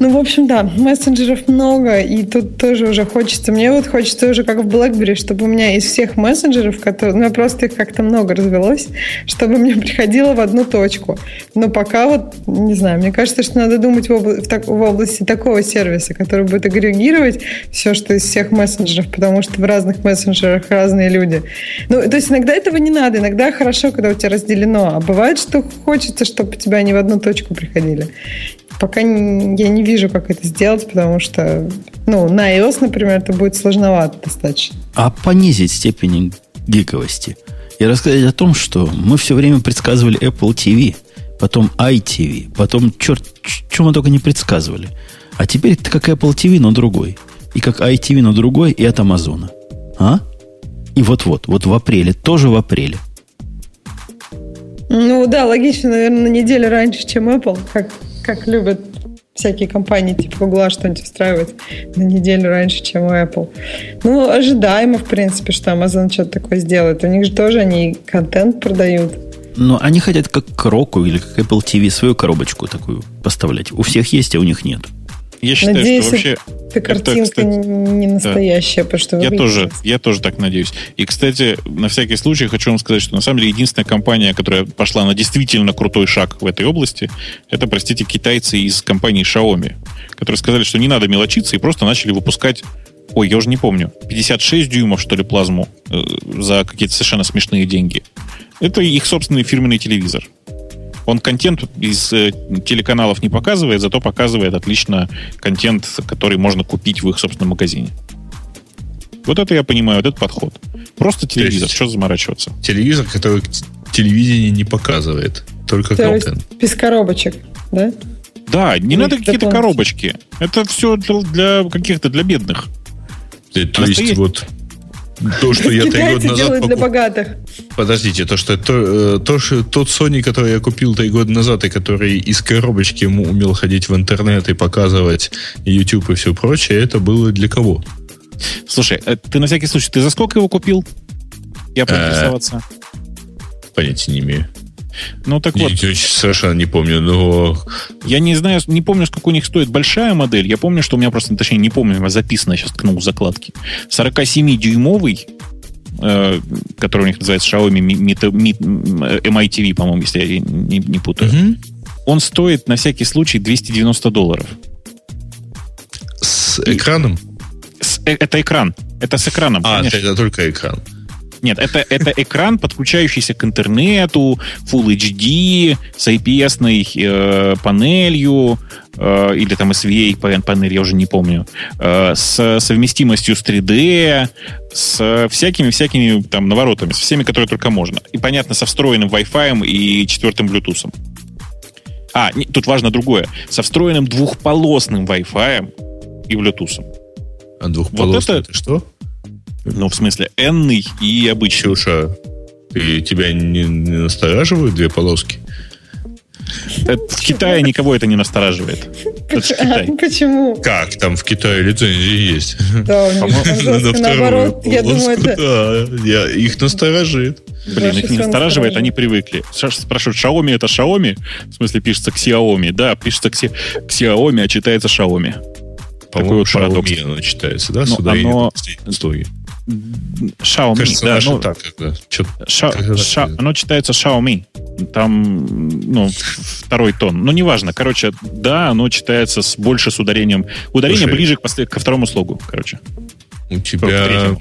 Ну, в общем, да, мессенджеров много, и тут тоже уже хочется, мне вот хочется уже как в BlackBerry, чтобы у меня из всех мессенджеров, которые, ну, просто их как-то много развелось, чтобы мне приходило в одну точку. Но пока вот, не знаю, мне кажется, что надо думать в, обла- в, так- в области такого сервиса, который будет агрегировать все, что из всех мессенджеров, потому что в разных мессенджерах разные люди. Ну, то есть иногда этого не надо, иногда хорошо, когда у тебя разделено, а бывает, что хочется, чтобы тебя они в одну точку приходили. Пока не- я не вижу, как это сделать, потому что, ну, на iOS, например, это будет сложновато достаточно. а понизить степень гиковости и рассказать о том, что мы все время предсказывали Apple TV, потом iTV, потом черт, что мы только не предсказывали. А теперь это как Apple TV, но другой. И как iTV, но другой, и от Амазона. А? И вот-вот, вот в апреле, тоже в апреле. Ну да, логично, наверное, на неделю раньше, чем Apple, как, как любят всякие компании типа Google что-нибудь устраивать на неделю раньше, чем у Apple. Ну, ожидаемо, в принципе, что Amazon что-то такое сделает. У них же тоже они контент продают. Но они хотят как к Roku или как Apple TV свою коробочку такую поставлять. У всех есть, а у них нет. Я считаю, Надеюсь, что вообще... Эта картинка кстати, не настоящая, потому что Я тоже, я тоже так надеюсь. И, кстати, на всякий случай хочу вам сказать, что на самом деле единственная компания, которая пошла на действительно крутой шаг в этой области, это, простите, китайцы из компании Xiaomi, которые сказали, что не надо мелочиться и просто начали выпускать Ой, я уже не помню. 56 дюймов, что ли, плазму э, за какие-то совершенно смешные деньги. Это их собственный фирменный телевизор. Он контент из э, телеканалов не показывает, зато показывает отлично контент, который можно купить в их собственном магазине. Вот это я понимаю, вот этот подход. Просто телевизор, есть- что заморачиваться? Телевизор, который телевидение не показывает, только То есть контент. без коробочек, да? Да, не надо какие-то коробочки. Это все для, для каких-то, для бедных. Э, То есть Настоящий- вот то, что я три года назад делают для покуп- богатых. Подождите, то, что то, э, то, что тот Sony, который я купил три года назад, и который из коробочки ему умел ходить в интернет и показывать YouTube и все прочее, это было для кого? Слушай, э, ты на всякий случай, ты за сколько его купил? Я поинтересоваться. Понятия не имею. Ну так вот. Я совершенно не помню, но... Я не знаю, не помню, сколько у них стоит большая модель. Я помню, что у меня просто, точнее, не помню, у записано, сейчас ткнул закладки. 47-дюймовый, э, который у них называется Xiaomi MITV, по-моему, если я не, не путаю. Угу. Он стоит на всякий случай 290 долларов. С экраном? С, э, это экран. Это с экраном. А, конечно. это только экран. Нет, это, это экран, подключающийся к интернету, Full HD, с IPS э, панелью, э, или там SVA панель, я уже не помню, э, с совместимостью с 3D, с всякими-всякими там наворотами, с всеми, которые только можно. И, понятно, со встроенным Wi-Fi и четвертым Bluetooth. А, не, тут важно другое. Со встроенным двухполосным Wi-Fi и Bluetooth. А двухполосный вот это, это что? Ну, в смысле, n и обычный. Ксюша, ты, тебя не, не настораживают две полоски? Это, в Китае никого это не настораживает. (laughs) Почему? Как? Там в Китае лицензии есть. Да, наоборот, я думаю, это... Да, я, их насторожит. Блин, их не настораживает, они привыкли. Спрашивают, Xiaomi это Xiaomi? В смысле, пишется Xiaomi. Да, пишется Xiaomi, а читается Xiaomi. Такой вот парадокс. оно читается, да? Сюда оно... Xiaomi, Кажется, да, ну, так, что, ша, когда ша, оно читается Xiaomi. Там, ну, второй тон. Ну, неважно. Короче, да, оно читается с, больше с ударением. Ударение Слушай, ближе к, ко второму слогу, короче. У тебя...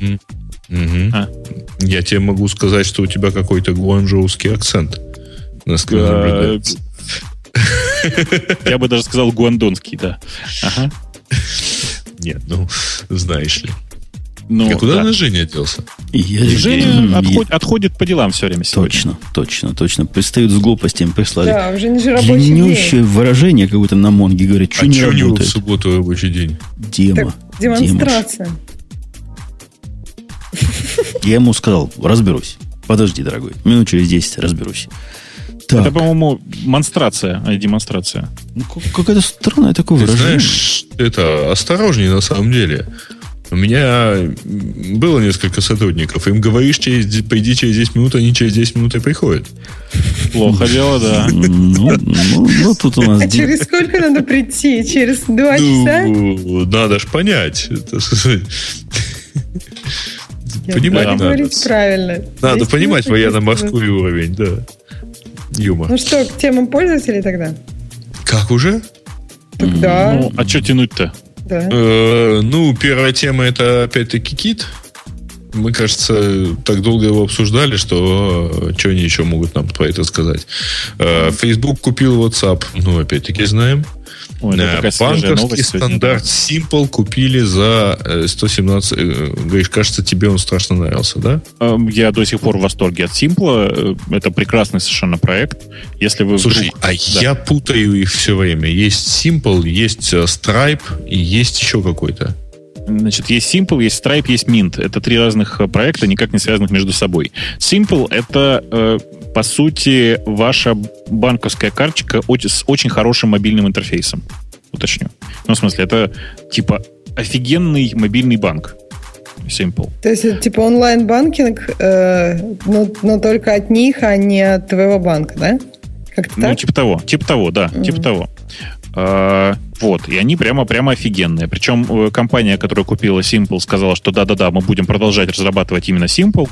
Угу. А? Я тебе могу сказать, что у тебя какой-то гуанчжоуский акцент. (laughs) Я бы даже сказал гуандонский, да. Ага. Нет, ну, знаешь ли. Ну, а куда да. Женя делся? Я, Женя я, отходит, я, отходит по делам все время сегодня. Точно, точно, точно. Пристают с глупостями, прислали. Да, уже не же рабочий Длиннющее день. выражение какое-то на Монге. Говорит, что а не что работает. у него в субботу рабочий день? Дема. Так, демонстрация. (laughs) Я ему сказал, разберусь. Подожди, дорогой. Минут через 10 разберусь. Так. Это, по-моему, монстрация, а не демонстрация. Ну, какое-то странное такое Ты выражение. знаешь, это осторожнее на самом деле. У меня было несколько сотрудников. Им говоришь, через, приди через 10 минут, они через 10 минут и приходят. Плохо дело, да. (laughs) Ну, ну, ну тут у нас... А через сколько надо прийти? Через 2 ну, часа? Надо ж понять. Понимать надо. говорить правильно. Надо понимать военно-морской уровень, да. Юмор. Ну что, к темам пользователей тогда? Как уже? Тогда... Ну, а что тянуть-то? Э, ну, первая тема это опять-таки кит. Мы, кажется, так долго его обсуждали, что э, что они еще могут нам про это сказать. Э, Facebook купил WhatsApp, ну, опять-таки знаем. Ой, Банковский стандарт Simple купили за 117. Э, э, говоришь, кажется, тебе он страшно нравился, да? Эм, я до сих пор в восторге от Simple. Э, это прекрасный совершенно проект. Если вы Слушай, вдруг... а да. я путаю их все время. Есть Simple, есть Stripe и есть еще какой-то. Значит, есть Simple, есть Stripe, есть Mint. Это три разных проекта, никак не связанных между собой. Simple — это по сути, ваша банковская карточка с очень хорошим мобильным интерфейсом. Уточню. Ну, в смысле, это типа офигенный мобильный банк. Simple. То есть это типа онлайн-банкинг, э, но, но только от них, а не от твоего банка, да? Как-то ну, так? типа того, типа того, да, mm-hmm. типа того. А, вот, и они прямо, прямо офигенные. Причем э, компания, которая купила Simple, сказала, что да-да-да, мы будем продолжать разрабатывать именно Simple,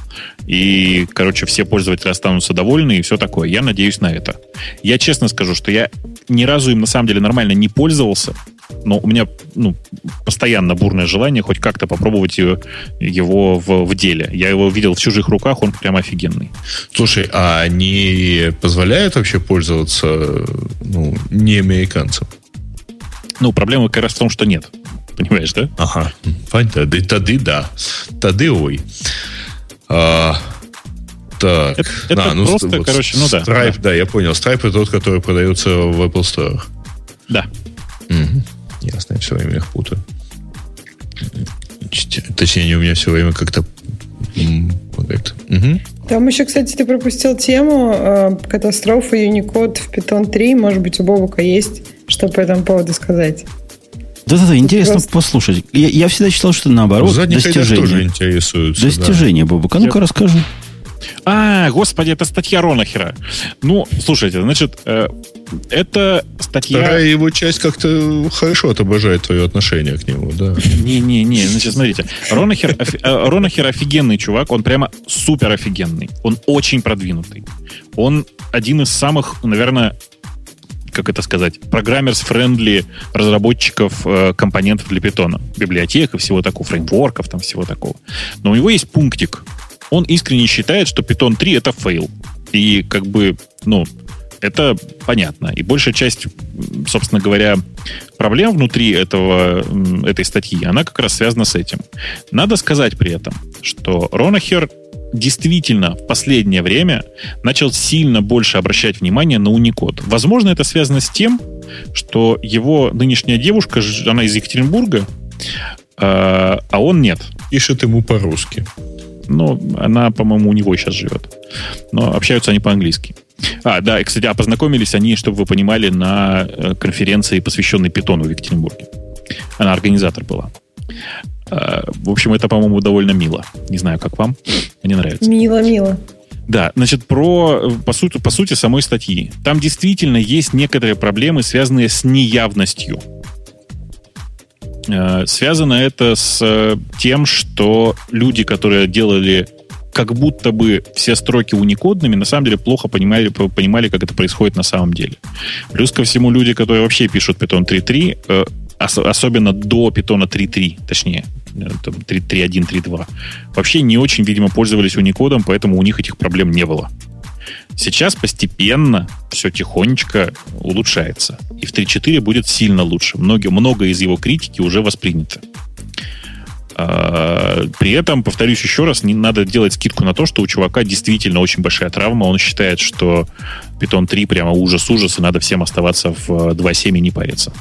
и, короче, все пользователи останутся довольны, и все такое. Я надеюсь на это. Я честно скажу, что я ни разу им на самом деле нормально не пользовался, но у меня ну, постоянно бурное желание хоть как-то попробовать его, его в, в деле. Я его видел в чужих руках, он прям офигенный. Слушай, а они позволяют вообще пользоваться ну, не американцам? Ну, проблема как раз в том, что нет. Понимаешь, да? Ага. Тады, тады да. Тады ой. А, так. Это, это ну, просто, вот, короче, ну да. Stripe, да. да, я понял. Stripe это тот, который продается в Apple Store. Да. Ясно, я все время их путаю. Точнее, они у меня все время как-то Угу. Там еще, кстати, ты пропустил тему э, катастрофы Unicode в Python 3. Может быть, у Бобука есть что по этому поводу сказать. Да-да-да, интересно просто... послушать. Я, я всегда считал, что наоборот, Задний достижение. тоже интересуются. Достижение, да. Бобука. Ну-ка, расскажи. А, господи, это статья Ронахера. Ну, слушайте, значит, э, это статья... Вторая его часть как-то хорошо отображает твое отношение к нему, да. Не-не-не, значит, смотрите. Ронахер, э, Ронахер офигенный чувак, он прямо супер офигенный. Он очень продвинутый. Он один из самых, наверное, как это сказать, programmers-friendly разработчиков э, компонентов для питона. Библиотек и всего такого, фреймворков там всего такого. Но у него есть пунктик. Он искренне считает, что Python 3 это fail. И как бы, ну, это понятно. И большая часть, собственно говоря, проблем внутри этого, этой статьи, она как раз связана с этим. Надо сказать при этом, что Ронахер действительно в последнее время начал сильно больше обращать внимание на Unicode. Возможно, это связано с тем, что его нынешняя девушка, она из Екатеринбурга, э, а он нет. Пишет ему по-русски. Ну, она, по-моему, у него сейчас живет. Но общаются они по-английски. А, да, и, кстати, а познакомились они, чтобы вы понимали, на э, конференции, посвященной питону в Екатеринбурге. Она организатор была. Э, В общем, это, по-моему, довольно мило. Не знаю, как вам. Мне нравится. Мило, мило. Да, значит, про, по сути, по сути самой статьи. Там действительно есть некоторые проблемы, связанные с неявностью. Э, Связано это с э, тем, что люди, которые делали как будто бы все строки уникодными, на самом деле плохо понимали, по- понимали, как это происходит на самом деле. Плюс ко всему люди, которые вообще пишут Python 3.3, э, ос- особенно до Python 3.3, точнее, э, там 3.1, 3.2, вообще не очень, видимо, пользовались уникодом, поэтому у них этих проблем не было. Сейчас постепенно все тихонечко улучшается. И в 3.4 будет сильно лучше. Многие, много из его критики уже воспринято. А, При этом, повторюсь еще раз, не надо делать скидку на то, что у чувака действительно очень большая травма. Он считает, что Python 3 прямо ужас-ужас, и надо всем оставаться в э, 2.7 и не париться.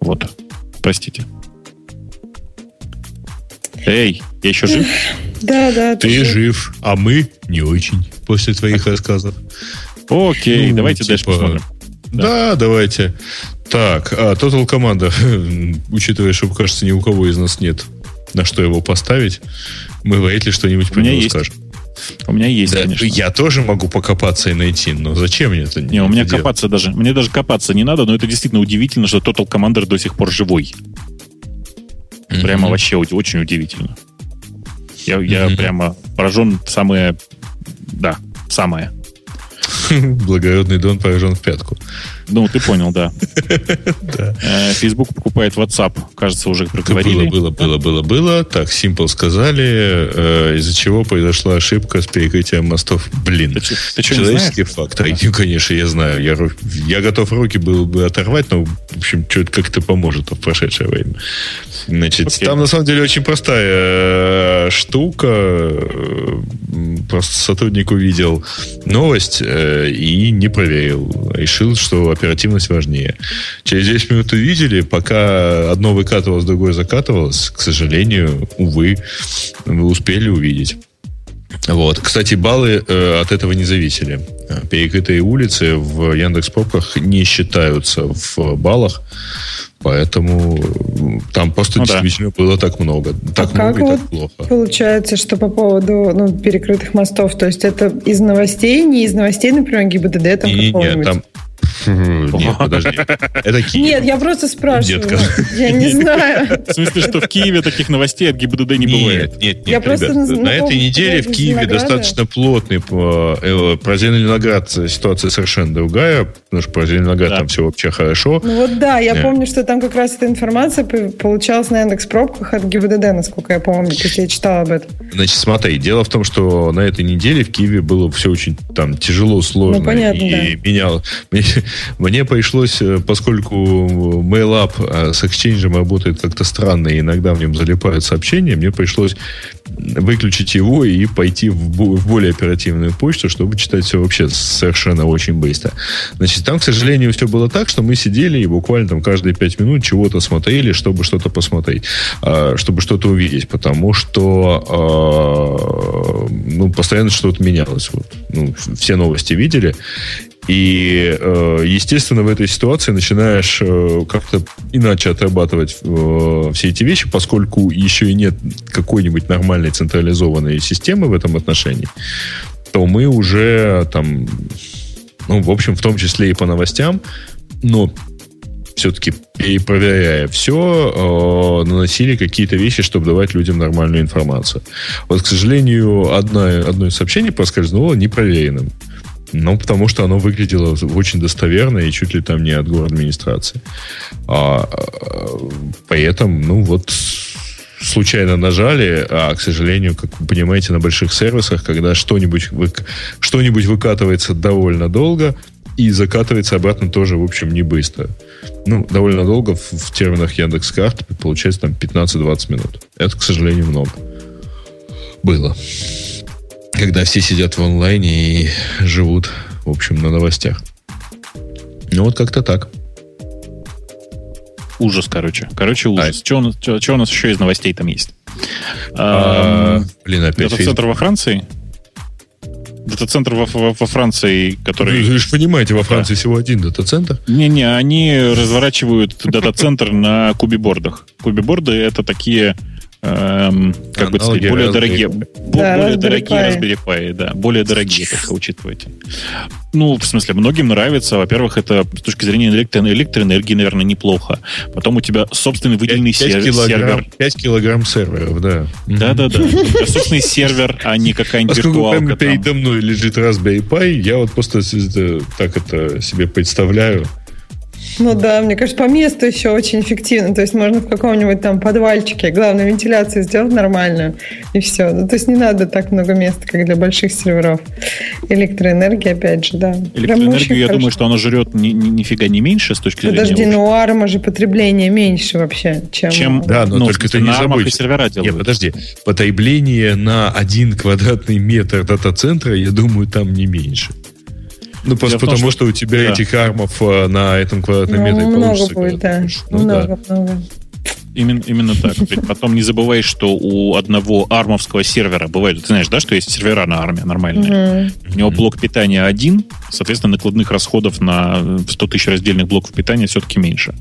Вот. Простите. Эй, я еще жив? (laughs) Да, да. Ты жив, а мы не очень после твоих рассказов. Окей, Ну, давайте дальше типа, посмотрим. Да, давайте. Так, а, Total команда, (laughs) учитывая, что, кажется, ни у кого из нас нет на что его поставить, мы вряд ли что-нибудь про него есть, скажем. У меня есть, Да, конечно. я тоже могу покопаться и найти, но зачем мне это? Не, у меня это делать? копаться даже. Мне даже копаться не надо, но это действительно удивительно, что Total Commander до сих пор живой. Прямо Мгм. вообще очень удивительно. Я, я Мгм. прямо поражен самое. Да, самое. (laughs) Благородный Дон поражен в пятку. Ну, ты понял, (laughs) да. Э, Facebook покупает WhatsApp, кажется, уже Было, проговорили. было, было, было, было. Так, Simple сказали, э, из-за чего произошла ошибка с перекрытием мостов. Блин. Человеческий фактор. (laughs) Ну, конечно, я знаю. Я, готов руки был бы оторвать, но, в общем, что-то как-то поможет в прошедшее время. Значит, там на самом деле очень простая э, штука. Просто сотрудник увидел новость и не проверил. Решил, что оперативность важнее. Через 10 минут увидели, пока одно выкатывалось, другое закатывалось. К сожалению, увы, вы успели увидеть. Вот. Кстати, баллы э, от этого не зависели. Э, Перекрытые улицы в Яндекс Пробках не считаются в баллах, поэтому э, там просто Ну да. действительно было так много. Так А как много и так вот плохо. Получается, что по поводу ну, перекрытых мостов, то есть это из новостей, не из новостей, например, ГИБДД там Не-не-не, какого-нибудь? там... Нет, подожди. Это Киев. Нет, я просто спрашиваю. Детка. Я не знаю. В смысле, что в Киеве таких новостей от ГИБДД не бывает. Нет, нет, нет, Я просто ребят, на- этой неделе в Киеве достаточно плотный. По, э, про Зеленоград ситуация совершенно другая, потому что про Зеленоград Да. там все вообще хорошо. Ну вот да, я Нет. помню, что там как раз эта информация получалась на Яндекс пробках от ГИБДД, насколько я помню. Есть я читала об этом. Значит, смотри, дело в том, что на этой неделе в Киеве было все очень там тяжело, сложно. Ну, понятно, и менял. (laughs) Мне, пришлось, э, поскольку MailUp э, с Exchange работает как-то странно, и иногда в нем залипают сообщения, мне пришлось выключить его и пойти в, в более оперативную почту, чтобы читать все вообще совершенно очень быстро. Значит, там, к сожалению, все было так, что мы сидели и буквально там каждые пять минут чего-то смотрели, чтобы что-то посмотреть, а, чтобы что-то увидеть, потому что ну, постоянно что-то менялось. Вот. Ну, все новости видели. И, э, естественно, в этой ситуации начинаешь э, как-то иначе отрабатывать э, все эти вещи, поскольку еще и нет какой-нибудь нормальной централизованной системы в этом отношении, то мы уже там, ну, в общем, в том числе и по новостям, но все-таки перепроверяя все, наносили какие-то вещи, чтобы давать людям нормальную информацию. Вот, к сожалению, одно, одно из сообщений проскользнуло непроверенным. Ну, потому что оно выглядело очень достоверно и чуть ли там не от город администрации. А, поэтому, ну вот, случайно нажали, а, к сожалению, как вы понимаете, на больших сервисах, когда что-нибудь, вы, что-нибудь выкатывается довольно долго и закатывается обратно тоже, в общем, не быстро. Ну, довольно долго в, в терминах Яндекс.Карт получается там 15-20 минут. Это, к сожалению, много. Было когда все сидят в онлайне и живут, в общем, на новостях. Ну, вот как-то так. Ужас, короче. Короче, ужас. А, что, у нас, что, что у нас еще из новостей там есть? А, блин, опять Дата-центр во Франции? Дата-центр во, во, во Франции, который... Вы, вы же понимаете, во Франции да. всего один дата-центр? Не-не, они разворачивают дата-центр на кубибордах. Кубиборды — это такие эм, как бы сказать, более дорогие, да, более дорогие Raspberry Pi, да, более дорогие, (laughs) только учитывайте. Ну, в смысле, многим нравится. Во-первых, это с точки зрения электро- электроэнергии, наверное, неплохо. Потом у тебя собственный выделенный 5 сервер. Килограмм, 5 килограмм серверов, да. Да-да-да. (laughs) Собственный сервер, а не какая-нибудь виртуалка. Поскольку передо мной лежит Raspberry Pi, я вот просто так это себе представляю. Ну да, мне кажется, по месту еще очень эффективно. То есть можно в каком-нибудь там подвальчике, главное, вентиляцию сделать нормальную, и все. Ну, то есть не надо так много места, как для больших серверов. Электроэнергия, опять же, да. Электроэнергию, я хорошо. думаю, что она жрет ни, ни, нифига не меньше с точки зрения... Подожди, ну у ARM же потребление меньше вообще, чем... чем да, но ну, только ты не забудь. сервера делают. Нет, подожди. Потребление на один квадратный метр дата-центра, я думаю, там не меньше. Ну, просто том, потому что, что у тебя да. этих армов э, на этом квадратном ну, метре много получится. Будет, да. Ну, много, да. много. Именно, именно так. Ведь потом не забывай, что у одного армовского сервера бывает, ты знаешь, да, что есть сервера на армии нормальные. Угу. У него блок питания один, соответственно, накладных расходов на 100 тысяч раздельных блоков питания все-таки меньше.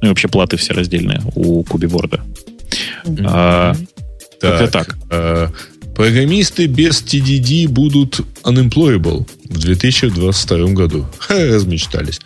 Ну и вообще платы все раздельные у кубиборда. Угу. А, так, это так. А, Программисты без TDD будут unemployable в 2022 году. Ха, (laughs) размечтались.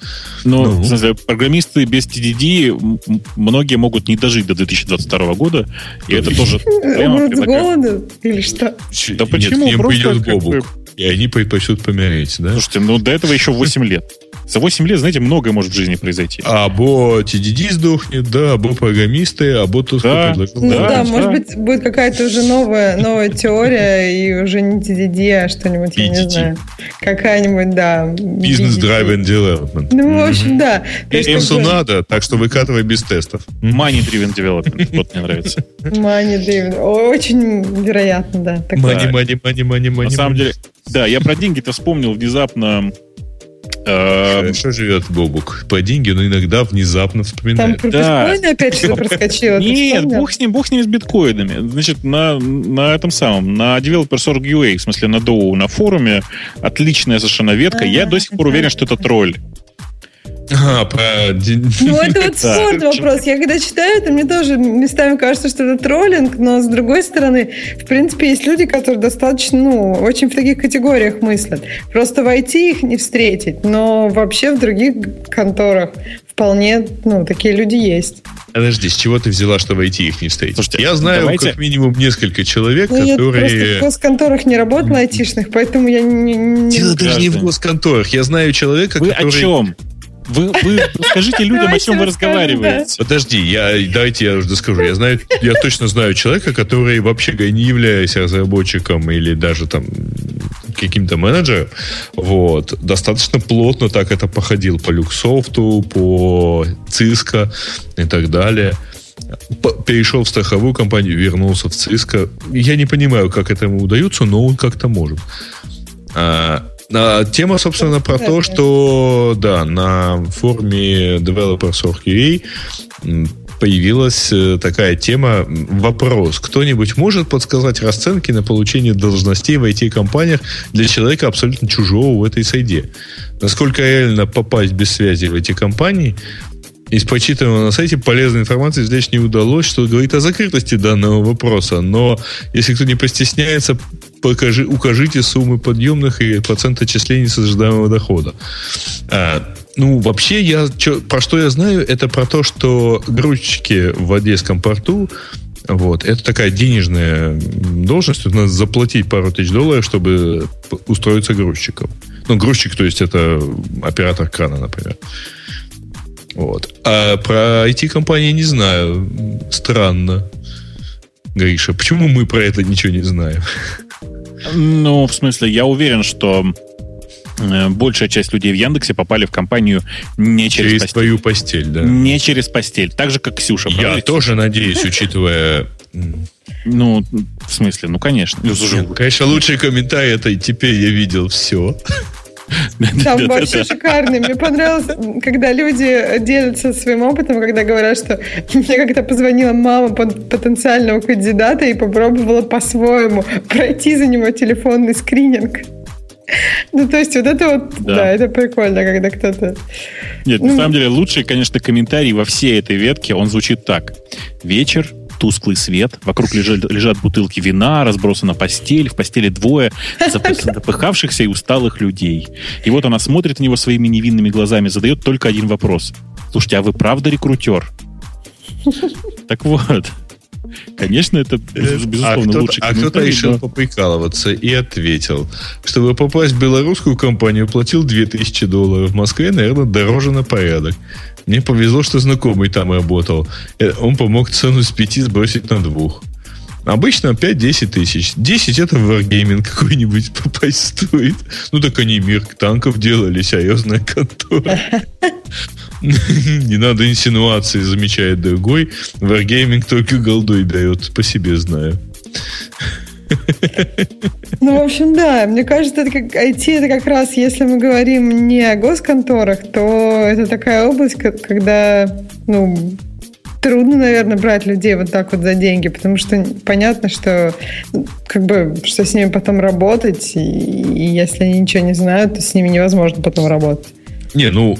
Но, ну. смысле, программисты без TDD многие могут не дожить до 2022 года, и это тоже... (laughs) Умрут с голоду или что? Да почему? Просто Бобук. И они предпочтут помереть, да? Слушайте, ну до этого еще 8 лет. За 8 лет, знаете, многое может в жизни произойти. Або TDD сдохнет, да, або программисты, або тот, да, кто предложил. Ну да, да, может быть, будет какая-то уже новая, новая теория, и уже не TDD, а что-нибудь, я не знаю. Какая-нибудь, да. Business Driven Development. Ну, в общем, да. Эсу надо, так что выкатывай без тестов. Money Driven Development, вот мне нравится. Money Driven, очень вероятно, да. Money, money, money, money, money. На самом деле, да, я про деньги-то вспомнил внезапно Хорошо живет Бобук. По деньги, но иногда внезапно вспоминает. Там про да. биткоины опять что-то проскочило. Нет, бог с ним, бог с ним с биткоинами. Значит, на, на этом самом, на developers.org.ua, в смысле на Доу, на форуме, отличная совершенно ветка. Я до сих пор уверен, что это тролль. А, про... Ну, это вот (laughs) спорный вопрос. Я когда читаю это, мне тоже местами кажется, что это троллинг, но с другой стороны, в принципе, есть люди, которые достаточно, ну, очень в таких категориях мыслят. Просто войти их не встретить, но вообще в других конторах вполне, ну, такие люди есть. Подожди, с чего ты взяла, что войти их не встретить? Слушайте, я знаю давайте... как минимум несколько человек, ну, которые... Я просто в госконторах не работала айтишных, поэтому я не... не... Дело даже не в госконторах. Я знаю человека, Вы который... о чем? Вы, вы скажите (laughs) людям, о чем вы разговариваете. Подожди, я, давайте я уже скажу. Я, знаю, я точно знаю человека, который вообще не являясь разработчиком или даже там каким-то менеджером, вот, достаточно плотно так это походил по Люксофту, по Cisco и так далее перешел в страховую компанию, вернулся в Cisco. Я не понимаю, как это ему удается, но он как-то может. А, а, тема, собственно, про то, что да, на форуме developers.org.ua появилась э, такая тема, вопрос. Кто-нибудь может подсказать расценки на получение должностей в IT-компаниях для человека абсолютно чужого в этой среде? Насколько реально попасть без связи в эти компании? Из почитанного на сайте полезной информации здесь не удалось, что говорит о закрытости данного вопроса. Но если кто не постесняется, покажи, укажите суммы подъемных и процент отчислений с ожидаемого дохода. А, ну, вообще, я, чё, про что я знаю, это про то, что грузчики в Одесском порту вот. Это такая денежная должность. Надо заплатить пару тысяч долларов, чтобы устроиться грузчиком. Ну, грузчик, то есть это оператор крана, например. Вот. А про IT-компании не знаю. Странно. Гриша, почему мы про это ничего не знаем? Ну, в смысле, я уверен, что э, большая часть людей в Яндексе попали в компанию не через, через постель. твою постель, да. Не через постель. Так же, как Ксюша. Я правда? тоже надеюсь, учитывая... Ну, в смысле, ну, конечно. Ну, слушай, Конечно, лучший комментарий это «теперь я видел все». Там вообще шикарный. Мне понравилось, когда люди делятся своим опытом, когда говорят, что мне как-то позвонила мама пот- потенциального кандидата и попробовала по-своему пройти за него телефонный скрининг. Ну, то есть вот это вот, Да. да, это прикольно, когда кто-то... Нет, на Ну. самом деле, лучший, конечно, комментарий во всей этой ветке, он звучит так. Вечер, тусклый свет, вокруг лежат, лежат бутылки вина, разбросана постель, в постели двое запы- запыхавшихся и усталых людей. И вот она смотрит на него своими невинными глазами, задает только один вопрос. Слушайте, а вы правда рекрутер? Так вот. Конечно, это, без- безусловно, а лучший а кто-то решил но- поприкалываться и ответил, чтобы попасть в белорусскую компанию, платил 2000 долларов. В Москве, наверное, дороже на порядок. Мне повезло, что знакомый там работал. Э, Он помог цену с 5 сбросить на двух. Обычно 5-10 тысяч. 10 это в Wargaming какой-нибудь (laughs) попасть стоит. Ну так они мир танков делали, серьезная контора. (laughs) Не надо инсинуации, замечает другой. Wargaming только голдой дает, по себе знаю. Ну, в общем, да, мне кажется, это как IT, это как раз, если мы говорим не о госконторах, то это такая область, когда, ну, трудно, наверное, брать людей вот так вот за деньги, потому что понятно, что как бы, что с ними потом работать, и, и если они ничего не знают, то с ними невозможно потом работать. Не, ну,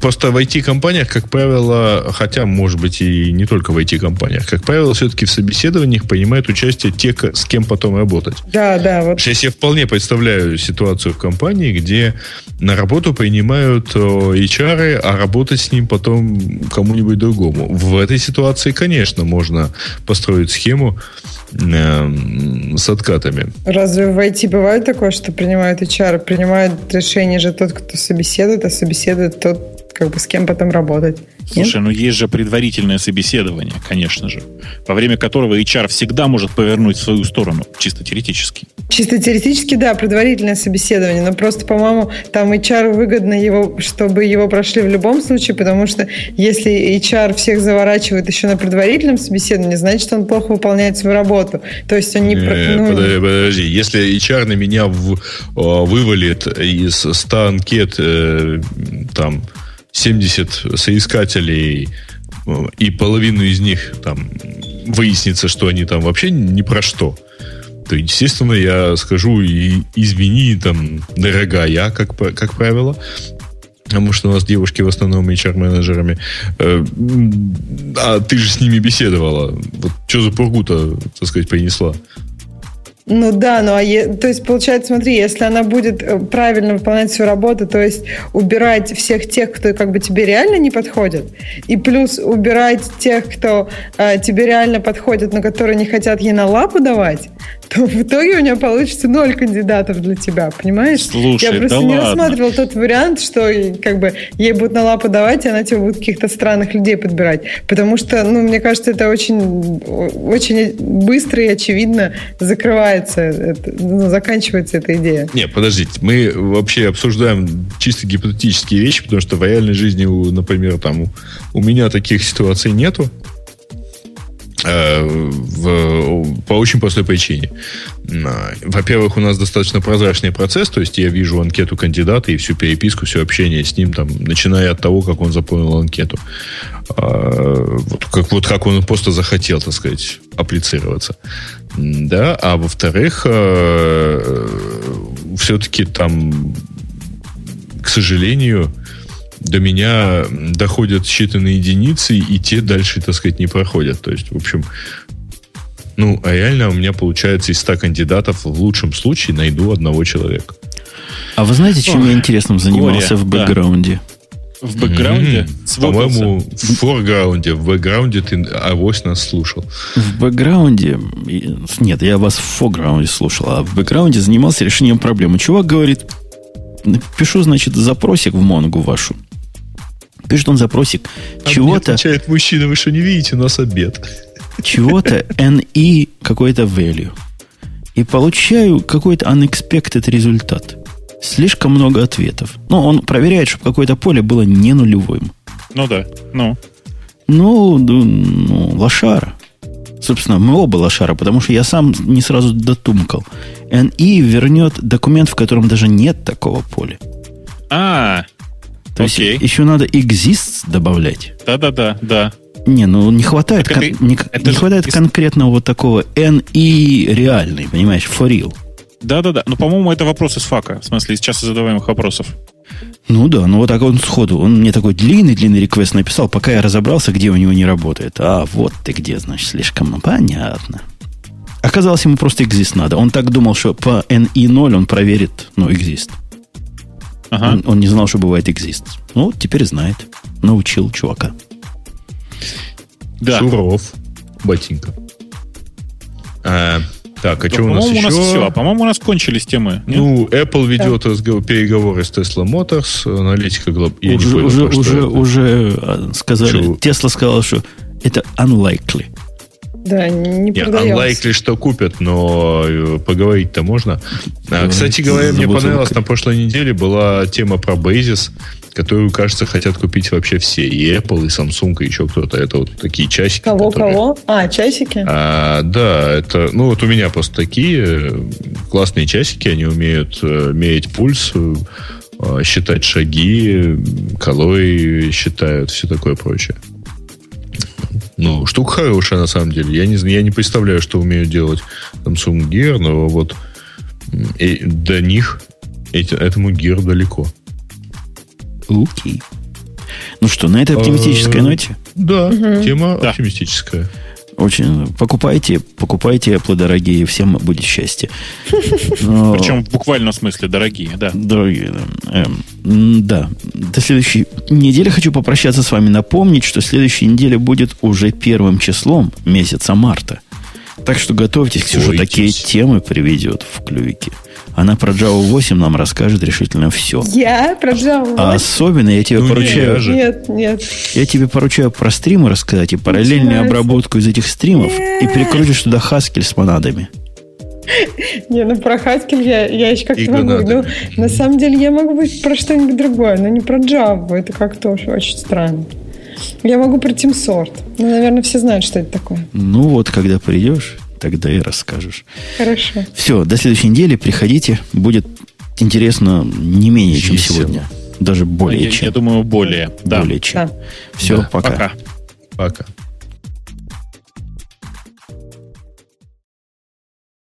просто в IT-компаниях, как правило, хотя, может быть, и не только в IT-компаниях, как правило, все-таки в собеседованиях принимают участие те, с кем потом работать. Да, да, вот. Сейчас я вполне представляю ситуацию в компании, где на работу принимают HR, а работать с ним потом кому-нибудь другому. В этой ситуации, конечно, можно построить схему эм, с откатами. Разве в IT бывает такое, что принимают HR? Принимает решение же тот, кто собеседует, а собеседует тот, как бы с кем потом работать. Нет? Слушай, ну есть же предварительное собеседование, конечно же, во время которого HR всегда может повернуть в свою сторону, чисто теоретически. Чисто теоретически, да, предварительное собеседование, но просто, по-моему, там HR выгодно его, чтобы его прошли в любом случае, потому что если HR всех заворачивает еще на предварительном собеседовании, значит, он плохо выполняет свою работу. То есть он не... про- Э, ну, подожди, подожди. Если HR на меня в- вывалит из 100 анкет э, там 70 соискателей э, и половину из них там выяснится, что они там вообще ни про что, то, естественно, я скажу и извини, там, дорогая, как, как правило, Потому что у нас девушки в основном HR-менеджерами. Э, А ты же с ними беседовала. Вот что за пургу-то, так сказать, принесла? Ну да, ну а е- то есть получается, смотри, если она будет э, правильно выполнять свою работу, то есть убирать всех тех, кто как бы тебе реально не подходит, и плюс убирать тех, кто э, тебе реально подходит, но которые не хотят ей на лапу давать, то в итоге у нее получится ноль кандидатов для тебя, понимаешь? Слушай, Я просто да не ладно. рассматривал тот вариант, что как бы ей будут на лапу давать, и она тебе будет каких-то странных людей подбирать. Потому что, ну, мне кажется, это очень, очень быстро и очевидно закрывается, это, ну, заканчивается эта идея. Не, подождите, мы вообще обсуждаем чисто гипотетические вещи, потому что в реальной жизни, например, там у меня таких ситуаций нету. Э, в, по очень простой причине. Во-первых, у нас достаточно прозрачный процесс, то есть я вижу анкету кандидата и всю переписку, все общение с ним, там, начиная от того, как он заполнил анкету. А, вот, как, вот как он просто захотел, так сказать, аплицироваться. Да, а во-вторых, э, все-таки там, к сожалению, до меня доходят считанные единицы, и те дальше, так сказать, не проходят. То есть, в общем, ну, а реально у меня получается из 100 кандидатов в лучшем случае найду одного человека. А вы знаете, чем Ох, я интересным занимался горе, в бэкграунде? Да. В бэкграунде? Mm-hmm. По-моему, в форграунде. В бэкграунде ты авось нас слушал. В бэкграунде... Нет, я вас в форграунде слушал, а в бэкграунде занимался решением проблемы. Чувак говорит, пишу, значит, запросик в Монгу вашу. Пишет он запросик а чего-то... отвечает мужчина, вы что, не видите, у нас обед. Чего-то (laughs) NE какой-то value. И получаю какой-то unexpected результат. Слишком много ответов. Ну, он проверяет, чтобы какое-то поле было не нулевым. Ну да, ну. Ну, ну, лошара. Собственно, мы оба лошара, потому что я сам не сразу дотумкал. NE вернет документ, в котором даже нет такого поля. А, то Окей. есть еще надо exists добавлять. Да-да-да, да. Не, ну не хватает, кон, это, не, это не хватает из... конкретного вот такого N и реальный, понимаешь, for real. Да-да-да. Но, по-моему, это вопрос из фака. В смысле, из часто задаваемых вопросов. Ну да, ну вот так он сходу. Он мне такой длинный-длинный реквест написал, пока я разобрался, где у него не работает. А, вот ты где, значит, слишком понятно. Оказалось, ему просто exist надо. Он так думал, что по NE0 он проверит, ну, exist. Ага. Он, он не знал, что бывает exist. Ну, теперь знает. Научил чувака. Да. Суров. Ботинка. А, так, а да, что у нас еще? У нас все. А, по-моему, у нас кончились темы. Нет? Ну, Apple ведет да. разговор, переговоры с Tesla Motors, аналитика глоб... Я уже, понял, уже, уже, уже а, сказали. Тесла сказал, что это unlikely. Да, не продается. Unlikely, что купят, но э, поговорить-то можно. А, кстати говоря, мне понравилось, на прошлой неделе была тема про Basis, которую, кажется, хотят купить вообще все. И Apple, и Samsung, и еще кто-то. Это вот такие часики. Кого, которые... кого? А, часики? А, да, это... Ну, вот у меня просто такие э, классные часики. Они умеют э, мерить пульс, считать шаги, калории считают, все такое прочее. Ну, штука хорошая, на самом деле. Я не, я не представляю, что умеют делать Samsung Gear, но вот и до них эти, этому Gear далеко. Окей. Ну что, на этой оптимистической а, ноте? Да, угу. тема да. оптимистическая. Очень. Покупайте, покупайте Apple дорогие, всем будет счастье. (laughs) Но... Причем в буквальном смысле дорогие, да. Дорогие, да. Эм, да. До следующей недели хочу попрощаться с вами, напомнить, что следующая неделя будет уже первым числом месяца марта. Так что готовьтесь, Ксюша, такие темы приведет в клювике. Она про Java 8 нам расскажет решительно все. Я про Java 8? А особенно я тебе ну, поручаю... Нет, нет. Я тебе поручаю про стримы рассказать и параллельную обработку из этих стримов. Нет. И прикрутишь туда Haskell с монадами. Не, ну про Haskell я, я еще как-то могу. Ну, на самом деле я могу быть про что-нибудь другое, но не про Java. Это как-то очень странно. Я могу про TeamSort. Ну, наверное, все знают, что это такое. Ну вот, когда придешь, тогда и расскажешь. Хорошо. Все, до следующей недели приходите. Будет интересно не менее, Весело. чем сегодня. Даже более я, чем. Я думаю, более. Более да. чем. Да. Все, да. пока. Пока. Пока.